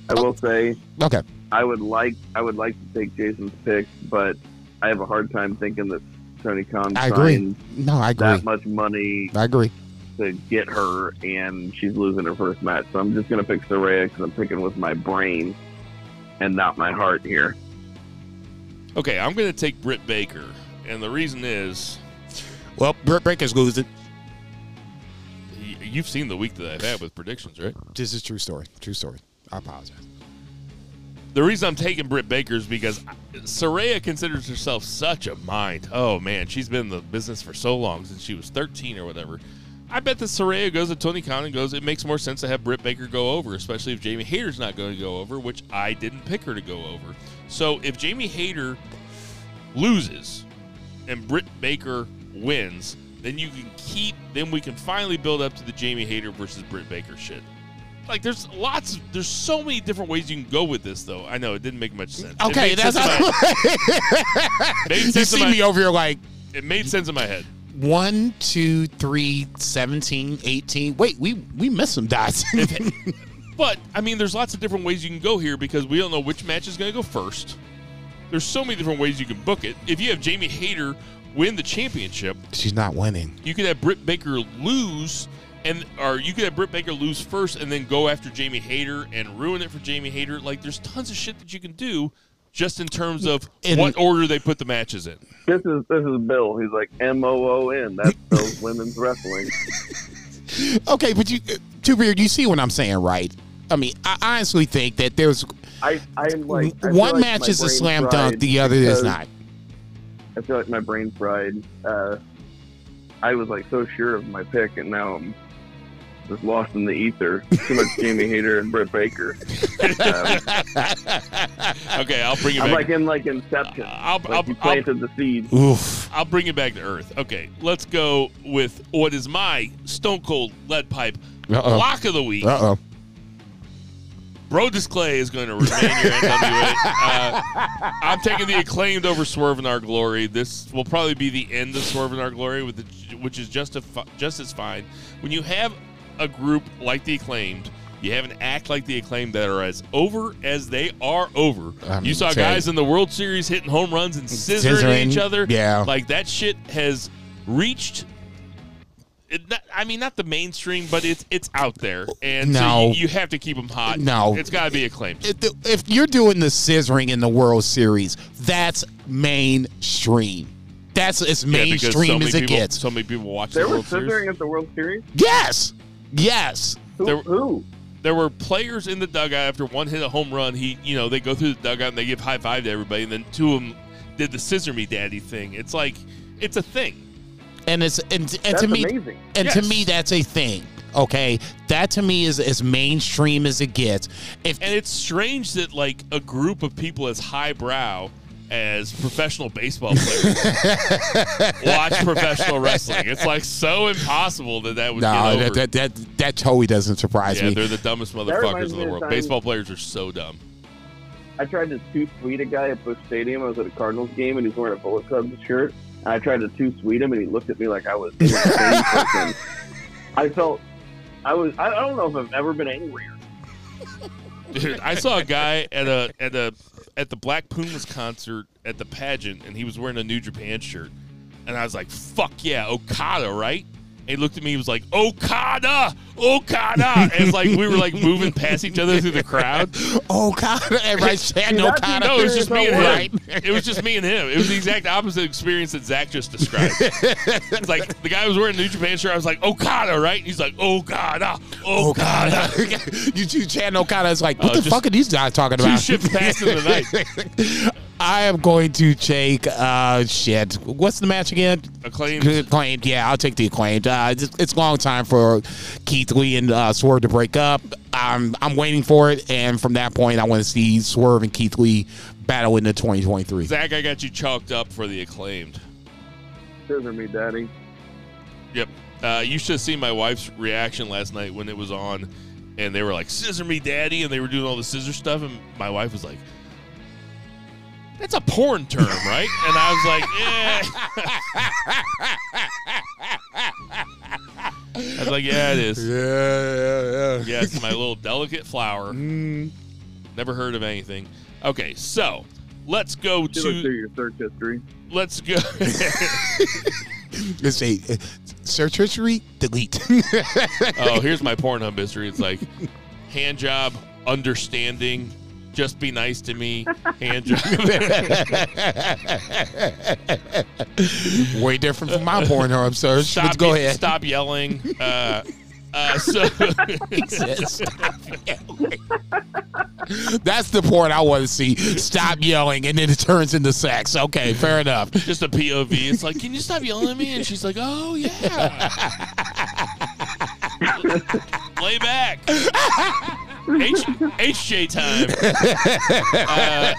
I will say, okay. I would like, I would like to take Jason's pick, but I have a hard time thinking that Tony Khan I agree. signed No, I agree. that much money I agree. to get her, and she's losing her first match. So I'm just gonna pick Saraya because I'm picking with my brain and not my heart here. Okay, I'm gonna take Britt Baker, and the reason is, Well, Britt Baker's losing. you've seen the week that I've had with predictions, right? This is true story. True story. I apologize. The reason I'm taking Britt Baker is because Saraya considers herself such a mind. Oh man, she's been in the business for so long since she was 13 or whatever. I bet that Saraya goes to Tony Khan and goes, it makes more sense to have Britt Baker go over, especially if Jamie Hayter's not going to go over, which I didn't pick her to go over. So if Jamie Hayter loses and Britt Baker wins, then you can keep, then we can finally build up to the Jamie Hayter versus Britt Baker shit. Like there's lots. of, There's so many different ways you can go with this, though. I know it didn't make much sense. Okay, that's my- made you see my- me over here like It made sense in my head. one, two, three, 17, 18. Wait, we we missed some dots. But I mean, there's lots of different ways you can go here because we don't know which match is going to go first. There's so many different ways you can book it. If you have Jamie Hayter win the championship, She's not winning. you could have Britt Baker lose, and or you could have Britt Baker lose first and then go after Jamie Hayter and ruin it for Jamie Hayter. Like, there's tons of shit that you can do just in terms of In- what order they put the matches in. This is this is Bill. He's like M O O N. That's Bill's women's wrestling. Okay, but you, Two Beard, you see what I'm saying, right? I mean, I honestly think that there's I I'm like I one like match my is a slam dunk, the other is not. I feel like my brain fried. Uh, I was like so sure of my pick, and now I'm just lost in the ether. Too much Jamie Hayter and Britt Baker. Um, Okay, I'll bring it I'm back. like in like Inception. I'll, Like I'll, you I'll, the seed. Oof. I'll bring it back to earth. Okay, let's go with what is my Stone Cold Lead Pipe Uh-oh. lock of the week. Uh oh. Brodus Clay is going to remain your NWA. Uh, I'm taking the acclaimed over Swerve in Our Glory. This will probably be the end of Swerve in Our Glory, with the, which is just a, just as fine. When you have a group like the acclaimed, you have an act like the acclaimed that are as over as they are over. I'm you saw telling guys in the World Series hitting home runs and scissoring, Scissoring, each other. yeah. like that shit has reached. It, not, I mean, not the mainstream, but it's it's out there, and so you, you have to keep them hot. No. it's got to be acclaimed. If, if you're doing the scissoring in the World Series, that's mainstream. That's as Yeah, so mainstream as it people, gets. So many people watch There the were World Series. scissoring at the World Series. Yes. Yes. Who? There- who? There were players in the dugout after one hit a home run. He, you know, they go through the dugout and they give high five to everybody, and then two of them did the scissor me daddy thing. It's like it's a thing. And it's and, and That's to me amazing. and to me that's a thing. Okay, that to me is as mainstream as it gets. If And it's strange that like a group of people as highbrow as professional baseball players watch professional wrestling. It's like so impossible that that would no, get over. that, that that that totally doesn't surprise yeah, me. they're the dumbest motherfuckers in the world. time- Baseball players are so dumb. I tried to too sweet a guy at Busch Stadium. I was at a Cardinals game and he was wearing a Bullet Club shirt. And I tried to too sweet him and he looked at me like I was an insane person. I felt I was I I don't know if I've ever been angrier. Dude, I saw a guy at a at a at the Black Pumas concert at the pageant, and he was wearing a New Japan shirt, and I was like, "Fuck yeah, Okada, right?" And he looked at me, he was like, "Okada, Okada," and it's like we were like moving past each other through the crowd. oh God, everybody's chanting that's Okada. No, it was just me and him. Right. It was just me and him. It was the exact opposite experience that Zach just described. It's like the guy was wearing a New Japan shirt. I was like, "Okada, right?" And he's like, "Okada, Okada." you two chanting Okada. It's like, uh, what Oh, the fuck are these guys talking Two about? shifts past in the night. I am going to take uh shit. What's the match again? Acclaimed. Acclaimed. Yeah, I'll take the acclaimed. Uh, it's, it's a long time for Keith Lee and uh, Swerve to break up. I'm I'm waiting for it, and from that point, I want to see Swerve and Keith Lee battle in the 2023. Zach, I got you chalked up for the acclaimed. Scissor me, daddy. Yep. Uh, you should have seen my wife's reaction last night when it was on, and they were like, "Scissor me, daddy," and they were doing all the scissor stuff, and my wife was like, "That's a porn term, right?" And I was like, "Yeah." I was like, "Yeah, it is. Yeah, yeah, yeah. Yeah, it's my little delicate flower. Mm. Never heard of anything." Okay, so let's go She looked through to your search history. let's go. Let's say uh, search history, delete. oh, here's my Pornhub history. It's like hand job, understanding, just be nice to me, hand job. Way different from my Pornhub search. stop, Let's go ahead. stop yelling. Uh, uh, so That's the porn I want to see. Stop yelling, and then it turns into sex. Okay, fair enough. just a POV. It's like, can you stop yelling at me? And she's like, oh yeah. Lay back. H- HJ time. Uh,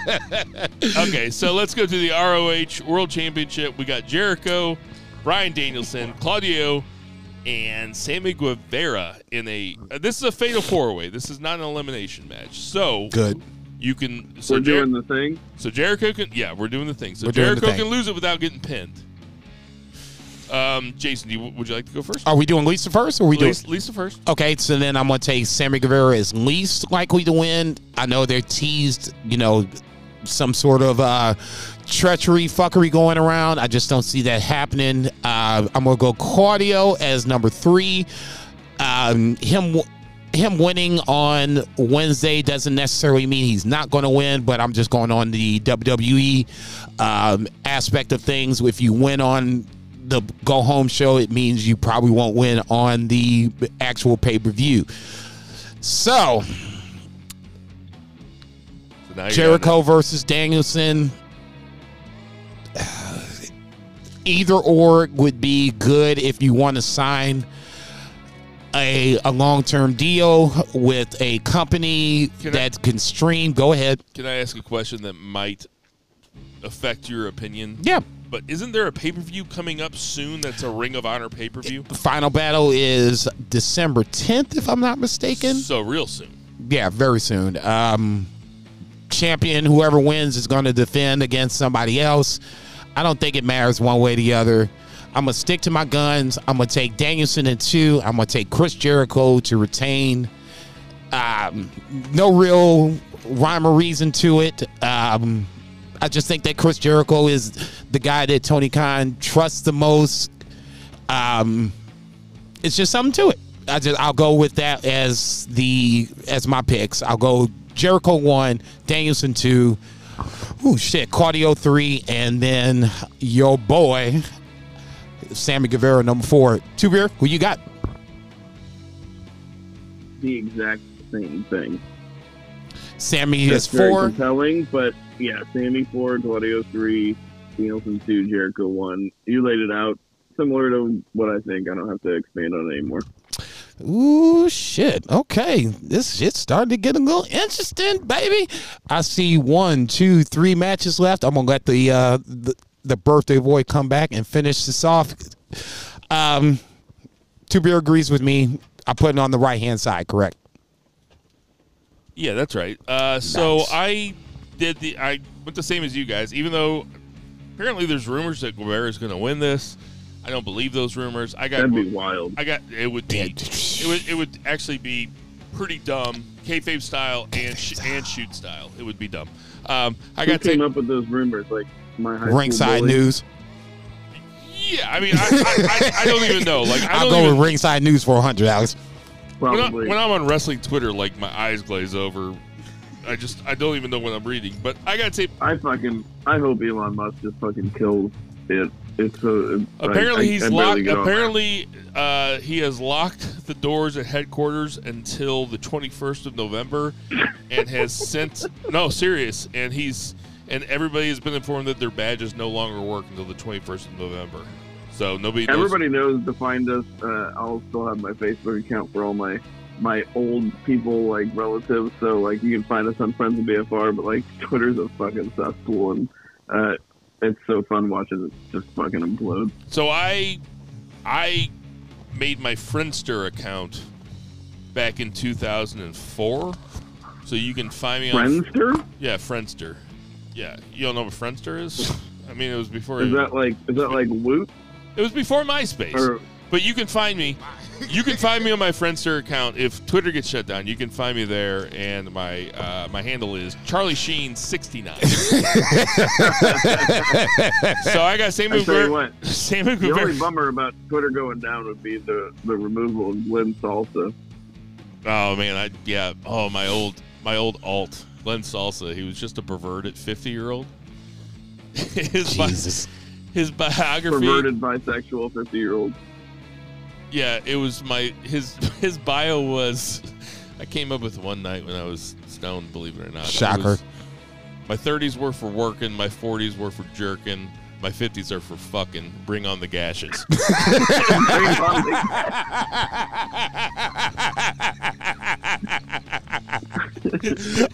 okay, so let's go to the ROH World Championship. We got Jericho, Bryan Danielson, Claudio and Sammy Guevara in a. Uh, this is a fatal four way. This is not an elimination match. So Good. you can. So We're Jer- doing the thing. so Jericho can. Yeah, we're doing the thing. So We're Jericho thing. can lose it without getting pinned. Um, Jason, do you, would you like to go first? Are we doing Lisa first, or are we doing? Lisa, Lisa first. Okay, so then I'm gonna take Sammy Guevara is least likely to win. I know they're teased, you know, some sort of uh, treachery fuckery going around. I just don't see that happening. Uh, I'm gonna go Claudio as number three. Um, him. Him winning on Wednesday doesn't necessarily mean he's not going to win, but I'm just going on the WWE um, aspect of things. If you win on the go home show, it means you probably won't win on the actual pay per view. So So Jericho versus Danielson. Either or would be good if you want to sign a, a long term deal with a company Can I- that can stream. Go ahead. Can I ask a question that might affect your opinion? Yeah. But isn't there a pay per view coming up soon? That's a Ring of Honor pay per view. The final battle is December 10th, if I'm not mistaken. So real soon. Yeah, very soon. Um, champion, whoever wins, is going to defend against somebody else. I don't think it matters one way or the other. I'm gonna stick to my guns. I'm gonna take Danielson in two. I'm gonna take Chris Jericho to retain. Um, no real rhyme or reason to it. Um, I just think that Chris Jericho is the guy that Tony Khan trusts the most. Um, it's just something to it. I just I'll go with that as the as my picks. I'll go Jericho one, Danielson two, oh shit, Cardio three, and then your boy Sammy Guevara number four. Two beer, who you got? The exact same thing. Sammy That's is very four. compelling, but yeah, Sammy four, Claudio three, Danielson two, Jericho one. You laid it out similar to what I think. I don't have to expand on it anymore. Ooh, shit. Okay. This shit's starting to get a little interesting, baby. I see one, two, three matches left. I'm gonna let the uh the, the birthday boy come back and finish this off. Um Two Beer agrees with me. I put it on the right hand side, correct? Yeah, that's right. Uh, so Nice. I did the I went the same as you guys, even though apparently there's rumors that Guevara is going to win this. I don't believe those rumors. I got That'd be wild. I got it would be it would it would actually be pretty dumb, kayfabe style and sh- and shoot style. It would be dumb. Um, I Who got came to up with those rumors? Like my high Ringside? News. yeah. I mean, I, I, I, I don't even know. Like I I'll go even, with Ringside News for 100, Alex. When, I, I'm on wrestling Twitter, like my eyes glaze over. I just I don't even know what I'm reading. But I got to say, I fucking I hope Elon Musk just fucking kills it. It's so Apparently I, I, he's I barely locked. get on that. Apparently uh, he has locked the doors at headquarters until the 21st of November, and has sent no serious. And he's and everybody has been informed that their badges no longer work until the 21st of November. So nobody. Knows. Everybody knows to find us. Uh, I'll still have my Facebook account for all my my old people like relatives. So like you can find us on Friends of BFR, but like Twitter's a fucking cesspool, and uh, it's so fun watching it just fucking implode. So I, I made my Friendster account back in 2004. So you can find me on Friendster yeah Friendster. Yeah, you don't know what Friendster is? I mean, it was before. is that like is that like Woot It was before MySpace. or But you can find me. You can find me on my Friendster account. If Twitter gets shut down, you can find me there, and my uh, my handle is Charlie Sheen sixty nine. so I got same I tell you Guevara. what, Sammy the only bummer about Twitter going down would be the the removal of Glenn Salsa. Oh man, I yeah. Oh my old my old alt Glenn Salsa. He was just a perverted fifty year old. his bi- Jesus. His biography. Perverted bisexual fifty year old. Yeah, it was my his his bio was. I came up with one night when I was stoned. Believe it or not, Shocker. was, my 30s were for working. My 40s were for jerking. My 50s are for fucking. Bring on the gashes.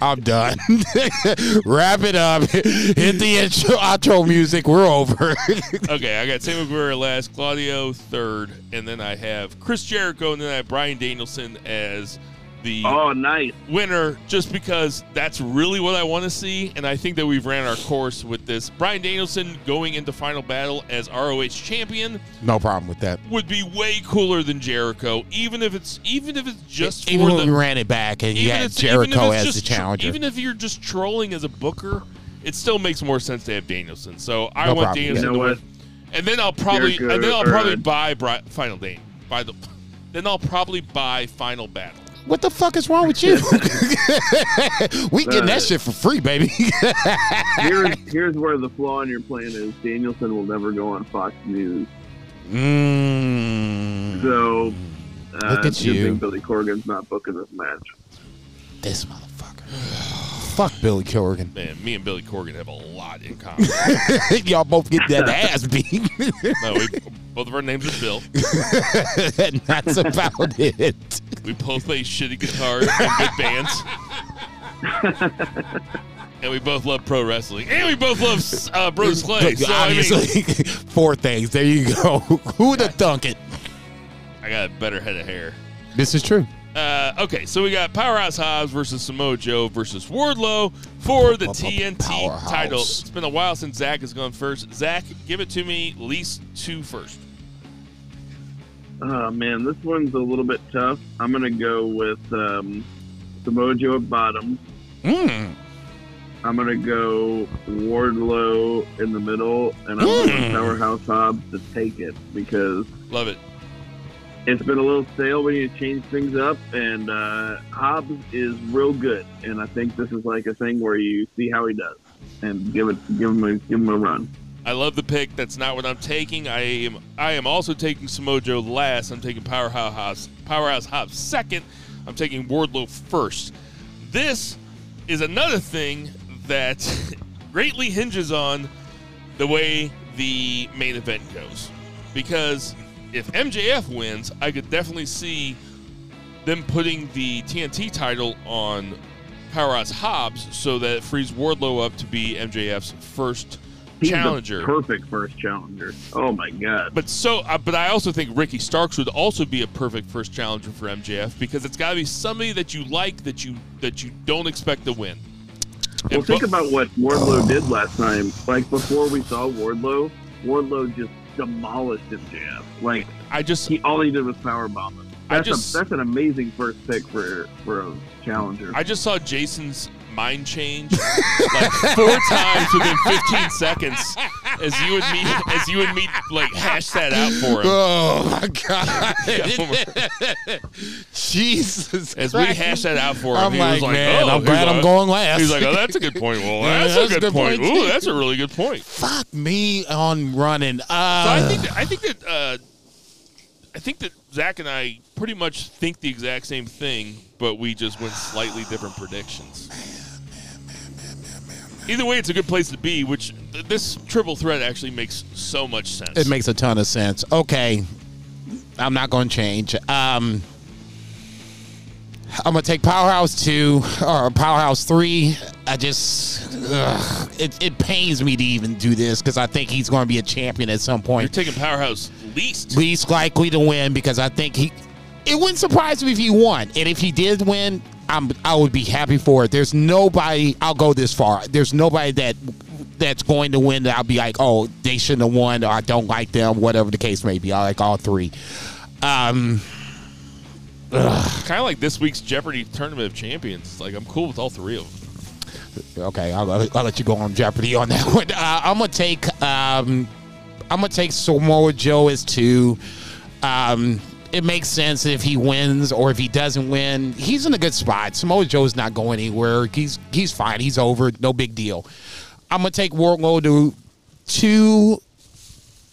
I'm done. Wrap it up. Hit the intro, outro music. We're over. Okay, I got Sammy Guerrero last, Claudio third, and then I have Chris Jericho, and then I have Bryan Danielson as the Oh, nice. winner, just because that's really what I want to see, and I think that we've ran our course with this. Bryan Danielson going into final battle as ROH champion no problem with that. would be way cooler than Jericho, even if it's even if it's just Even for when the we ran it back and you had if- Jericho as just the tr- challenger. even if you're just trolling as a booker, it still makes more sense to have Danielson. So I No want problem. Danielson You know to what? win, and then I'll probably Jericho and then I'll probably buy Bri- Final Dane. Buy the then I'll probably buy Final Battle. What the fuck is wrong with you? we getting that shit for free, baby. Here's here's where the flaw in your plan is. Danielson will never go on Fox News. mm, So uh, Look at it's a good you. thing Billy Corgan's not booking this match. this motherfucker. Fuck Billy Corgan. Man, me and Billy Corgan have a lot in common. I think y'all both get that ass beat. no, we, both of our names are Bill. and that's about it. We both play shitty guitar in good bands. and we both love pro wrestling. And we both love uh, Brodus Clay. So, I, mean, Obviously, four things. There you go. Who'd have thunk it? I got a better head of hair. This is true. Uh, okay, so we got Powerhouse Hobbs versus Samoa Joe versus Wardlow for the TNT Powerhouse. title. It's been a while since Zach has gone first. Zach, give it to me. At least two first. Oh man, this one's a little bit tough. I'm gonna go with um, Samoa Joe at bottom. Mm. I'm gonna go Wardlow in the middle, and I'm Mm. Powerhouse Hobbs to take it because Love it. it's been a little stale. We need to change things up, and uh, Hobbs is real good, and I think this is like a thing where you see how he does and give it, give him a, give him a run. I love the pick. That's not what I'm taking. I am I am also taking Samoa Joe last. I'm taking Powerhouse Powerhouse Hobbs second. I'm taking Wardlow first. This is another thing that greatly hinges on the way the main event goes. Because if MJF wins, I could definitely see them putting the TNT title on Powerhouse Hobbs so that it frees Wardlow up to be MJF's first He's challenger. perfect first challenger. Oh my god! But so, uh, but I also think Ricky Starks would also be a perfect first challenger for MJF because it's got to be somebody that you like that you that you don't expect to win. Well, And think bo- about what Wardlow did last time. Like before we saw Wardlow, Wardlow just demolished MJF. Like I just he, all he did was power bomb him. That's just- a, that's an amazing first pick for for a challenger. I just saw Jason's mind change like four times within 15 seconds as you and me as you and me like hash that out for him. Oh my god! Jesus, As we Christ. hash that out for him, I'm he like, was like, man, oh, I'm glad I'm going last. He's like, oh, that's a good point. Well, Yeah, that's, a good, point. Ooh, that's a really good point. fuck me on running. Uh, So I think that, I think that uh, I think that Zach and I pretty much think the exact same thing, but we just went slightly different predictions. Either way, it's a good place to be. Which th- this triple threat actually makes so much sense. it makes a ton of sense. Okay, I'm not going to change. Um, I'm gonna take Powerhouse two or Powerhouse three. I just ugh, it it pains me to even do this because I think he's going to be a champion at some point. You're taking Powerhouse least. Least likely to win because I think he. It wouldn't surprise me if he won, and if he did win, I'm I would be happy for it. There's nobody. I'll go this far. There's nobody that that's going to win that I'll be like, oh, they shouldn't have won, or I don't like them, whatever the case may be. I like all three. Um, Kind of like this week's Jeopardy Tournament of Champions. Like I'm cool with all three of them. Okay, I'll, I'll let you go on Jeopardy on that one. Uh, I'm gonna take um, I'm gonna take Samoa Joe as two. Um, it makes sense if he wins or if he doesn't win. He's in a good spot. Samoa Joe's not going anywhere. He's he's fine. He's over. No big deal. I'm gonna take Wardlow to to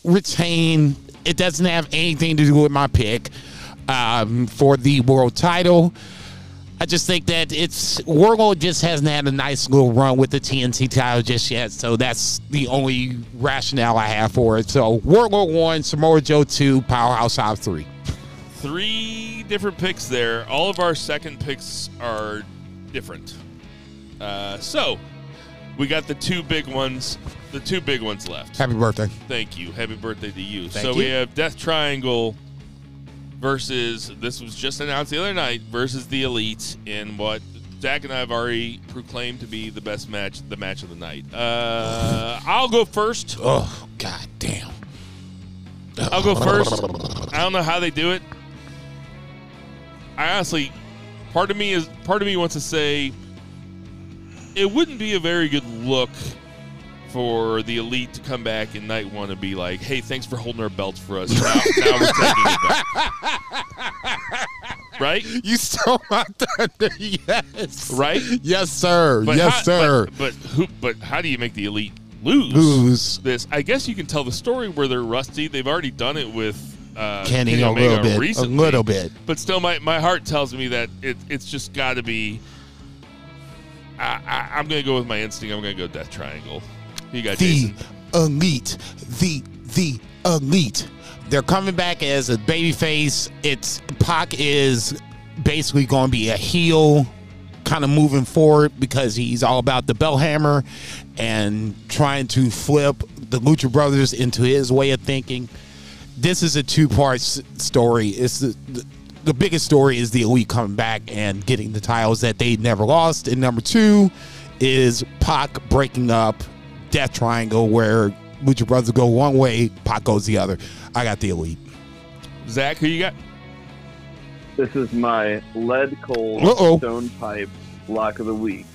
retain. It doesn't have anything to do with my pick um, for the world title. I just think that it's Wardlow just hasn't had a nice little run with the TNT title just yet, so that's the only rationale I have for it. So Wardlow one, Samoa Joe two, Powerhouse Hobbs three. Three different picks there. All of our second picks are different. Uh, so we got the two big ones. The two big ones left. Happy birthday. Thank you. Happy birthday to you. Thank so we have Death Triangle versus this was just announced the other night versus the Elite in what Zach and I have already proclaimed to be the best match, the match of the night. Uh, I'll go first. Oh, god damn. I'll go first. I don't know how they do it. I honestly, part of me is part of me wants to say it wouldn't be a very good look for the elite to come back in night one and be like, "Hey, thanks for holding our belts for us. Now, now we're taking it back." right? You stole my thunder. Yes. Right? Yes, sir. But yes, how, sir. But, but who? But how do you make the elite lose? Lose. this. I guess you can tell the story where they're rusty. They've already done it with uh, Kenny a Omega little bit. recently. A little bit. But still, my, my heart tells me that it, it's just got to be. I, I, I'm going to go with my instinct. I'm going to go Death Triangle. You got the Jason. elite, the the elite. They're coming back as a babyface. It's Pac is basically going to be a heel, kind of moving forward because he's all about the bell hammer and trying to flip the Lucha Brothers into his way of thinking. This is a two part story. It's the, the the biggest story is the elite coming back and getting the titles that they never lost. And number two is Pac breaking up Death Triangle, where Lucha Brothers go one way, Pac goes the other. I got the elite. Zach, who you got? This is my lead cold Uh-oh. stone pipe lock of the week.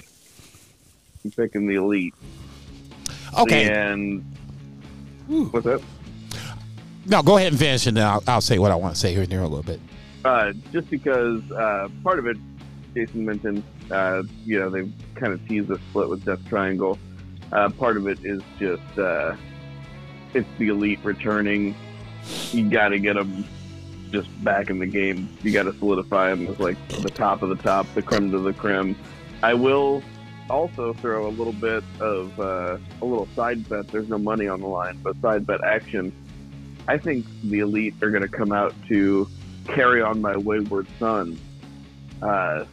I'm picking the elite. Okay, And what's that? No, go ahead and finish, and then I'll, I'll say what I want to say here and there a little bit. Uh, just because uh, part of it, Jason mentioned, uh, you know, they kind of teased a split with Death Triangle. Uh, part of it is just uh, it's the elite returning. You got to get them just back in the game. You got to solidify them as like the top of the top, the creme to the creme. I will also throw a little bit of uh, a little side bet. There's no money on the line, but side bet action. I think the elite are going to come out to carry on my wayward son. Uh,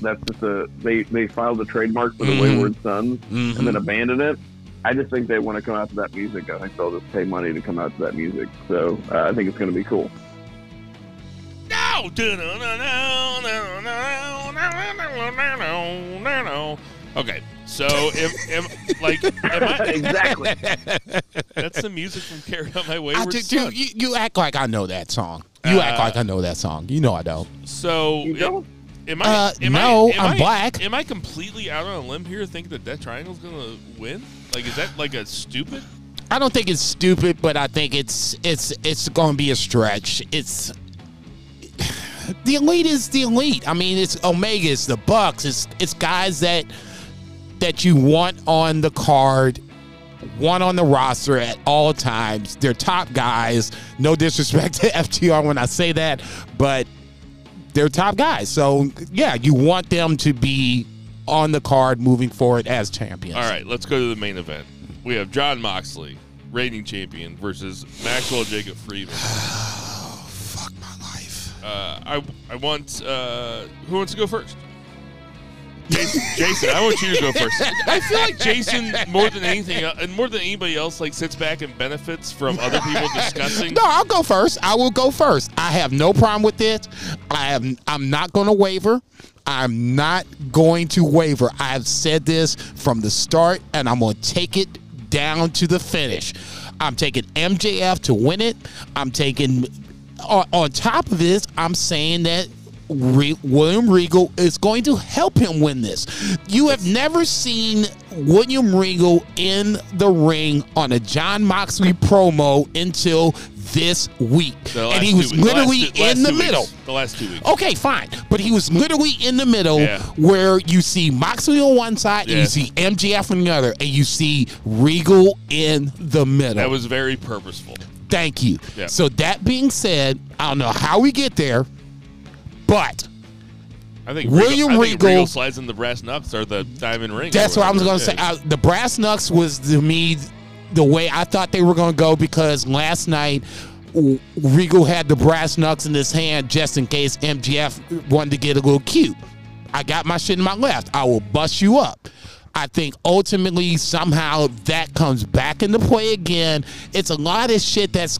that's just a they they filed a trademark for the Mhm. wayward sons Mhm. and then abandon it. I just think they want to come out to that music. I think they'll just pay money to come out to that music. So uh, I think it's going to be cool. No! Okay, so if, if like am I, exactly. that's the music from "Carry On My I Wayward do, Son." you, you act like I know that song. You act Uh, like I know that song. You know I don't. So You don't? Am I? Uh, am no, I, am I'm I- black. Am I completely out on a limb here, thinking that Death Triangle's gonna win? Like, is that like a stupid? I don't think it's stupid, but I think it's it's it's going to be a stretch. It's the elite is the elite. I mean, it's Omega, it's the Bucks, it's it's guys that that you want on the card, want on the roster at all times. They're top guys. No disrespect to FTR when I say that, but they're top guys. So yeah, you want them to be on the card moving forward as champions. All right, let's go to the main event. We have Jon Moxley, reigning champion, versus Maxwell Jacob Friedman. Fuck my life. Uh, I I want uh, who wants to go first? Jason, Jason, I want you to go first. I feel like Jason, more than anything, uh, and more than anybody else, like sits back and benefits from other people discussing. No, I'll go first. I will go first. I have no problem with this. I am. I'm not going to waver. I'm not going to waver. I have said this from the start, and I'm going to take it down to the finish. I'm taking MJF to win it. I'm taking. On, on top of this, I'm saying that Re- William Regal is going to help him win this. You have never seen William Regal in the ring on a Jon Moxley promo until this week. And he was weeks- the last literally last in the two weeks. middle. The last two weeks. Okay, fine. But he was literally in the middle Yeah. where you see Moxley on one side and you see MJF on the other, and you see Regal in the middle. That was very purposeful. Thank you. Yeah. So that being said, I don't know how we get there, but I think William Regal, I think Regal- Regal slides in the brass knucks or the diamond ring. that's what I was going to say. Uh, the brass knucks was to me the way I thought they were going to go because last night Regal had the brass knucks in his hand just in case MJF wanted to get a little cute. I got my shit in my left. I will bust you up. I think ultimately somehow that comes back into play again. It's a lot of shit that's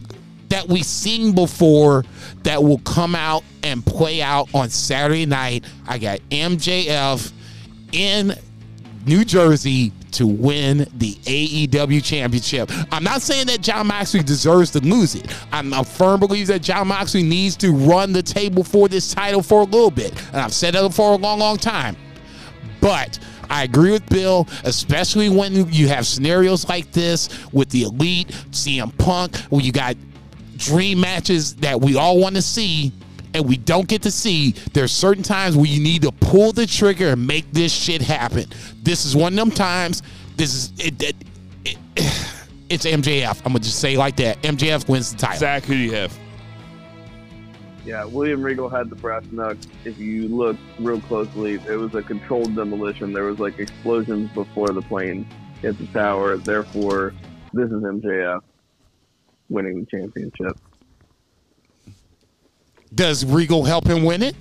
that we've seen before that will come out and play out on Saturday night. I got MJF in New Jersey to win the AEW championship. I'm not saying that Jon Moxley deserves to lose it. I'm a firm believer that Jon Moxley needs to run the table for this title for a little bit. And I've said that for a long, long time. But I agree with Bill, especially when you have scenarios like this with the elite, CM Punk, where you got dream matches that we all want to see and we don't get to see, there's certain times where you need to pull the trigger and make this shit happen. This is one of them times. This is it. it, it it's MJF. I'm gonna just say like that. MJF wins the title. Zach, who do you have? Yeah, William Regal had the brass knucks. If you look real closely, it was a controlled demolition. There was like explosions before the plane hit the tower. Therefore, this is MJF winning the championship. Does Regal help him win it?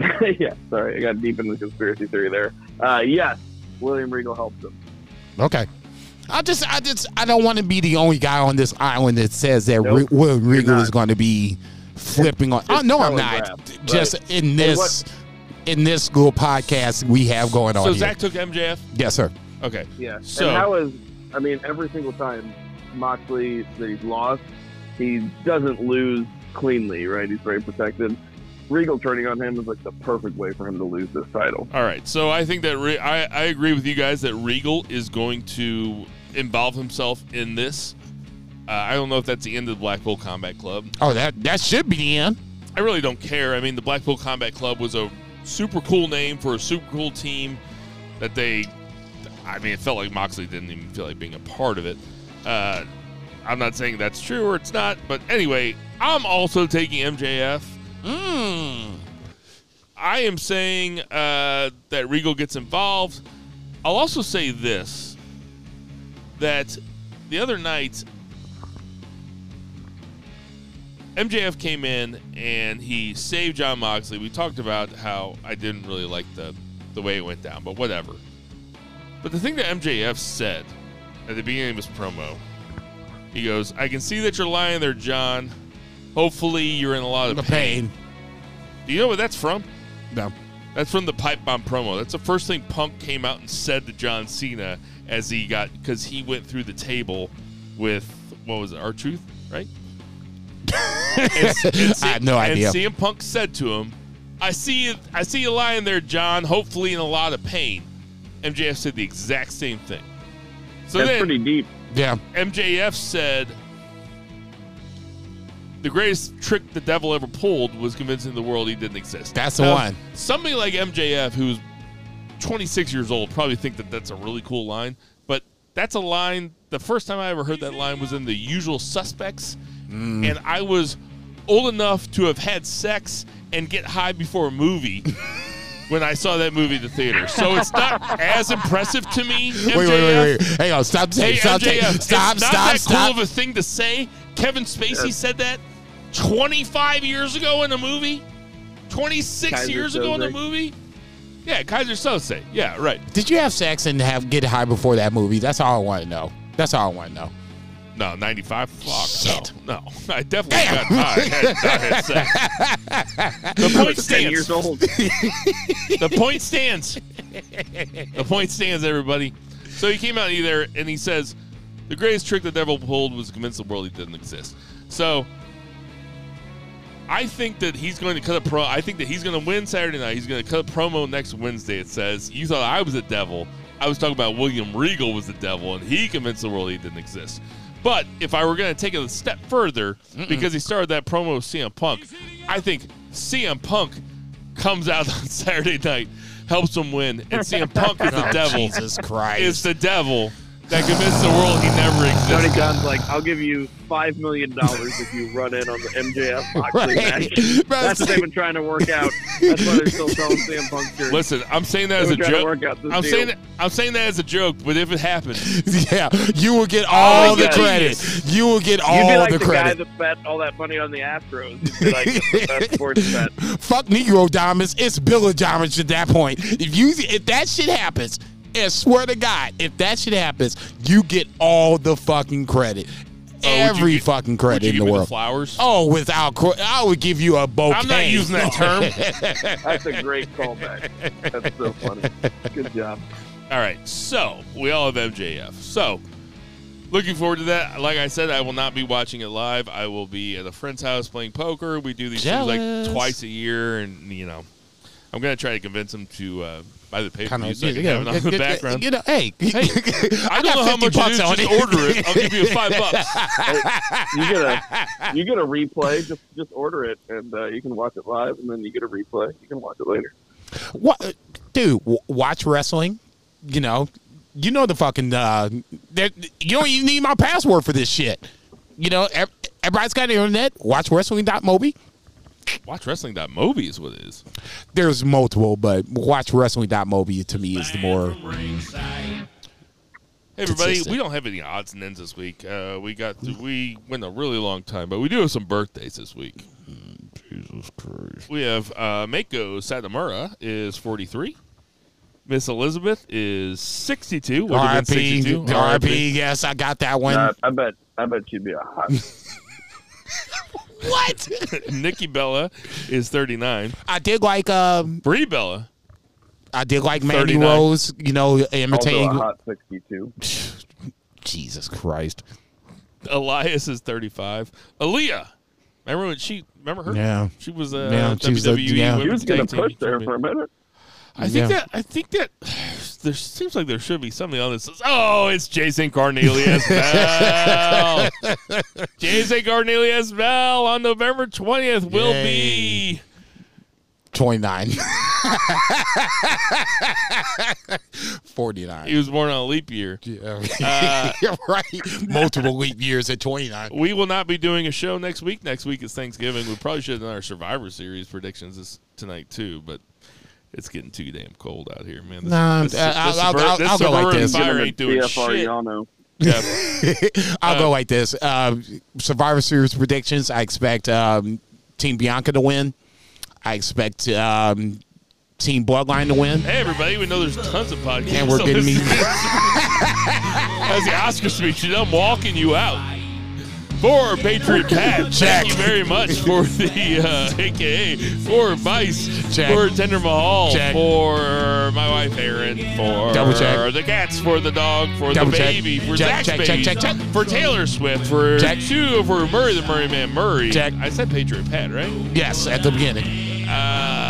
yeah, sorry, I got deep in the conspiracy theory there. Uh, yes, William Regal helps him. Okay. I just, I just, I don't want to be the only guy on this island that says that Nope, Re- William Regal is going to be flipping on. Oh no, I'm not. telegraphed, Just right. in And this, in this little podcast we have going on So here. Zach took MJF. yes, sir. Okay. Yeah. So- and was, I mean, every single time Moxley that he's lost, he doesn't lose cleanly, right? He's very protected. Regal turning on him is like the perfect way for him to lose this title. All right. So I think that Re- I, I agree with you guys that Regal is going to involve himself in this. Uh, I don't know if that's the end of the Blackpool Combat Club. Oh, that that should be the end. I really don't care. I mean, the Blackpool Combat Club was a super cool name for a super cool team that they. I mean, it felt like Moxley didn't even feel like being a part of it. Uh, I'm not saying that's true or it's not, but anyway, I'm also taking MJF. Mm. I am saying uh, that Regal gets involved. I'll also say this that the other night, MJF came in and he saved Jon Moxley. We talked about how I didn't really like the, the way it went down, but whatever. But the thing that MJF said at the beginning of his promo, he goes, I can see that you're lying there, John. Hopefully, you're in a lot of The pain. pain. Do you know what that's from? No. That's from the pipe bomb promo. That's the first thing Punk came out and said to John Cena as he got because he went through the table with what was it, R-Truth, right? and, and I have no idea. And CM Punk said to him, "I see you. I see you lying there, John. Hopefully in a lot of pain." MJF said the exact same thing. So That's then pretty deep. Yeah. MJF said the greatest trick the devil ever pulled was convincing the world he didn't exist. That's the one. Somebody like MJF, who's 26 years old, probably think that that's a really cool line. But that's a line. The first time I ever heard that line was in The Usual Suspects, Mm. and I was old enough to have had sex and get high before a movie. When I saw that movie at the theater, so it's not as impressive to me. MJF. Wait, wait, wait, wait. Hang on. Stop. Hey, stop. MJF, stop. it's not Stop. that Stop. cool of a thing to say. Kevin Spacey said that 25 years ago in a movie. 26 Keyser years ago in a movie. Yeah, Keyser Söze. Yeah, right. Did you have sex and have get high before that movie? That's all I want to know. That's all I want to know. No, 95. Fuck Shit. no. No, I definitely Damn. got high. Had, I had sex. The point Ten years stands. old. The point stands. The point stands, everybody. So he came out there and he says, the greatest trick the devil pulled was to convince the world he didn't exist. So I think that he's going to cut a pro. I think that he's going to win Saturday night. He's going to cut a promo next Wednesday. It says, You thought I was the devil. I was talking about William Regal was the devil, and he convinced the world he didn't exist. But if I were going to take it a step further, because he started that promo with CM Punk, I think CM Punk comes out on Saturday night, helps him win, and CM Punk is the Oh, devil. Jesus Christ. Is the devil. That convinced the world he never Tony existed. Khan's like, I'll give you five million dollars if you run in on the MJF boxing Right. match. Bro, That's what they've been trying to work out. That's why they're still selling CM Punk shirts. Listen, I'm saying that They as a joke. work out this I'm deal. saying that, I'm saying that as a joke, but if it happens, yeah, you will get oh all the God. credit. You will get all You'd all be like the the, credit. guy that bet all that money on the Astros. You'd be like, the best sports bet. Fuck Negro Diamonds. It's Bill of Diamonds at that point. If you if that shit happens, I swear to God, if that shit happens, you get all the fucking credit. Oh, would you Every gi- fucking would credit you in give the me world. flowers. Oh, without cre- I would give you a bouquet. I'm not using that term. That's a great callback. That's so funny. Good job. All right, so we all have MJF. So looking forward to that. Like I said, I will not be watching it live. I will be at a friend's house playing poker. We do these things like twice a year, and you know, I'm gonna try to convince him to uh, buy the pay per Kind of, so I you know, have it on the background. You know, hey, Hey, I, don't know how much it is. Just order it. I'll give you five bucks. You get a you get a replay. Just just order it, and uh, you can watch it live, and then you get a replay. You can watch it later. What, dude? w- Watch wrestling. You know, you know the fucking. Uh, that- you don't even need my password for this shit. You know, everybody's got the internet. Watch wrestling.mobi. Watch Wrestling.mobi is what it is. There's multiple, but watch wrestling.mobi to me is the more. Hey everybody, Consistent. we don't have any odds and ends this week. Uh, we got we went a really long time, but we do have some birthdays this week. Jesus Christ. We have uh, Meiko Satomura is 43. Miss Elizabeth is 62. Would have RIP, RIP. Yes, I got that one. Uh, I bet I bet she'd be a hot. what? Nikki Bella is 39. I did like. Um, Brie Bella, I did like Mandy 39. Rose. You know, also imitating. a hot sixty-two. Jesus Christ. Elias is 35. Aliyah, remember when she? Remember her? Yeah. She was uh, Yeah, she was the- WWE yeah. He was gonna push there for a minute. I think Yeah. that I think that there seems like there should be something on this. Oh, it's Jason Cornelius Bell. Jason Cornelius Bell on November twentieth will be 29. 49. he was born on a leap year. Yeah. Uh, right. Multiple leap years at 29. We will not be doing a show next week. Next week is Thanksgiving. We probably should have done our Survivor Series predictions this tonight too, but it's getting too damn cold out here, man. This, Nah, this, uh, this, I'll- I'll- I'll- I'll go like Suburban this. Fire Give him a ain't doing TFR shit. Yano. Yeah. I'll go like this. Uh, Survivor Series predictions. I expect um, Team Bianca to win. I expect um, Team Bloodline to win. Hey, everybody, we know there's tons of podcasts. And we're getting me. As the Oscar speech, I'm walking you out. For Patriot Pat, Check. thank you very much for the uh, AKA for Vice, Check. for Tender Mahal, Check. for my wife Erin, for Double check. the cats, for the dog, for Double the check. baby, for Check, Zach's baby, for Taylor Swift, for Check. two, for Murray the Murray Man Murray. Check. I said Patriot Pat, right? Yes, at the beginning. Uh,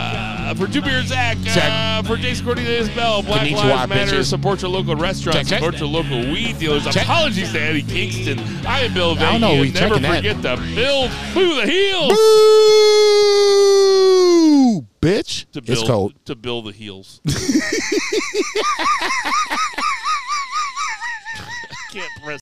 for Two Beard Zach, uh, for Jason Cornelius Bell, Black Konnichiwa, Lives Matter, bitches. support your local restaurants, Check, check. support your local weed dealers. Check. Apologies to Eddie Kingston. I am Bill I don't know, we Never checking that. forget to build boo the heels. Boo! Bitch. To build, it's cold. To build the heels. Can't press